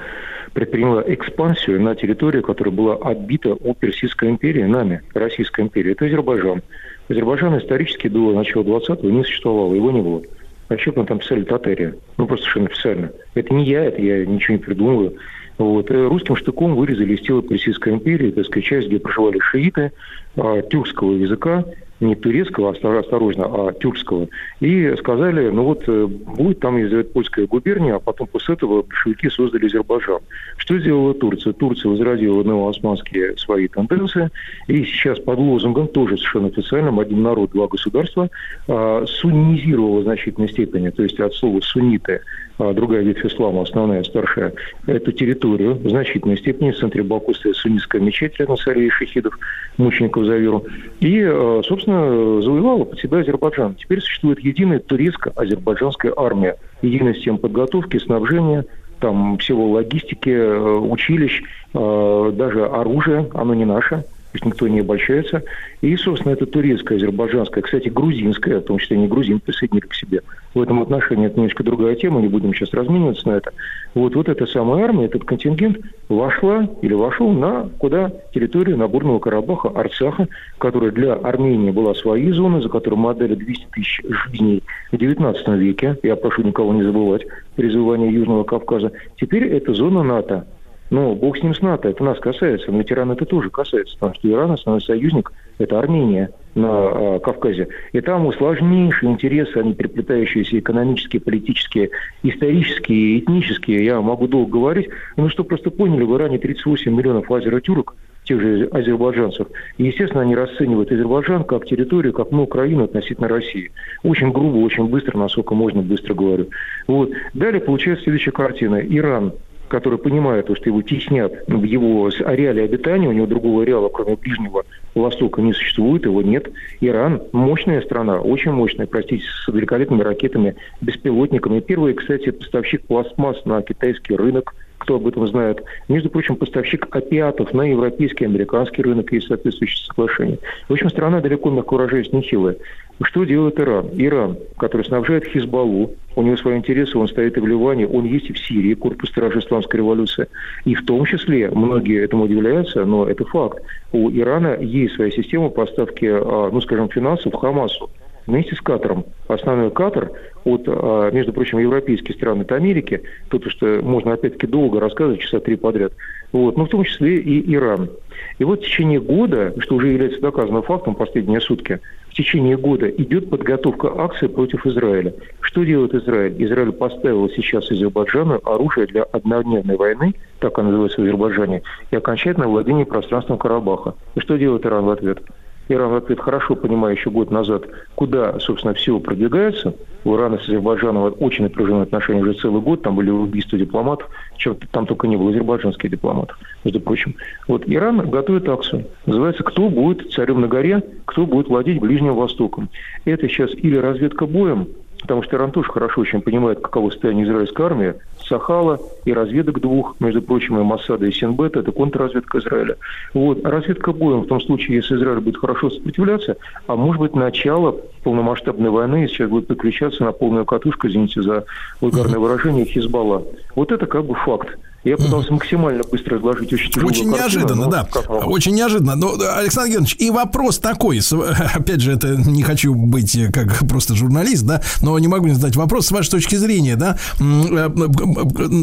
предприняла экспансию на территорию, которая была отбита у Персидской империи, нами, Российской империи. Это Азербайджан. Азербайджан исторически до начала 20-го не существовало, его не было. А что там писали Татария? Ну, просто совершенно официально. Это не я, это я ничего не придумываю. Вот. Э, Русским штыком вырезали из тела Персидской империи, так сказать, часть, где проживали шииты, а, тюркского языка, не турецкого, остро- осторожно, а тюркского. И сказали, ну вот э, будет там Елизавета Польская губерния, а потом после этого большевики создали Азербайджан. Что сделала Турция? Турция возродила новоосманские свои тенденции, и сейчас под лозунгом, тоже совершенно официальным, один народ, два государства, а, суннизировала в значительной степени, то есть от слова сунниты, а другая ветвь ислама, основная, старшая, эту территорию в значительной степени. В центре Баку стоит суннитская мечеть рядом с шахидов, мучеников за веру. И, э, собственно, завоевала под себя Азербайджан. Теперь существует единая турецко-азербайджанская армия. Единая система подготовки, снабжения, там всего логистики, э, училищ, э, даже оружие, оно не наше, есть никто не обольщается. И, собственно, это турецкая, азербайджанская, кстати, грузинская, в том числе не грузин, присоединили к себе. В этом отношении это немножко другая тема, не будем сейчас размениваться на это. Вот, вот эта самая армия, этот контингент вошла или вошел на куда? Территорию Нагорного Карабаха, Арцаха, которая для Армении была своей зоной, за которую мы отдали 200 тысяч жизней в 19 веке. Я прошу никого не забывать призывание Южного Кавказа. Теперь это зона НАТО. Ну, бог с ним с НАТО, это нас касается, но Иран это тоже касается, потому что Иран основной союзник – это Армения на э, Кавказе. И там сложнейшие интересы, они переплетающиеся экономические, политические, исторические, этнические, я могу долго говорить, но что просто поняли, в Иране 38 миллионов азеротюрок, тех же азербайджанцев. И, естественно, они расценивают Азербайджан как территорию, как ну, Украину относительно России. Очень грубо, очень быстро, насколько можно быстро говорю. Вот. Далее получается следующая картина. Иран который понимает, что его теснят в его ареале обитания, у него другого ареала, кроме Ближнего Востока, не существует, его нет. Иран – мощная страна, очень мощная, простите, с великолепными ракетами, беспилотниками. Первый, кстати, поставщик пластмасс на китайский рынок, кто об этом знает. Между прочим, поставщик опиатов на европейский, американский рынок есть соответствующее соглашение. В общем, страна далеко, мягко выражаясь, нехилая. Что делает Иран? Иран, который снабжает Хизбаллу, у него свои интересы, он стоит и в Ливане, он есть и в Сирии, корпус стражи исламской революции. И в том числе, многие этому удивляются, но это факт, у Ирана есть своя система поставки, а, ну, скажем, финансов Хамасу вместе с Катаром. Основной Катар от, а, между прочим, европейские страны от Америки, тут что можно опять-таки долго рассказывать, часа три подряд, вот, но в том числе и Иран. И вот в течение года, что уже является доказанным фактом последние сутки, в течение года идет подготовка акций против Израиля. Что делает Израиль? Израиль поставил сейчас Азербайджану оружие для однодневной войны, так она называется в Азербайджане, и окончательное владение пространством Карабаха. И что делает Иран в ответ? Иран в ответ хорошо понимая еще год назад, куда, собственно, все продвигается. У Ирана с Азербайджаном очень напряженные отношения уже целый год. Там были убийства дипломатов. Чем там только не было, азербайджанских дипломатов, между прочим. Вот Иран готовит акцию. Называется «Кто будет царем на горе? Кто будет владеть Ближним Востоком?» Это сейчас или разведка боем, потому что Иран тоже хорошо очень понимает, каково состояние израильской армии, Сахала и разведок двух, между прочим, и Массада, и Синбета, это контрразведка Израиля. Вот. Разведка боем в том случае, если Израиль будет хорошо сопротивляться, а может быть начало полномасштабной войны сейчас будет подключаться на полную катушку, извините за вульгарное выражение, Хизбалла. Вот это как бы факт. Я пытался максимально быстро изложить очень тяжелую Очень картину, неожиданно, но да. Очень неожиданно. Но, Александр Георгиевич, и вопрос такой. Опять же, это не хочу быть э, как просто журналист, да, но не могу не задать вопрос с вашей точки зрения, да. э,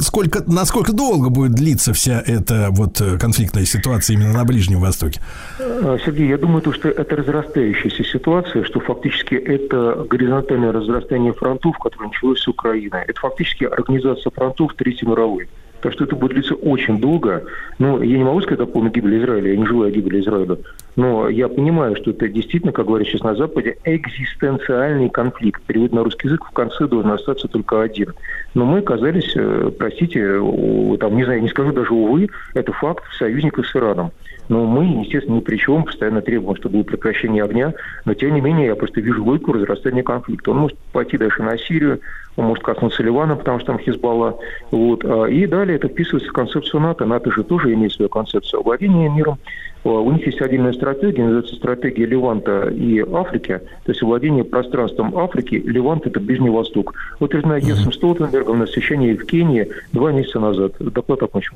Сколько, насколько долго будет длиться вся эта вот э, конфликтная ситуация именно на Ближнем Востоке? Сергей, я думаю, то, что это разрастающаяся ситуация, что фактически это горизонтальное разрастание фронтов, которое началось с Украины. Это фактически организация фронтов Третьей мировой. Так что это будет длиться очень долго. Ну, я не могу сказать о полной гибели Израиля, я не желаю гибели Израиля. Но я понимаю, что это действительно, как говорят сейчас на Западе, экзистенциальный конфликт. Перевод на русский язык в конце должен остаться только один. Но мы оказались, э, простите, там, не знаю, не скажу даже увы, это факт, союзников с Ираном. Но мы, естественно, ни при чем, постоянно требуем, чтобы было прекращение огня. Но, тем не менее, я просто вижу логику разрастания конфликта. Он может пойти дальше на Сирию, он может коснуться Ливана, потому что там Хизбалла. Вот. А, И далее это вписывается в концепцию НАТО. НАТО же тоже имеет свою концепцию владения миром. А, У них есть отдельная стратегия, называется стратегия Леванта и Африки. То есть владение пространством Африки, Левант – это Ближний Восток. Вот я знаю, Генсом Столтенбергом на совещании в Кении два месяца назад. Доклад окончен.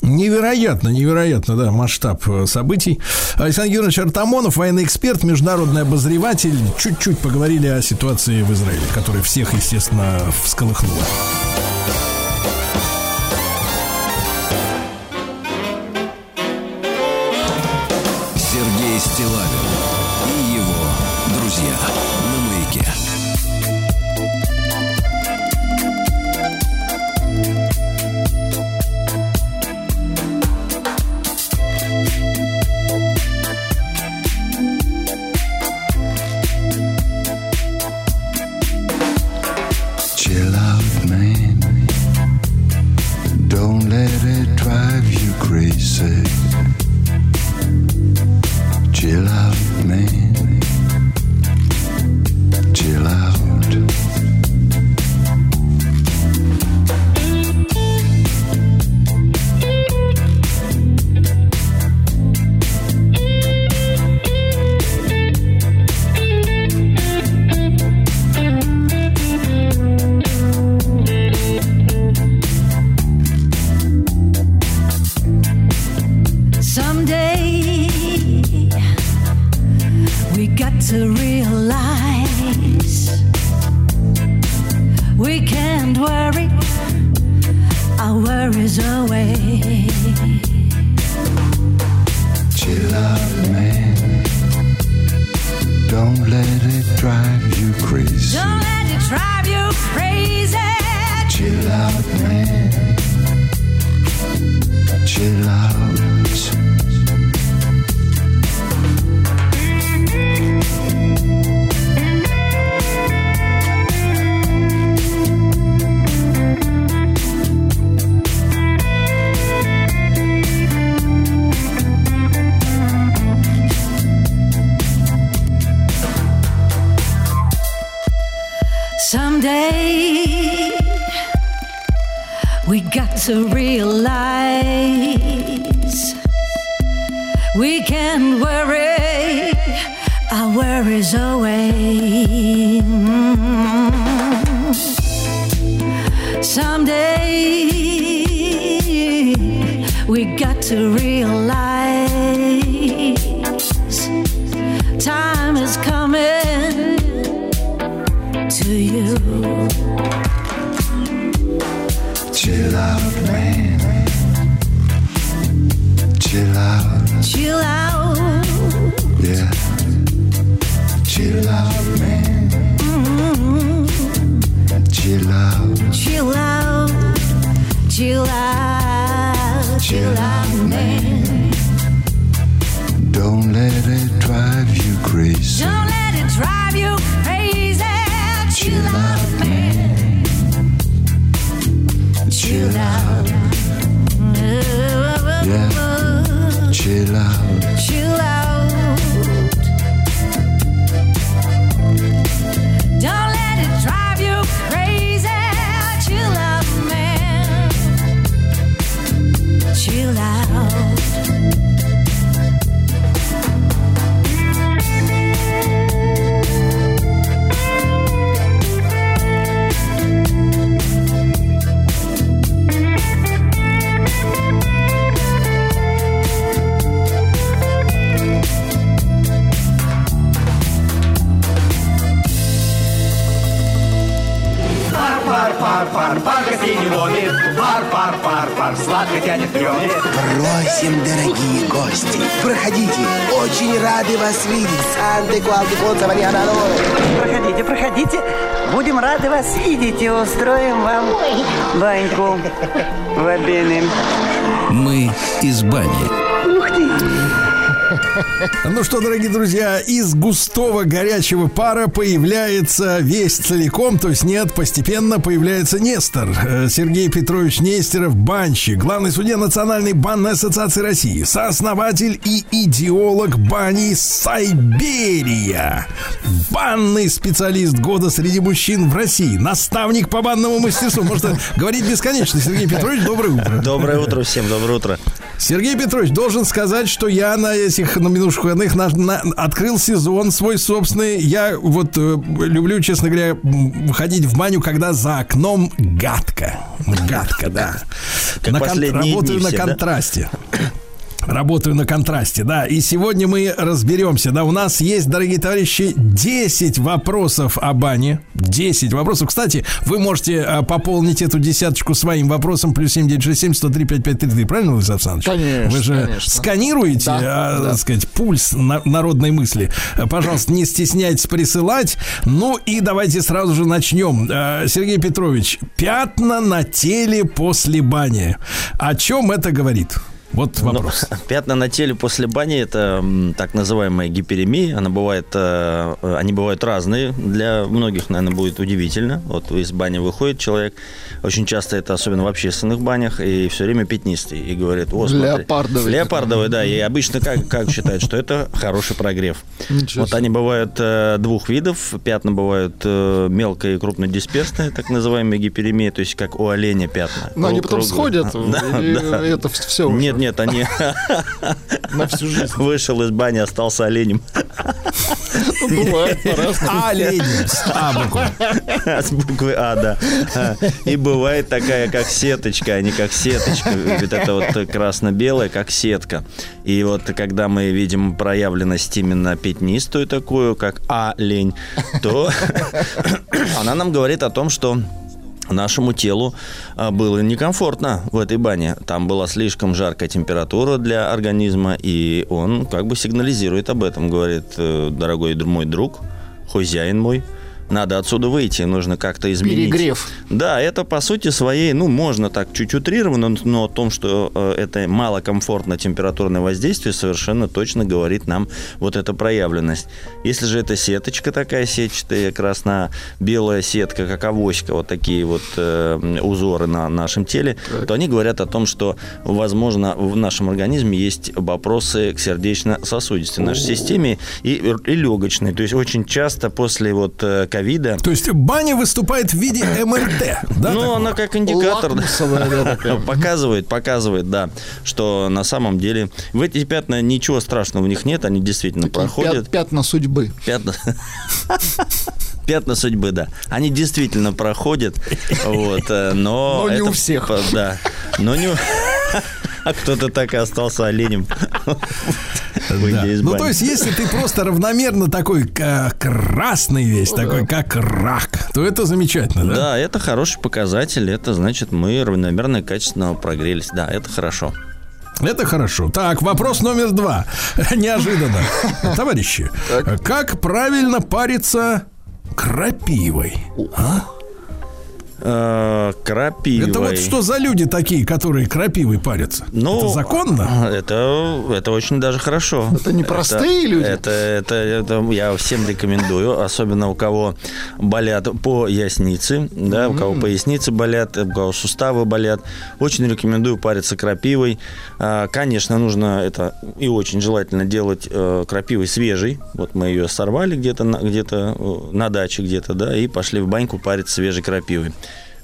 Невероятно, невероятно, да, масштаб э, событий. Александр Георгиевич Артамонов, военный эксперт, международный обозреватель. Чуть-чуть поговорили о ситуации в Израиле, которая всех, естественно, всколыхнула. Горячего пара появляется весь целиком, то есть нет, постепенно появляется Нестор. Э, Сергей Петрович Нестеров, банщик, главный судья Национальной банной ассоциации России, сооснователь и идеолог бани Сайберия, банный специалист года среди мужчин в России, наставник по банному мастерству. Можно говорить бесконечно. Сергей Петрович, доброе утро. Доброе утро всем, доброе утро. Сергей Петрович, должен сказать, что я на этих на минуточку выходных на- на- открыл сезон свой собственный. Я вот э, люблю, честно говоря, выходить в баню, когда за окном гадко. Гадко, да. Как На кон- работаю на контрасте. Работаю на контрасте, да. И сегодня мы разберемся. Да, у нас есть, дорогие товарищи, 10 вопросов о бане. 10 вопросов. Кстати, вы можете а, пополнить эту десяточку своим вопросом. Плюс 7967 103 5533. Правильно, Владимир Александрович? Конечно, Вы же конечно. сканируете, Да, а, да. так сказать, пульс на- народной мысли. Пожалуйста, не стесняйтесь присылать. Ну и давайте сразу же начнем. Э, Сергей Петрович, пятна на теле после бани. О чем это говорит? Вот вопрос. Ну, пятна на теле после бани это так называемая гиперемия. Она бывает, э, э, они бывают разные. Для многих, наверное, будет удивительно. Вот из бани выходит человек. Очень часто это особенно в общественных банях и все время пятнистый. И говорит, о, смотри». Леопардовый. Леопардовый, да. И обычно как, как считают, что это хороший прогрев. Ничего Вот они бывают э, двух видов. Пятна бывают мелкое и крупнодисперсные, так называемые гиперемии, то есть как у оленя пятна. Но они потом сходят, Да, да. это все Нет, нет, они на всю жизнь. вышел из бани, остался оленем. Ну, бывает по-разному. Олень с А буквы. С буквы А, да. А, И бывает такая, как сеточка, а не как сеточка. Вот это вот красно-белая, как сетка. И вот когда мы видим проявленность именно пятнистую такую, как олень, то она нам говорит о том, что нашему телу а, было некомфортно в этой бане. Там была слишком жаркая температура для организма, и он как бы сигнализирует об этом. Говорит, «Э, дорогой мой друг, хозяин мой, надо отсюда выйти, нужно как-то изменить. Перегрев. Да, это по сути своей, ну, можно так чуть утрированно, но о том, что э, это малокомфортное температурное воздействие, совершенно точно говорит нам вот эта проявленность. Если же это сеточка такая сетчатая, красно-белая сетка, как авоська, вот такие вот э, узоры на нашем теле, то они говорят о том, что, возможно, в нашем организме есть вопросы к сердечно-сосудистой нашей системе и, и легочной. То есть очень часто после вот э, ковида ковида. То есть баня выступает в виде МРТ, да? ну, такого? она как индикатор показывает, показывает, да, что на самом деле в эти пятна ничего страшного в них нет, они действительно проходят. Пят- пятна судьбы. Пятна. Пятна судьбы, да. Они действительно проходят, вот, э, но... Но не у всех. Да, но не у... А кто-то так и остался оленем. Да. Ну, то есть, если ты просто равномерно такой красный весь, такой как рак, то это замечательно, да? Да, это хороший показатель. Это значит, мы равномерно и качественно прогрелись. Да, это хорошо. Это хорошо. Так, вопрос номер два. Неожиданно. Товарищи, как правильно париться крапивой? А? Э, Крапивой. Это вот что за люди такие, которые крапивой парятся? Ну, это законно? Это, это очень даже хорошо. Это не простые люди? Это, это, это я всем рекомендую, особенно у кого болят по яснице, да, у кого поясницы болят, у кого суставы болят. Очень рекомендую париться крапивой. А, Конечно, нужно это и очень желательно делать э, крапивой свежей. Вот мы ее сорвали где-то на, где-то э, на даче где-то, да, и пошли в баньку париться свежей крапивой.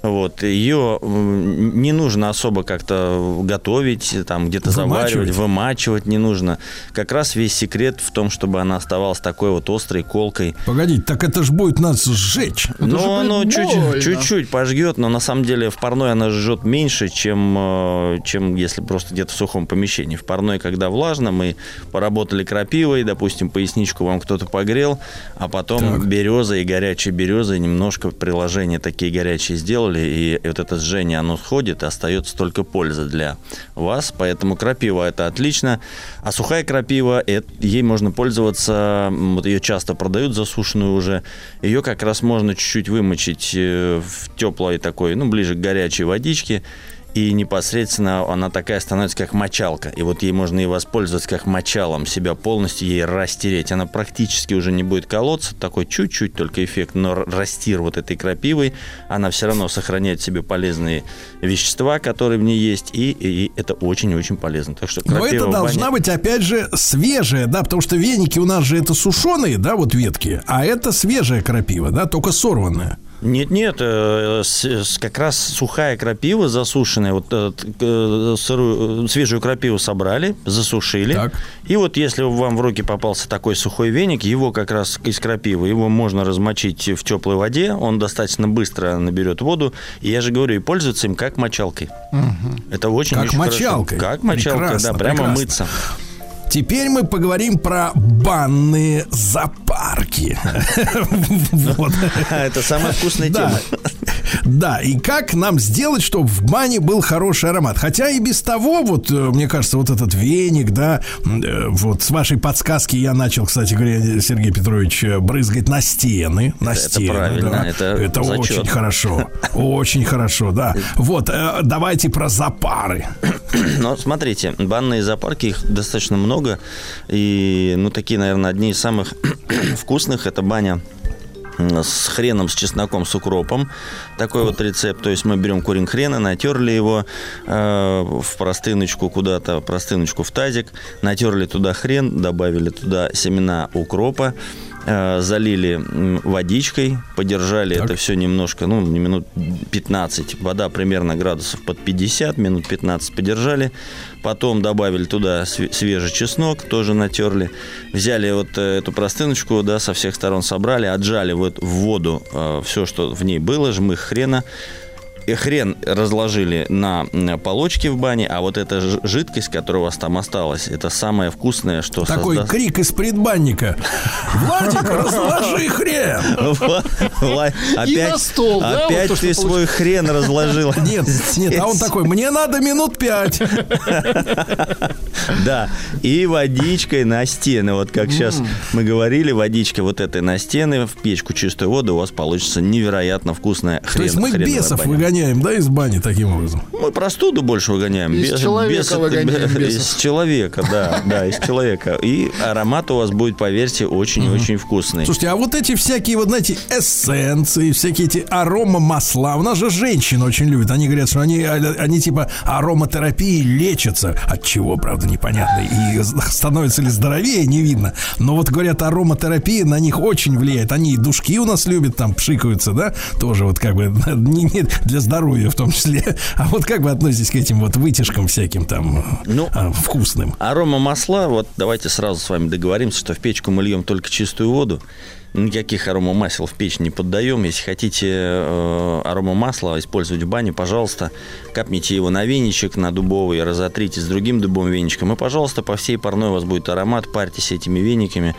Вот, ее не нужно особо как-то готовить, там где-то заваривать, вымачивать не нужно. Как раз весь секрет в том, чтобы она оставалась такой вот острой колкой. Погодите, так это ж будет нас сжечь. Ну, оно будет чуть- больно. чуть-чуть пожгет, но на самом деле в парной она жжет меньше, чем, э, чем если просто где-то в сухом помещении. В парной, когда влажно, мы поработали крапивой, допустим, поясничку вам кто-то погрел, а потом березой и горячей березой немножко приложения такие горячие сделали, и вот это жжение, оно сходит, и остается только польза для вас. Поэтому крапива это отлично. А сухая крапива, э- ей можно пользоваться, вот ее часто продают засушенную уже. Ее как раз можно чуть-чуть вымочить э, в теплой такой, ну, ближе к горячей водичке. И непосредственно она такая становится, как мочалка. И вот ей можно и воспользоваться как мочалом, себя полностью ей растереть. Она практически уже не будет колоться, такой чуть-чуть только эффект, но растир вот этой крапивой, она все равно сохраняет в себе полезные вещества, которые в ней есть, и, и это очень-очень полезно. Так что Но это в бане- должна быть, опять же, свежая, да, потому что веники у нас же это сушеные, да, вот ветки, а это свежая крапива, да, только сорванная. Нет, нет, э, как раз сухая крапива засушенная, вот э, сырую, свежую крапиву собрали, засушили. И вот если вам в руки попался такой сухой веник, его как раз из крапивы, его можно размочить в теплой воде, он достаточно быстро наберет воду. И я же говорю, и пользоваться им как мочалкой. Это очень Как очень хорошо. мочалкой. Как мочалка, Прекрасно, да, прямо прекрасно. мыться. Теперь мы поговорим про банные запарки. Вот. Это самая вкусная тема. Да, и как нам сделать, чтобы в бане был хороший аромат? Хотя и без того, вот, э, мне кажется, вот этот веник, да, э, вот с вашей подсказки я начал, кстати говоря, Сергей Петрович, э, брызгать на стены. На Это стены. правильно, да. это зачет. очень хорошо. Очень хорошо, да. Вот, давайте про запары. Но смотрите, банные зоопарки, их достаточно много. И, ну, такие, наверное, одни из самых вкусных это баня с хреном, с чесноком, с укропом. Такой вот рецепт. То есть мы берем корень хрена, натерли его э, в простыночку куда-то, простыночку в тазик, натерли туда хрен, добавили туда семена укропа, э, залили водичкой, подержали это все немножко, ну, минут 15. Вода примерно градусов под 50, минут 15 подержали. Потом добавили туда све- свежий чеснок, тоже натерли. Взяли вот э, эту простыночку, да, со всех сторон собрали, отжали вот в воду все, что в ней было, жмых хрена. И хрен разложили на полочке в бане, а вот эта жидкость, которая у вас там осталась, это самое вкусное, что Такой создаст- крик из предбанника. Владик, разложи хрен! Опять, стол, да, опять вот ты свой хрен разложил. Нет, нет, а он такой, мне надо минут пять. Да, и водичкой на стены. Вот как сейчас мы говорили, водичка вот этой на стены, в печку чистую воду, у вас получится невероятно вкусная хрен. То есть мы бесов выгоняем выгоняем, да, из бани таким образом? Мы простуду больше выгоняем. Из человека выгоняем бесов. Из человека, да, да, из человека. И аромат у вас будет, поверьте, очень-очень вкусный. Слушайте, а вот эти всякие, вот знаете, эссенции, всякие эти арома масла, у нас же женщины очень любят. Они говорят, что они, они типа ароматерапией лечатся. От чего, правда, непонятно. И становятся ли здоровее, не видно. Но вот говорят, ароматерапия на них очень влияет. Они и душки у нас любят, там пшикаются, да, тоже вот как бы не, не для здоровья в том числе. А вот как вы относитесь к этим вот вытяжкам всяким там Ну, а, вкусным? Арома масла, вот давайте сразу с вами договоримся, что в печку мы льем только чистую воду. Никаких аромамасел в печь не поддаем. Если хотите э, аромамасло использовать в бане, пожалуйста, капните его на веничек, на дубовый, разотрите с другим дубовым веничком. И, пожалуйста, по всей парной у вас будет аромат. Парьтесь этими вениками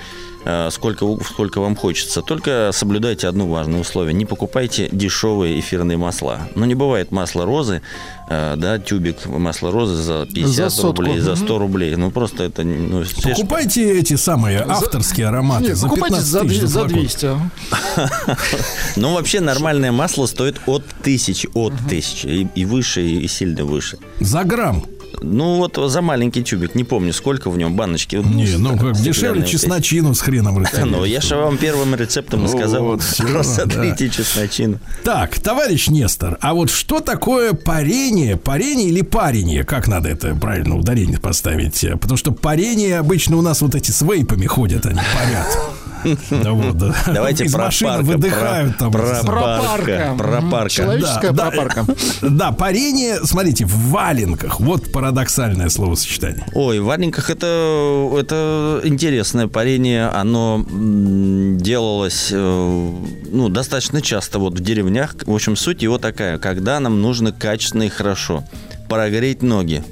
сколько, у- сколько вам хочется. Только соблюдайте одно важное условие. Не покупайте дешевые эфирные масла. Ну, не бывает масла розы, э, да, тюбик масла розы за 50 За сотку. рублей, за 100 Мгм. рублей. Ну, просто это... Ну, все ж- Покупайте эти самые авторские ароматы Нет, за покупайте 15 за, тысяч за флакон. 200. а. Ну, вообще нормальное масло стоит от тысячи, от тысячи. И, и выше, и сильно выше. За грамм. Ну, вот за маленький тюбик. Не помню, сколько в нем баночки. Не, ну как дешевле чесночину с хреном Да, растянуть. ну, я же вам первым рецептом сказал. Вот, Рассотрите чесночину. Так, товарищ Нестор, а вот что такое парение, парение или парение? Как надо это правильно ударение поставить? Потому что парение обычно у нас вот эти с вейпами ходят, они парят. Да вот, да. Давайте Из про машины парка, выдыхают там. про- это про самое. парка, про Мгм. парка. Человеческая Да, да. пропарка. Да, парение, смотрите, в валенках. Вот парадоксальное словосочетание. Ой, в валенках это, это интересное парение. Оно делалось э, ну, достаточно часто вот в деревнях. В общем, суть его такая. Когда нам нужно качественно и хорошо прогреть ноги,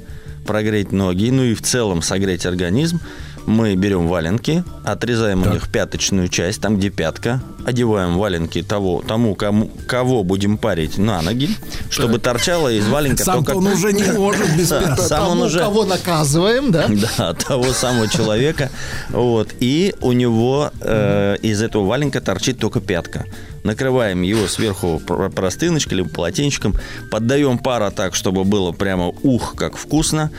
прогреть ноги, ну и в целом согреть организм, мы берем валенки, отрезаем у них пяточную часть, там где пятка, одеваем валенки того, тому, кому, кого будем парить на ноги, чтобы торчало из валенка Сам-то только... он уже не может без пяток. сам он уже... кого наказываем, да? Да, того самого человека. Вот. И у него э, из этого валенка торчит только пятка. Накрываем его сверху пр- простыночкой либо полотенчиком, поддаем пара так, чтобы было прямо ух, как вкусно.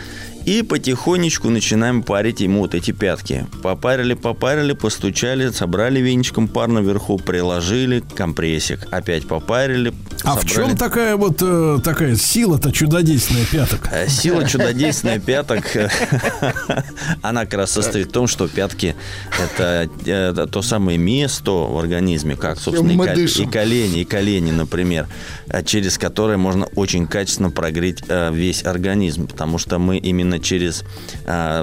И потихонечку начинаем парить ему вот эти пятки. Попарили, попарили, постучали, собрали веничком пар наверху, приложили, компрессик. Опять попарили, А в собрали. чем такая вот э, такая сила-то чудодейственная пяток? Э, Сила чудодейственная пяток, э, она как раз состоит в том, что пятки это, это то самое место в организме, как, собственно, и, колени, и колени, например, э, через которое можно очень качественно прогреть э, весь организм, потому что мы именно через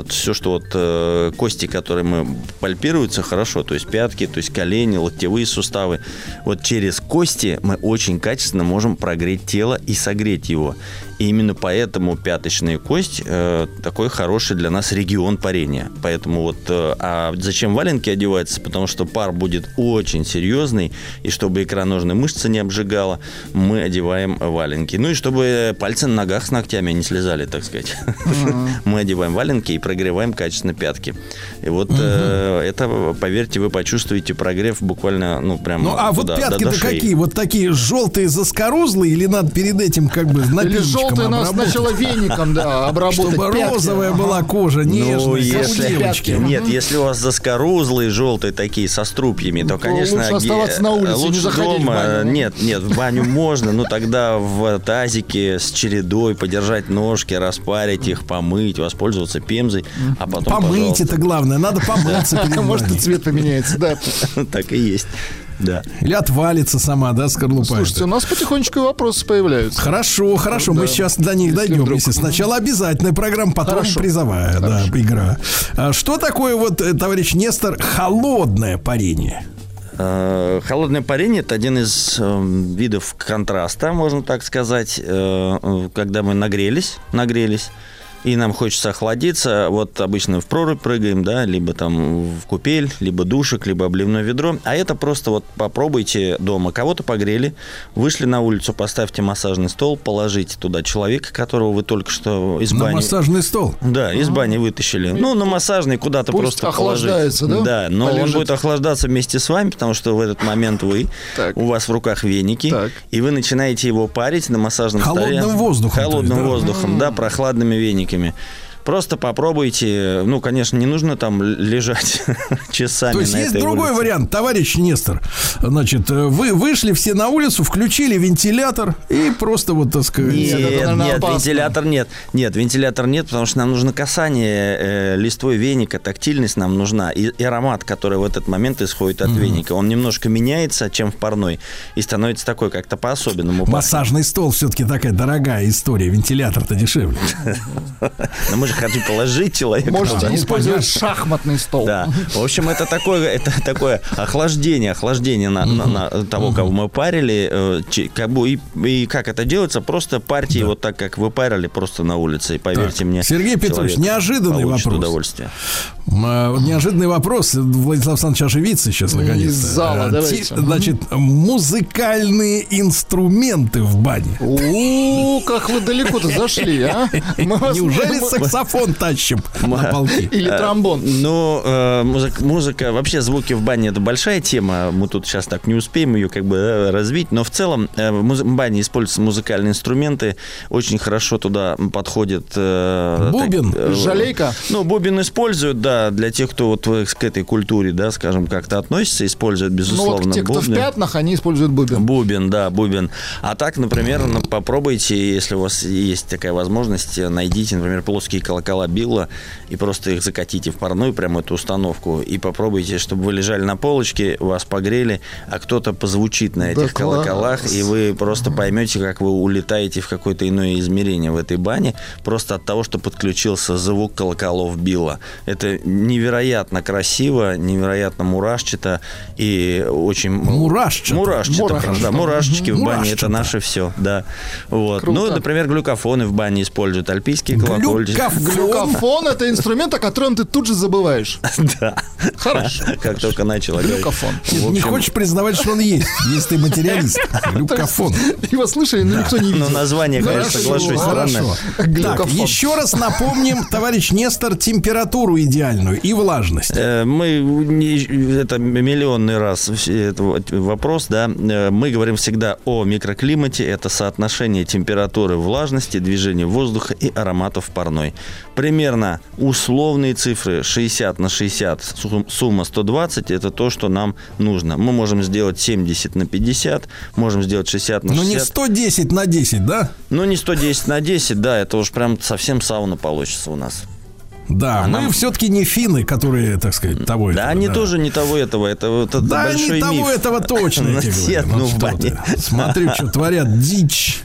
все, что вот э, кости, которые мы пальпируются хорошо, то есть пятки, то есть колени, локтевые суставы, вот через кости мы очень качественно можем прогреть тело и согреть его. И именно поэтому пяточная кость э, такой хороший для нас регион парения. Поэтому вот, э, а зачем валенки одеваются? Потому что пар будет очень серьезный, и чтобы икроножная мышца не обжигала, мы одеваем валенки. Ну и чтобы пальцы на ногах с ногтями не слезали, так сказать. Мы одеваем валенки и прогреваем качественно пятки. И вот э, это, поверьте, вы почувствуете прогрев буквально, ну, прям Ну, а вот пятки-то какие? Вот такие желтые заскорузлые или надо перед этим как бы Или желтый нас обработать? сначала веником, да, обработать Чтобы пятки. розовая Ага. была кожа, нежная, Ну, как у если, девочки. нет, если у вас заскорузлые желтые такие со струпьями, то, то конечно, лучше оставаться на улице, не лучше заходить в дома. баню. Нет, нет, в баню можно, но тогда в тазике с чередой подержать ножки, распарить их, помыть, воспользоваться пемзой, а потом, Помыть пожалуйста. это главное, надо помыться Может, и цвет поменяется, да. Так и есть. Да. Или отвалится сама, да, скорлупа. Слушайте, у нас потихонечку вопросы появляются. Хорошо, хорошо, мы Да. сейчас до них Если дойдем. вдруг. Если сначала обязательная программа, потом Хорошо. призовая, да, игра. А Что такое вот, э, товарищ Нестор, холодное парение? Э, Холодное парение – это один из э, видов контраста, можно так сказать, э, когда мы нагрелись, нагрелись, и нам хочется охладиться, вот обычно в прорубь прыгаем, да, либо там в купель, либо душик, либо обливное ведро. А это просто вот попробуйте дома. Кого-то погрели, вышли на улицу, поставьте массажный стол, положите туда человека, которого вы только что из На бани... массажный стол. Да, из бани вытащили. Ну, на массажный куда-то просто охлаждается, положить. да? Да, но он Полежит. будет охлаждаться вместе с вами, потому что в этот момент вы, у вас в руках веники, и вы начинаете его парить на массажном столе. Холодным воздухом, Холодным да? воздухом, да, прохладными вениками сотрудниками Просто попробуйте. Ну, конечно, не нужно там лежать часами То есть на есть этой другой улице. вариант, товарищ Нестор. Значит, э, вы вышли все на улицу, включили вентилятор и просто вот, так сказать... Нет, нет, вентилятор нет. Нет, вентилятор нет, потому что нам нужно касание э, листвой веника, тактильность нам нужна. И, и аромат, который в этот момент исходит от Мгм. веника, он немножко меняется, чем в парной, и становится такой как-то по-особенному. пахнет. Массажный стол все-таки такая дорогая история, вентилятор-то дешевле. Но мы же хотим положить человека. Можете использовать шахматный стол. Да. В общем, это такое, это такое охлаждение, охлаждение на, на- на того, кого мы парили. э, Как бы и, и как это делается? Просто парьте его так, как вы парили, просто на улице. И поверьте мне. Сергей Петрович, неожиданный вопрос. удовольствие. Э, Неожиданный вопрос. Владислав Александрович оживится сейчас наконец-то. Из зала, Э, давайте. Значит, музыкальные инструменты в бане. О, как вы далеко-то зашли, а? Неужели мы- саксофон тащим на полки? Или Э, тромбон. Ну, э, музыка, вообще звуки в бане это большая тема. Мы тут сейчас так не успеем ее как бы да, развить. Но в целом э, в бане используются музыкальные инструменты. Очень хорошо туда подходит... э, Бубен? э, Жалейка? Ну, бубен используют, да, для тех, кто вот к этой культуре, да, скажем, как-то относится, используют, Ну безусловно, вот те, кто в пятнах, они используют бубен. Бубен, да, бубен. А так, например, ну, попробуйте, если у вас есть такая возможность, э, найдите, например, плоские колокола Билла и просто их закатите в парную, прямо эту установку, и попробуйте, чтобы вы лежали на полочке, вас погрели, а кто-то позвучит на Да этих колоколах, класс. и вы просто поймете, как вы улетаете в какое-то иное измерение в этой бане, просто от того, что подключился звук колоколов Билла. Это невероятно красиво, невероятно мурашчато и очень... Мурашчато? Мурашчато, Мурашчато. да, мурашечки в бане, это наше все, да. Вот. Круто. Ну, например, глюкофоны в бане используют, альпийские колокольчики. Глюкофон это инструмент, о котором ты тут же забываешь. Да. Хорошо. Как только начал. Глюкофон. Не хочешь признавать, что он есть, если ты материалист. Глюкофон. Его слышали, но никто не видел. Ну, название, конечно, соглашусь, странное. Так, Глюкофон. еще раз напомним, товарищ Нестор, температуру идеальную и влажность. Э, Мы не- это миллионный раз вопрос, да. Э, Мы говорим всегда о микроклимате. Это соотношение температуры, влажности, движения воздуха и ароматов парной. Примерно условные цифры 60 на 60, сум- сумма 120 это то, что нам нужно. Мы можем сделать 70 на 50, можем сделать 60 на Ну 60. не 110 на 10, да? Ну, не 110 на 10, да, это уж прям совсем сауна получится у нас. Да, А мы нам- все-таки не финны, которые, так сказать, того Да, этого, они тоже не того этого, это вот это Да, большой не того миф. этого точно, я тебе Все говорю. Ну, в что ты. Смотри, что творят, дичь.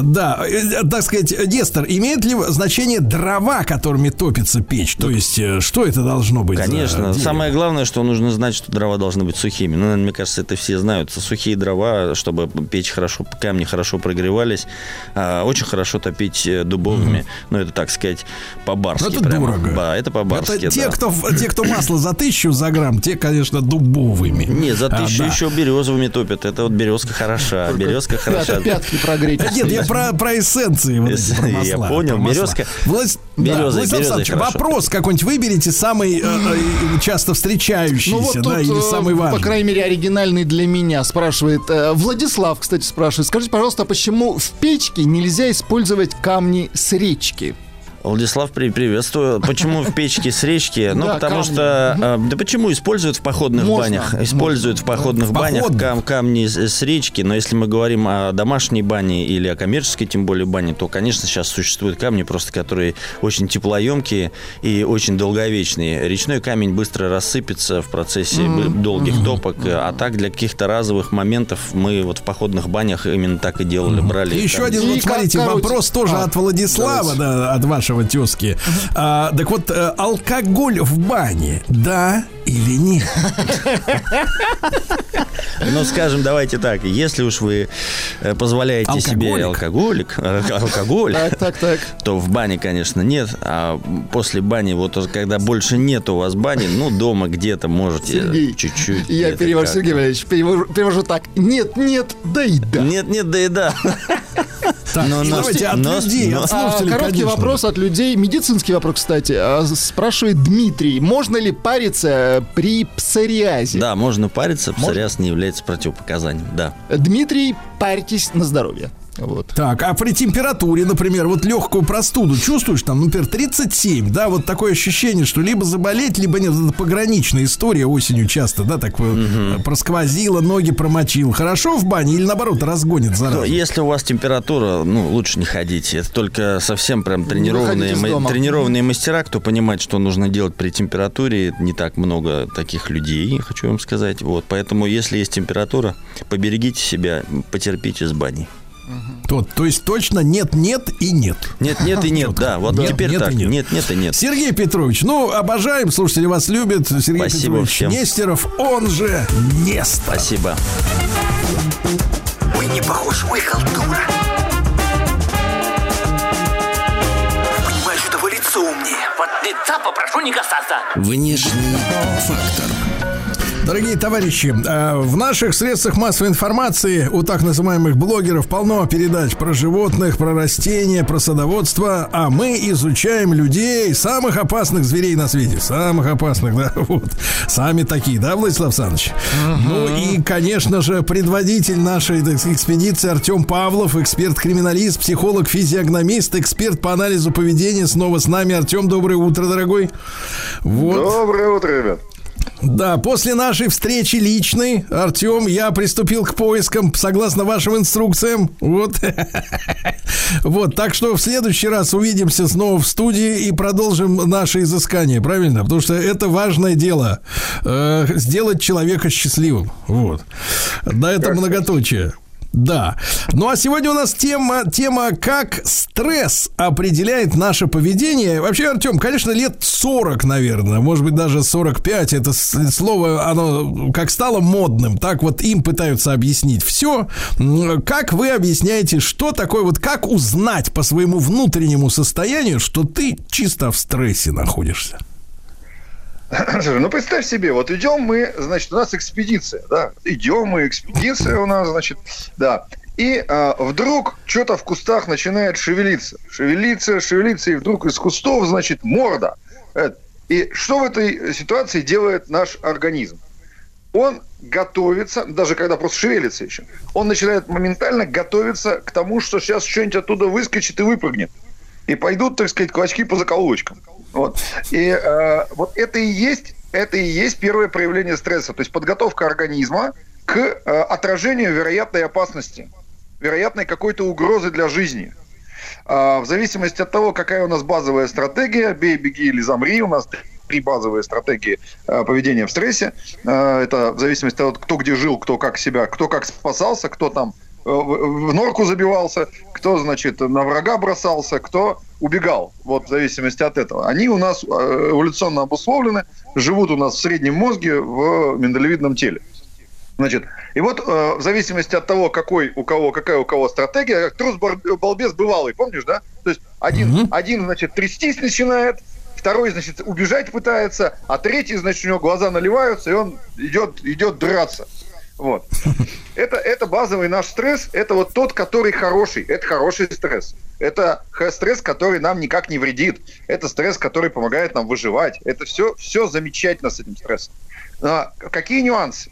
Да, э, так сказать, Нестор, имеет ли значение дрова, которыми топится печь? То есть, э, что это должно быть? Конечно. Самое главное, что нужно знать, что дрова должны быть сухими. Ну, мне кажется, это все знают. Сухие дрова, чтобы печь хорошо, камни хорошо прогревались. а, очень хорошо топить э, дубовыми. Ну, это, так сказать, по-барски. Ну, это. Дорого. Да, это по-барски, Это те, да. кто, те, кто масло за тысячу за грамм, те, конечно, дубовыми. Не, за А, тысячу да. еще березовыми топят. Это вот березка хороша. Березка хороша. Пятки прогреть. Да Нет, я про, про эссенции. вот эти, про Я масла, понял, про масла. березка- Влас- да, березой, Владислав березой Александрович, хорошо. вопрос какой-нибудь выберите, самый э, э, часто встречающийся, Ну вот тут, да, или э, самый важный. по крайней мере, оригинальный для меня, спрашивает. э, Владислав, кстати, спрашивает. Скажите, пожалуйста, а почему в печке нельзя использовать камни с речки? Владислав, при- приветствую. Почему в печке с речки? Ну, потому что... э, Да почему используют в походных банях? Используют в походных банях камни с, речки. Но если мы говорим о домашней бане или о коммерческой, тем более, бане, то, конечно, сейчас существуют камни, просто которые очень теплоемкие и очень долговечные. Речной камень быстро рассыпется в процессе долгих топок. А так, для каких-то разовых моментов мы вот в походных банях именно так и делали. Брали еще один, вот смотрите, вопрос тоже А, от Владислава, да, от вашего вашего тезки. А, так вот, э, алкоголь в бане, да или нет? Ну, скажем, давайте так, если уж вы э, позволяете себе алкоголик, э, алкоголь, Так, так, так. то в бане, конечно, нет. А после бани, вот когда больше нет у вас бани, ну, дома где-то можете Сергей, чуть-чуть. Я перевожу. Сергей Валерьевич, перевожу, перевожу так. Нет, нет, да и да. Нет, нет, да и да. Так, Но- и но- давайте от но- людей, но- от А, слушателей, короткий конечно. вопрос от людей, медицинский вопрос, кстати. А, Спрашивает Дмитрий, можно ли париться при псориазе? Да, можно париться, псориаз не является противопоказанием, да. Дмитрий, парьтесь на здоровье. Вот. Так, а при температуре, например, вот легкую простуду чувствуешь, там, например, 37, да, вот такое ощущение, что либо заболеть, либо нет. Это пограничная история осенью часто, да, так э, просквозило, ноги промочил. Хорошо в бане или наоборот разгонит Ну, заразу? Если у вас температура, ну, лучше не ходите. Это только совсем прям тренированные, из ма- дома. тренированные мастера, кто понимает, что нужно делать при температуре. Не так много таких людей, хочу вам сказать. Вот, поэтому, если есть температура, поберегите себя, потерпите с баней. Тот, то есть точно нет, нет и нет. Нет, нет и нет, да. Вот Нет, теперь нет и так. нет. Нет, нет и нет. Сергей Петрович, ну, обожаем, слушатели вас любят. Сергей Спасибо Петрович всем. Нестеров, он же Нестор. Спасибо. Ой, не похож, ой, халтура. Понимаешь, что его лицо умнее. Вот лица попрошу не касаться. Внешний фактор. Дорогие товарищи, э, в наших средствах массовой информации у так называемых блогеров полно передач про животных, про растения, про садоводство, а мы изучаем людей, самых опасных зверей на свете, самых опасных, да, вот, сами такие, да, Владислав Александрович? Ну и, конечно же, предводитель нашей так экспедиции Артем Павлов, эксперт-криминалист, психолог, физиогномист, эксперт по анализу поведения, снова с нами. Артем, доброе утро, дорогой. Вот. Доброе утро, ребят. Да, после нашей встречи личной, Артем, я приступил к поискам согласно вашим инструкциям. Вот. Вот, так что в следующий раз увидимся снова в студии и продолжим наши изыскания, правильно? Потому что это важное дело. э, сделать человека счастливым. Вот. Да, это многоточие. Да. Ну а сегодня у нас тема, тема как стресс определяет наше поведение. Вообще, Артем, конечно, лет 40, наверное, может быть, даже 45. Это слово, оно как стало модным, так вот им пытаются объяснить все. Как вы объясняете, что такое, вот как узнать по своему внутреннему состоянию, что ты чисто в стрессе находишься? Ну представь себе, вот идем мы, значит, у нас экспедиция, да, идем мы, экспедиция у нас, значит, да, и а, вдруг что-то в кустах начинает шевелиться, шевелиться, шевелиться, и вдруг из кустов, значит, морда. Э, И что в этой ситуации делает наш организм? Он готовится, даже когда просто шевелится еще, он начинает моментально готовиться к тому, что сейчас что-нибудь оттуда выскочит и выпрыгнет. И пойдут, так сказать, клочки по закоулочкам. Вот. И э, вот это и есть, это и есть первое проявление стресса, то есть подготовка организма к э, отражению вероятной опасности, вероятной какой-то угрозы для жизни. А, в зависимости от того, какая у нас базовая стратегия, бей, беги или замри, у нас три базовые стратегии э, поведения в стрессе. Э, это в зависимости от того, кто где жил, кто как себя, кто как спасался, кто там э, в в норку забивался, кто, значит, на врага бросался, кто убегал. Вот в зависимости от этого. Они у нас э, эволюционно обусловлены, живут у нас в среднем мозге в миндалевидном теле. Значит, и вот э, в зависимости от того, какой у кого, какая у кого стратегия, трус балбес бывалый, помнишь, да? То есть один, один, значит, трястись начинает, второй, значит, убежать пытается, а третий, значит, у него глаза наливаются, и он идет, идет драться. Вот. Это, это базовый наш стресс, это вот тот, который хороший, это хороший стресс. Это стресс, который нам никак не вредит. Это стресс, который помогает нам выживать. Это все, все замечательно с этим стрессом. А какие нюансы?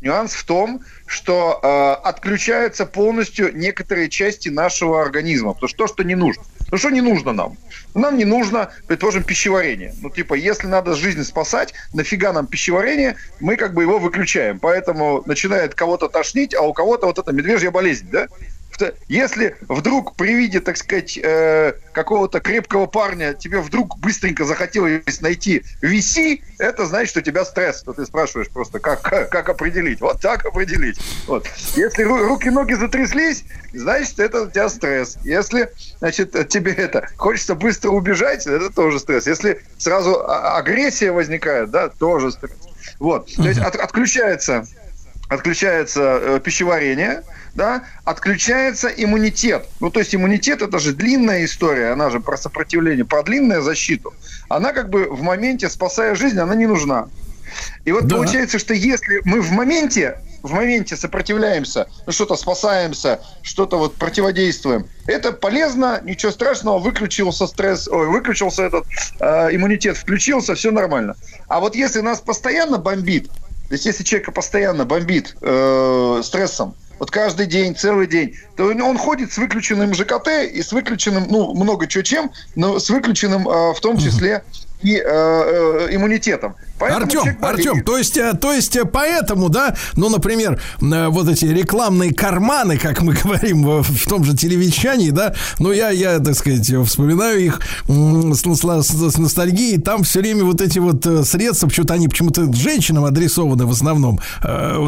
Нюанс в том, что э, отключаются полностью некоторые части нашего организма. Потому что то, что не нужно. Ну что не нужно нам? Нам не нужно, предположим, пищеварение. Ну типа, если надо жизнь спасать, нафига нам пищеварение, мы как бы его выключаем. Поэтому начинает кого-то тошнить, а у кого-то вот эта медвежья болезнь, да? Т- Если вдруг при виде, так сказать, э, какого-то крепкого парня тебе вдруг быстренько захотелось найти VC, это значит, что у тебя стресс. То ты спрашиваешь просто, как, как, как определить? Вот так определить. Вот. Если ру- руки-ноги затряслись, значит, это у тебя стресс. Если, значит, тебе это хочется быстро убежать, это тоже стресс. Если сразу а- агрессия возникает, да, тоже стресс. Вот. То есть от- отключается отключается э, пищеварение, да, отключается иммунитет. Ну, то есть иммунитет это же длинная история, она же про сопротивление, про длинную защиту. Она как бы в моменте, спасая жизнь, она не нужна. И вот получается, что если мы в моменте, в моменте сопротивляемся, ну, что-то спасаемся, что-то вот противодействуем, это полезно, ничего страшного, выключился стресс, ой, выключился этот э, иммунитет, включился, все нормально. А вот если нас постоянно бомбит, то есть если человека постоянно бомбит э, стрессом, вот каждый день, целый день, то он ходит с выключенным ЖКТ и с выключенным, ну, много чего чем, но с выключенным э, в том числе и э, э, иммунитетом. Поэтому Артем. Артем, то есть, э, то есть э, поэтому, да, ну, например, э, вот эти рекламные карманы, как мы говорим в, том же телевещании, да, ну, я, я, так сказать, вспоминаю их с, с- с- ностальгией, там все время вот эти вот средства, почему-то они почему-то женщинам адресованы в основном,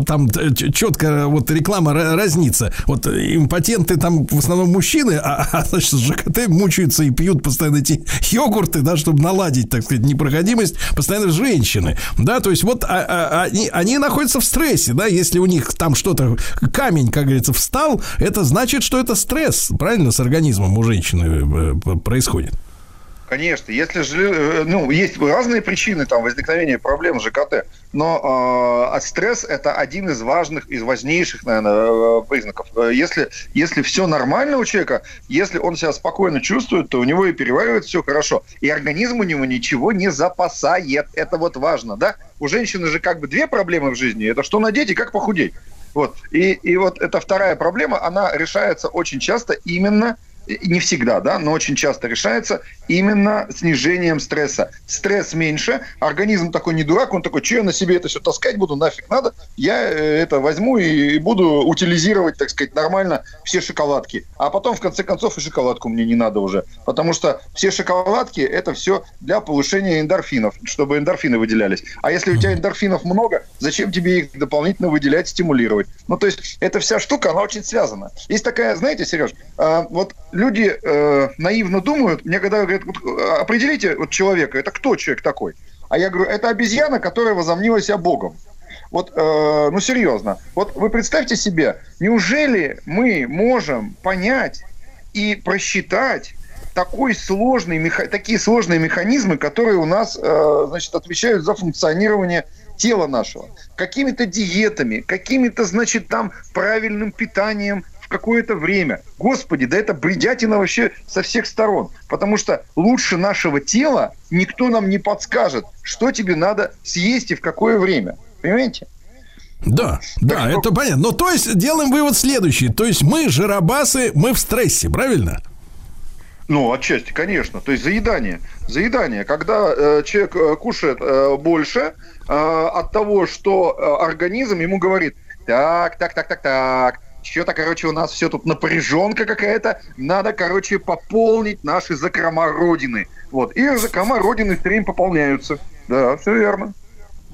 там четко вот реклама ра- разнится, вот импотенты там в основном мужчины, а, а, значит, ЖКТ мучаются и пьют постоянно эти йогурты, да, чтобы наладить, так сказать, непроходимость, постоянно женщины, да, то есть вот а- а- они, они находятся в стрессе, да, если у них там что-то, камень, как говорится, встал, это значит, что это стресс, правильно, с организмом у женщины э, происходит. Конечно, если э, ну, есть разные причины там возникновения проблем с ЖКТ, но э, стресс это один из важных, из важнейших, наверное, э, признаков. Э, Если, если все нормально у человека, если он себя спокойно чувствует, то у него и переваривается все хорошо, и организм у него ничего не запасает. Это вот важно, да? У женщины же как бы две проблемы в жизни: это что надеть и как похудеть. Вот. И, и вот эта вторая проблема, она решается очень часто именно не всегда, да, но очень часто решается именно снижением стресса. Стресс меньше, организм такой не дурак, он такой, что я на себе это все таскать буду, нафиг надо, я э, это возьму и, буду утилизировать, так сказать, нормально все шоколадки. А потом, в конце концов, и шоколадку мне не надо уже, потому что все шоколадки это все для повышения эндорфинов, чтобы эндорфины выделялись. А если у тебя эндорфинов много, зачем тебе их дополнительно выделять, стимулировать? Ну, то есть, эта вся штука, она очень связана. Есть такая, знаете, Сереж, а, вот люди э, наивно думают, мне когда говорят, вот, э, определите вот человека, это кто человек такой? А я говорю, это обезьяна, которая возомнила себя богом. Вот, э, ну серьезно, вот вы представьте себе, неужели мы можем понять и просчитать такой сложный, меха- такие сложные механизмы, которые у нас, э, значит, отвечают за функционирование тела нашего. Какими-то диетами, какими-то, значит, там правильным питанием какое-то время. Господи, да это бредятина вообще со всех сторон. Потому что лучше нашего тела никто нам не подскажет, что тебе надо съесть и в какое время. Понимаете? Да, да, это понятно. Но то есть делаем вывод следующий. То есть мы, жиробасы, мы в стрессе, правильно? Ну, отчасти, конечно. То есть заедание. Заедание. Когда э, человек э, кушает э, больше э, от того, что э, организм ему говорит, так, так, так, так, так, что-то, короче, у нас все тут напряженка какая-то, надо, короче, пополнить наши закрома Родины. Вот. И закрома Родины все время пополняются. Да, все верно.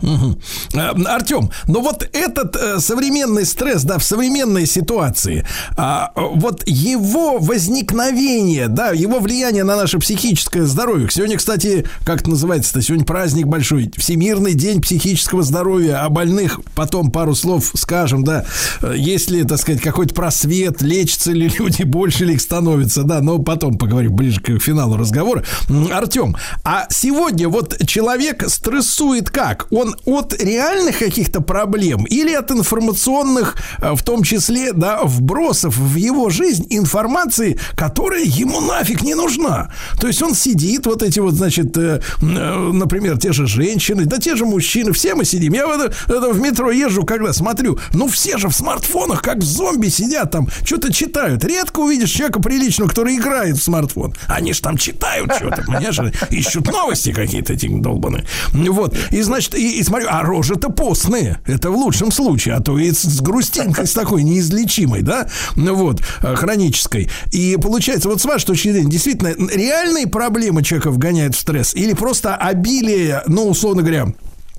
Мгм. Э, Артем, но вот этот э, современный стресс, да, в современной ситуации, а, вот его возникновение, да, его влияние на наше психическое здоровье. Сегодня, кстати, как это называется-то, сегодня праздник большой, Всемирный день психического здоровья, о больных потом пару слов скажем, да, Э, есть ли, так сказать, какой-то просвет, лечатся ли люди, больше ли их становится, да, но потом поговорим ближе к финалу разговора. Артем, а сегодня вот человек стрессует как? Он от реальных каких-то проблем или от информационных, э, в том числе, да, вбросов в его жизнь информации, которая ему нафиг не нужна? То есть он сидит, вот эти вот, значит, э, э, например, те же женщины, да те же мужчины, все мы сидим. Я в, это- в метро езжу, когда смотрю, ну все же в смартфонах, как зомби сидят там, что-то читают. Редко увидишь человека приличного, который играет в смартфон. Они же там читают что-то, понимаешь, ищут новости какие-то эти долбаные. Вот. И, значит, и, и смотрю, а рожи-то постные. Это в лучшем случае, а то и с, с грустинкой с такой неизлечимой, да, ну вот, э, хронической. И получается, вот с вашей точки зрения, действительно, реальные проблемы человека вгоняют в стресс или просто обилие, ну, условно говоря,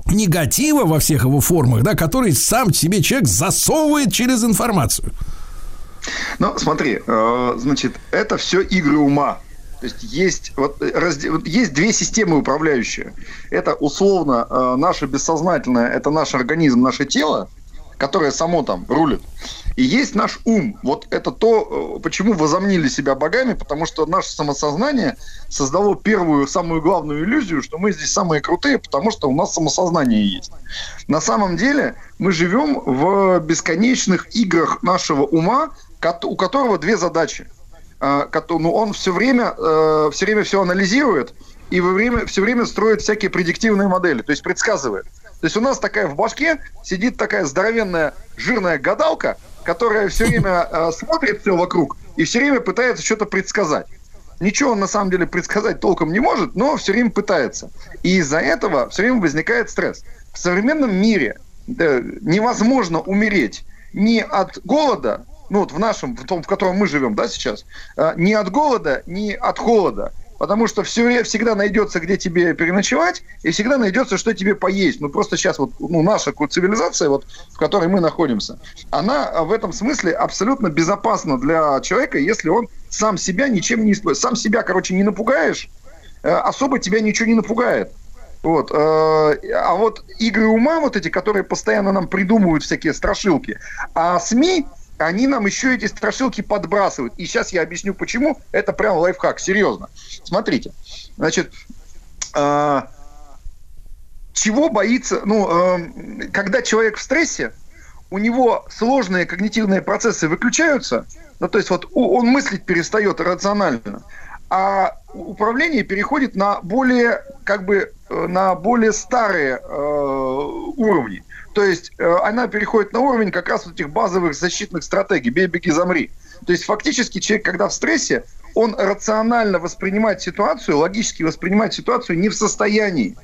негатива во всех его формах, да, который сам себе человек засовывает через информацию. Ну, смотри, э, значит, это все игры ума. То есть есть, вот, э, разде- есть две системы управляющие. Это условно э, наше бессознательное, это наш организм, наше тело, которое само там рулит. И есть наш ум. Вот это то, э, почему возомнили себя богами, потому что наше самосознание создало первую, самую главную иллюзию, что мы здесь самые крутые, потому что у нас самосознание есть. На самом деле мы живем в бесконечных играх нашего ума, у которого две задачи. Кото- ну, он все время, э, все время все анализирует и во время, все время строит всякие предиктивные модели, то есть предсказывает. То есть у нас такая в башке сидит такая здоровенная жирная гадалка, которая все время э, смотрит все вокруг и все время пытается что-то предсказать. Ничего он на самом деле предсказать толком не может, но все время пытается. И из-за этого все время возникает стресс. В современном мире э, невозможно умереть ни от голода, ну вот в нашем, в том, в котором мы живем, да, сейчас, э, ни от голода, ни от холода. Потому что все, всегда найдется, где тебе переночевать, и всегда найдется, что тебе поесть. Ну, просто сейчас вот ну, наша цивилизация, вот, в которой мы находимся, она а, в этом смысле абсолютно безопасна для человека, если он сам себя ничем не использует. Сам себя, короче, не напугаешь, э, особо тебя ничего не напугает. Вот. э, А вот игры ума, вот эти, которые постоянно нам придумывают всякие страшилки, а СМИ, они нам еще эти страшилки подбрасывают. И сейчас я объясню, почему. Это прям лайфхак, серьезно. Смотрите, значит, э, чего боится, ну, э, когда человек в стрессе, у него сложные когнитивные процессы выключаются, ну, то есть вот он мыслить перестает рационально, а управление переходит на более, как бы, э, на более старые э, уровни. То есть э, она переходит на уровень как раз вот этих базовых защитных стратегий «бей, беги, замри». То есть фактически человек, когда в стрессе, он рационально воспринимать ситуацию, логически воспринимать ситуацию не в состоянии.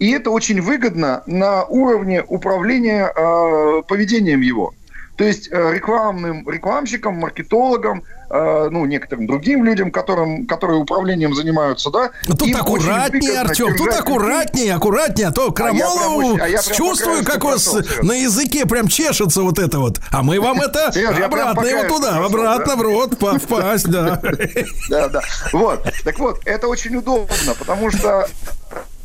И это очень выгодно на уровне управления э, поведением его. То есть э, рекламным рекламщикам, маркетологам, ну, некоторым другим людям, которым, которые управлением занимаются, да. Тут им очень аккуратнее, Артем, тут аккуратнее, аккуратнее, а то Крамолову а я прям чувствую, как у вас на языке прям чешется вот это вот. А мы вам это прям обратно его туда, обратно в рот, впасть, да. Да, да. Вот. Так вот, это очень удобно, потому что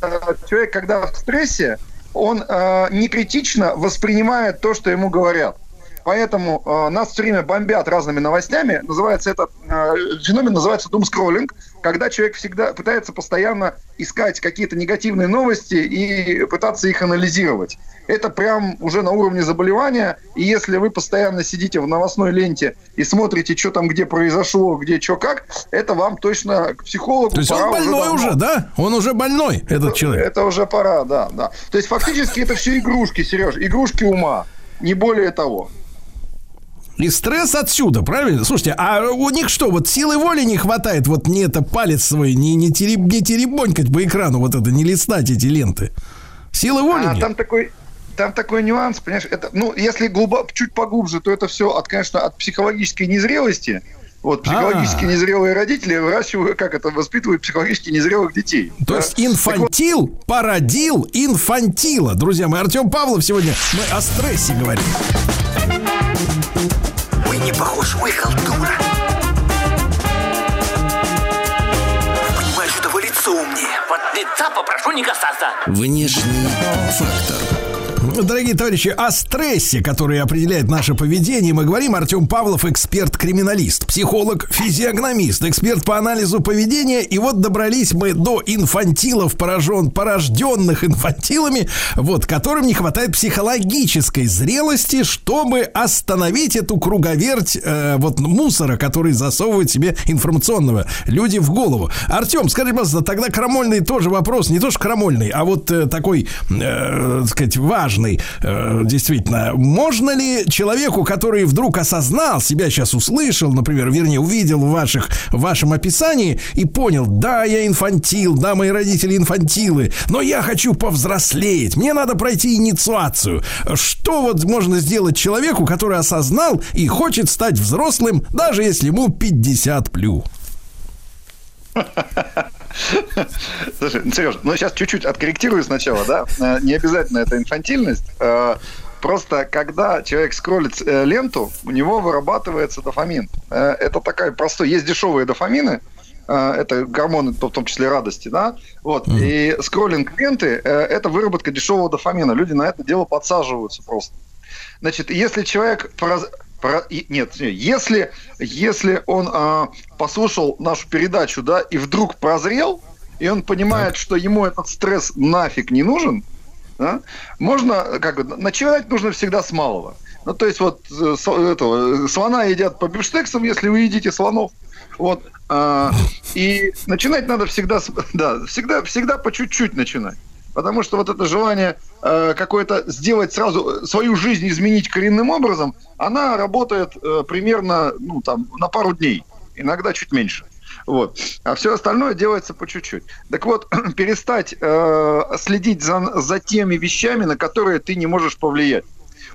э, человек, когда в стрессе, он э, не критично воспринимает то, что ему говорят. Поэтому э, нас все время бомбят разными новостями. Называется это э, феномен называется думскроллинг, когда человек всегда пытается постоянно искать какие-то негативные новости и пытаться их анализировать. Это прям уже на уровне заболевания. И если вы постоянно сидите в новостной ленте и смотрите, что там где произошло, где что как, это вам точно к психологу. То есть пора он больной давно. уже, да? Он уже больной, этот человек. Это уже пора, да, да. То есть фактически это все игрушки, Сереж, игрушки ума, не более того. И стресс отсюда, правильно? Слушайте, а у них что, вот силы воли не хватает, вот не это палец свой, не, не, тереб, не теребонькать по экрану, вот это, не листать эти ленты. Силы воли А нет. там такой, там такой нюанс, понимаешь, это, ну, если глубоко, чуть поглубже, то это все от, конечно, от психологической незрелости. Вот, психологически А. незрелые родители выращивают, как это, воспитывают психологически незрелых детей. То Да. есть инфантил породил инфантила. Друзья мои, Артем Павлов сегодня мы о стрессе говорим. Не похож, вы халтура. Понимаешь, что вы лицо умнее. Вот лица попрошу не касаться. Внешний фактор. Дорогие товарищи, о стрессе, который определяет наше поведение, мы говорим. Артем Павлов, эксперт-криминалист, психолог, физиогномист, эксперт по анализу поведения. И вот добрались мы до инфантилов, поражен, порожденных инфантилами, вот, которым не хватает психологической зрелости, чтобы остановить эту круговерть э, вот мусора, который засовывают себе информационного люди в голову. Артем, скажи, пожалуйста, тогда крамольный тоже вопрос, не то что крамольный, а вот э, такой, э, так сказать, важный. Важный, э, действительно. Можно ли человеку, который вдруг осознал, себя сейчас услышал, например, вернее, увидел в, ваших, в вашем описании и понял, да, я инфантил, да, мои родители инфантилы, но я хочу повзрослеть, мне надо пройти инициацию. Что вот можно сделать человеку, который осознал и хочет стать взрослым, даже если ему 50 плю? Слушай, Сереж, ну сейчас чуть-чуть откорректирую сначала, да? Э, Не обязательно это инфантильность. Э, Просто когда человек скроллит э, ленту, у него вырабатывается дофамин. Это такая простой. Есть дешевые дофамины, это гормоны, в том числе радости, да, вот, и скроллинг ленты это выработка дешевого дофамина, люди на это дело подсаживаются просто. Значит, если человек про- нет, не, если, если он а, послушал нашу передачу, да, и вдруг прозрел, и он понимает, что ему этот стресс нафиг не нужен, да, можно, как бы, начинать нужно всегда с малого. Ну, то есть вот э, этого, э, слона едят по бифштексам, если вы едите слонов. Вот. а, и начинать надо всегда, с- да, всегда, всегда по чуть-чуть начинать. Потому что вот это желание э, какое-то сделать сразу, э, свою жизнь изменить коренным образом, она работает э, примерно ну, там, на пару дней, иногда чуть меньше. Вот. А все остальное делается по чуть-чуть. Так вот, перестать э, следить за, за теми вещами, на которые ты не можешь повлиять.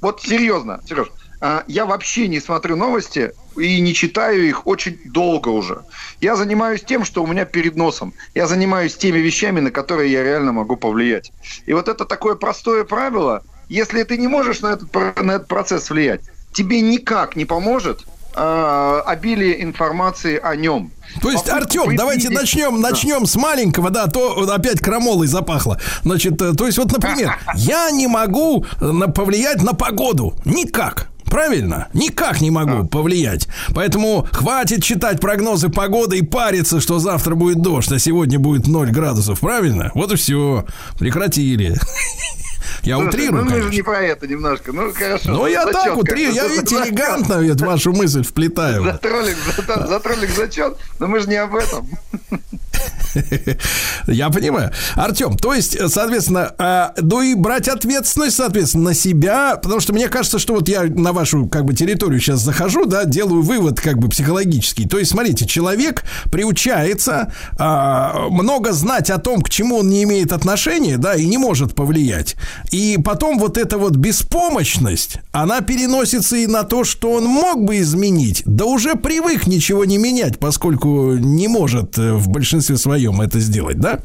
Вот серьезно, Сереж, а, я вообще не смотрю новости и не читаю их очень долго уже. Я занимаюсь тем, что у меня перед носом. Я занимаюсь теми вещами, на которые я реально могу повлиять. И вот это такое простое правило. Если ты не можешь на этот, на этот процесс влиять, тебе никак не поможет а, обилие информации о нем. То есть, Артем, давайте начнем, начнем с маленького, да, а то опять крамолой запахло. Значит, э, то есть, вот, например, я не могу повлиять на погоду. Никак. Правильно? Никак не могу повлиять. Поэтому хватит читать прогнозы погоды и париться, что завтра будет дождь, а сегодня будет 0 градусов. Правильно? Вот и все. Прекратили. Я Слушай, утрирую, Ну, мы же не про это немножко. Ну, хорошо. Ну, я зачет так утрирую. Я, как-то. видите, элегантно ведь вашу мысль вплетаю. За троллик, за, за троллик зачет, но мы же не об этом. Я понимаю. Артем, то есть, соответственно, а, ну и брать ответственность, соответственно, на себя, потому что мне кажется, что вот я на вашу как бы территорию сейчас захожу, да, делаю вывод как бы психологический. То есть, смотрите, человек приучается а, много знать о том, к чему он не имеет отношения, да, и не может повлиять. И потом вот эта вот беспомощность, она переносится и на то, что он мог бы изменить, да уже привык ничего не менять, поскольку не может э, в большинстве своем это сделать, да?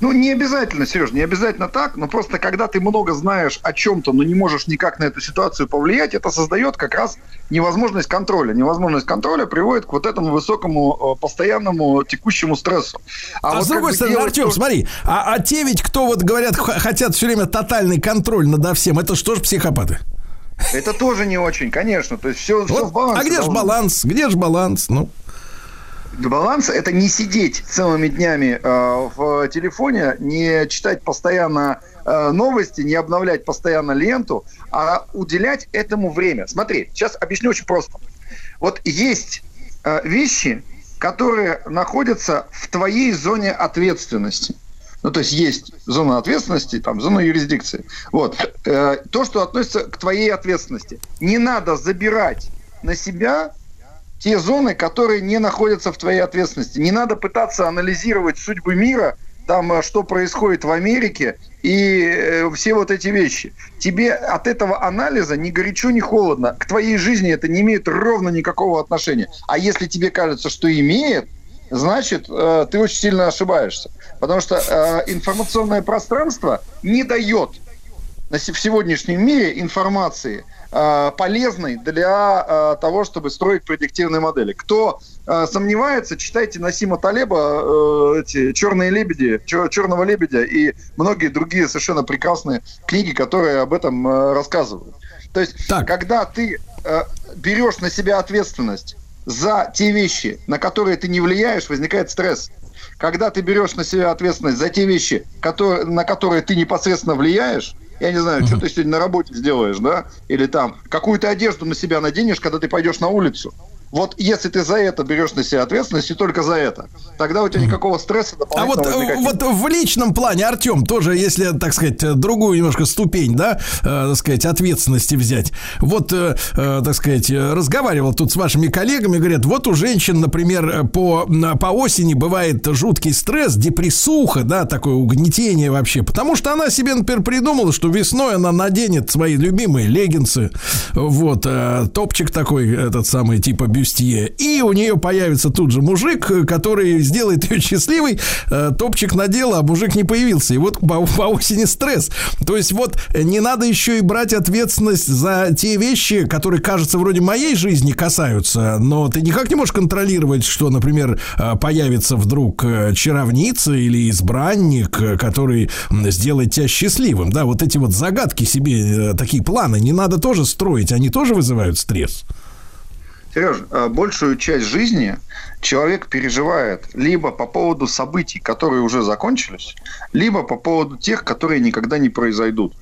Ну, не обязательно, Сереж, не обязательно так, но просто когда ты много знаешь о чем-то, но не можешь никак на эту ситуацию повлиять, это создает как раз невозможность контроля. Невозможность контроля приводит к вот этому высокому, э, постоянному текущему стрессу. А, вот с другой стороны, делать Артем, смотри, а, а те ведь, кто вот говорят, хотят все время тотальный контроль над всем, это что же психопаты? Это тоже не очень, конечно. То есть все, Вот, в балансе. а где же быть. баланс? Где же баланс? Ну, Баланс – это не сидеть целыми днями э, в телефоне, не читать постоянно э, новости, не обновлять постоянно ленту, а уделять этому время. Смотри, сейчас объясню очень просто. Вот есть э, вещи, которые находятся в твоей зоне ответственности. Ну, то есть есть зона ответственности, там, зона юрисдикции. Вот. Э, то, что относится к твоей ответственности. Не надо забирать на себя те зоны, которые не находятся в твоей ответственности. Не надо пытаться анализировать судьбы мира, там, э, что происходит в Америке и э, все вот эти вещи. Тебе от этого анализа ни горячо, ни холодно. К твоей жизни это не имеет ровно никакого отношения. А если тебе кажется, что имеет, значит, э, ты очень сильно ошибаешься. Потому что э, информационное пространство не дает на в сегодняшнем мире информации э, полезной для э, того, чтобы строить предиктивные модели. Кто э, сомневается, читайте Насима Талеба э, эти «Черные лебеди», «Чер- «Черного лебедя» и многие другие совершенно прекрасные книги, которые об этом э, рассказывают. То есть, когда ты э, берешь на себя ответственность за те вещи, на которые ты не влияешь, возникает стресс. Когда ты берешь на себя ответственность за те вещи, которые, на которые ты непосредственно влияешь, я не знаю, что ты сегодня на работе сделаешь, да, или там какую-то одежду на себя наденешь, когда ты пойдешь на улицу. Вот если ты за это берешь на себя ответственность, и только за это, тогда у тебя никакого стресса А вот, э, вот в личном плане, Артем, тоже, если, так сказать, другую немножко ступень, да, э, так сказать, ответственности взять. Вот, э, э, так сказать, разговаривал тут с вашими коллегами, говорят, вот у женщин, например, по, по осени бывает жуткий стресс, депрессуха, да, такое угнетение вообще, потому что она себе, например, придумала, что весной она наденет свои любимые леггинсы, вот, э, топчик такой, этот самый, типа бюстье, и у нее появится тут же мужик, э, который сделает ее счастливой, Э, топчик надела, а мужик не появился, и вот по, по осени стресс. То есть вот э, не надо еще и брать ответственность за те вещи, которые, кажется, вроде моей жизни касаются, но ты никак не можешь контролировать, что, например, появится вдруг чаровница или избранник, который сделает тебя счастливым, да, вот эти вот загадки себе, такие планы, не надо тоже строить, они тоже вызывают стресс. Сереж, э, большую часть жизни человек переживает либо по поводу событий, которые уже закончились, либо по поводу тех, которые никогда не произойдут.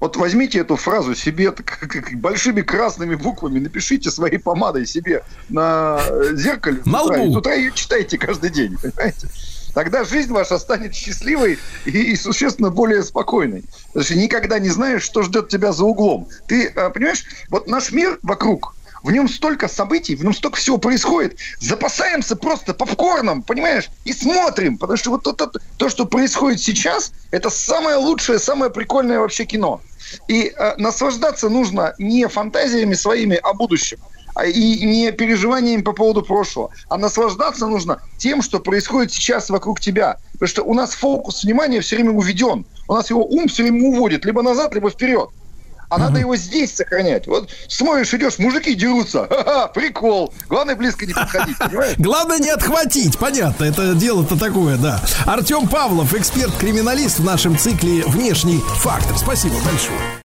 Вот возьмите эту фразу себе так, большими красными буквами, напишите своей помадой себе на э, зеркале. На утра, и с утра ее читайте каждый день, понимаете? Тогда жизнь ваша станет счастливой и, и существенно более спокойной. Потому что никогда не знаешь, что ждет тебя за углом. Ты, э, понимаешь, вот наш мир вокруг, в нем столько событий, в нем столько всего происходит. Запасаемся просто попкорном, понимаешь, и смотрим. Потому что вот то, то, то, что происходит сейчас, это самое лучшее, самое прикольное вообще кино. И э, наслаждаться нужно не фантазиями своими о будущем, а и не переживаниями по поводу прошлого, а наслаждаться нужно тем, что происходит сейчас вокруг тебя. Потому что у нас фокус внимания все время уведен. У нас его ум все время уводит либо назад, либо вперед. А надо его здесь сохранять. Вот смотришь, идешь, мужики дерутся. Ха-ха, прикол. Главное, близко не подходить, понимаешь? Главное не отхватить, понятно, это дело-то такое, да. Артем Павлов, эксперт-криминалист в нашем цикле «Внешний фактор». Спасибо большое.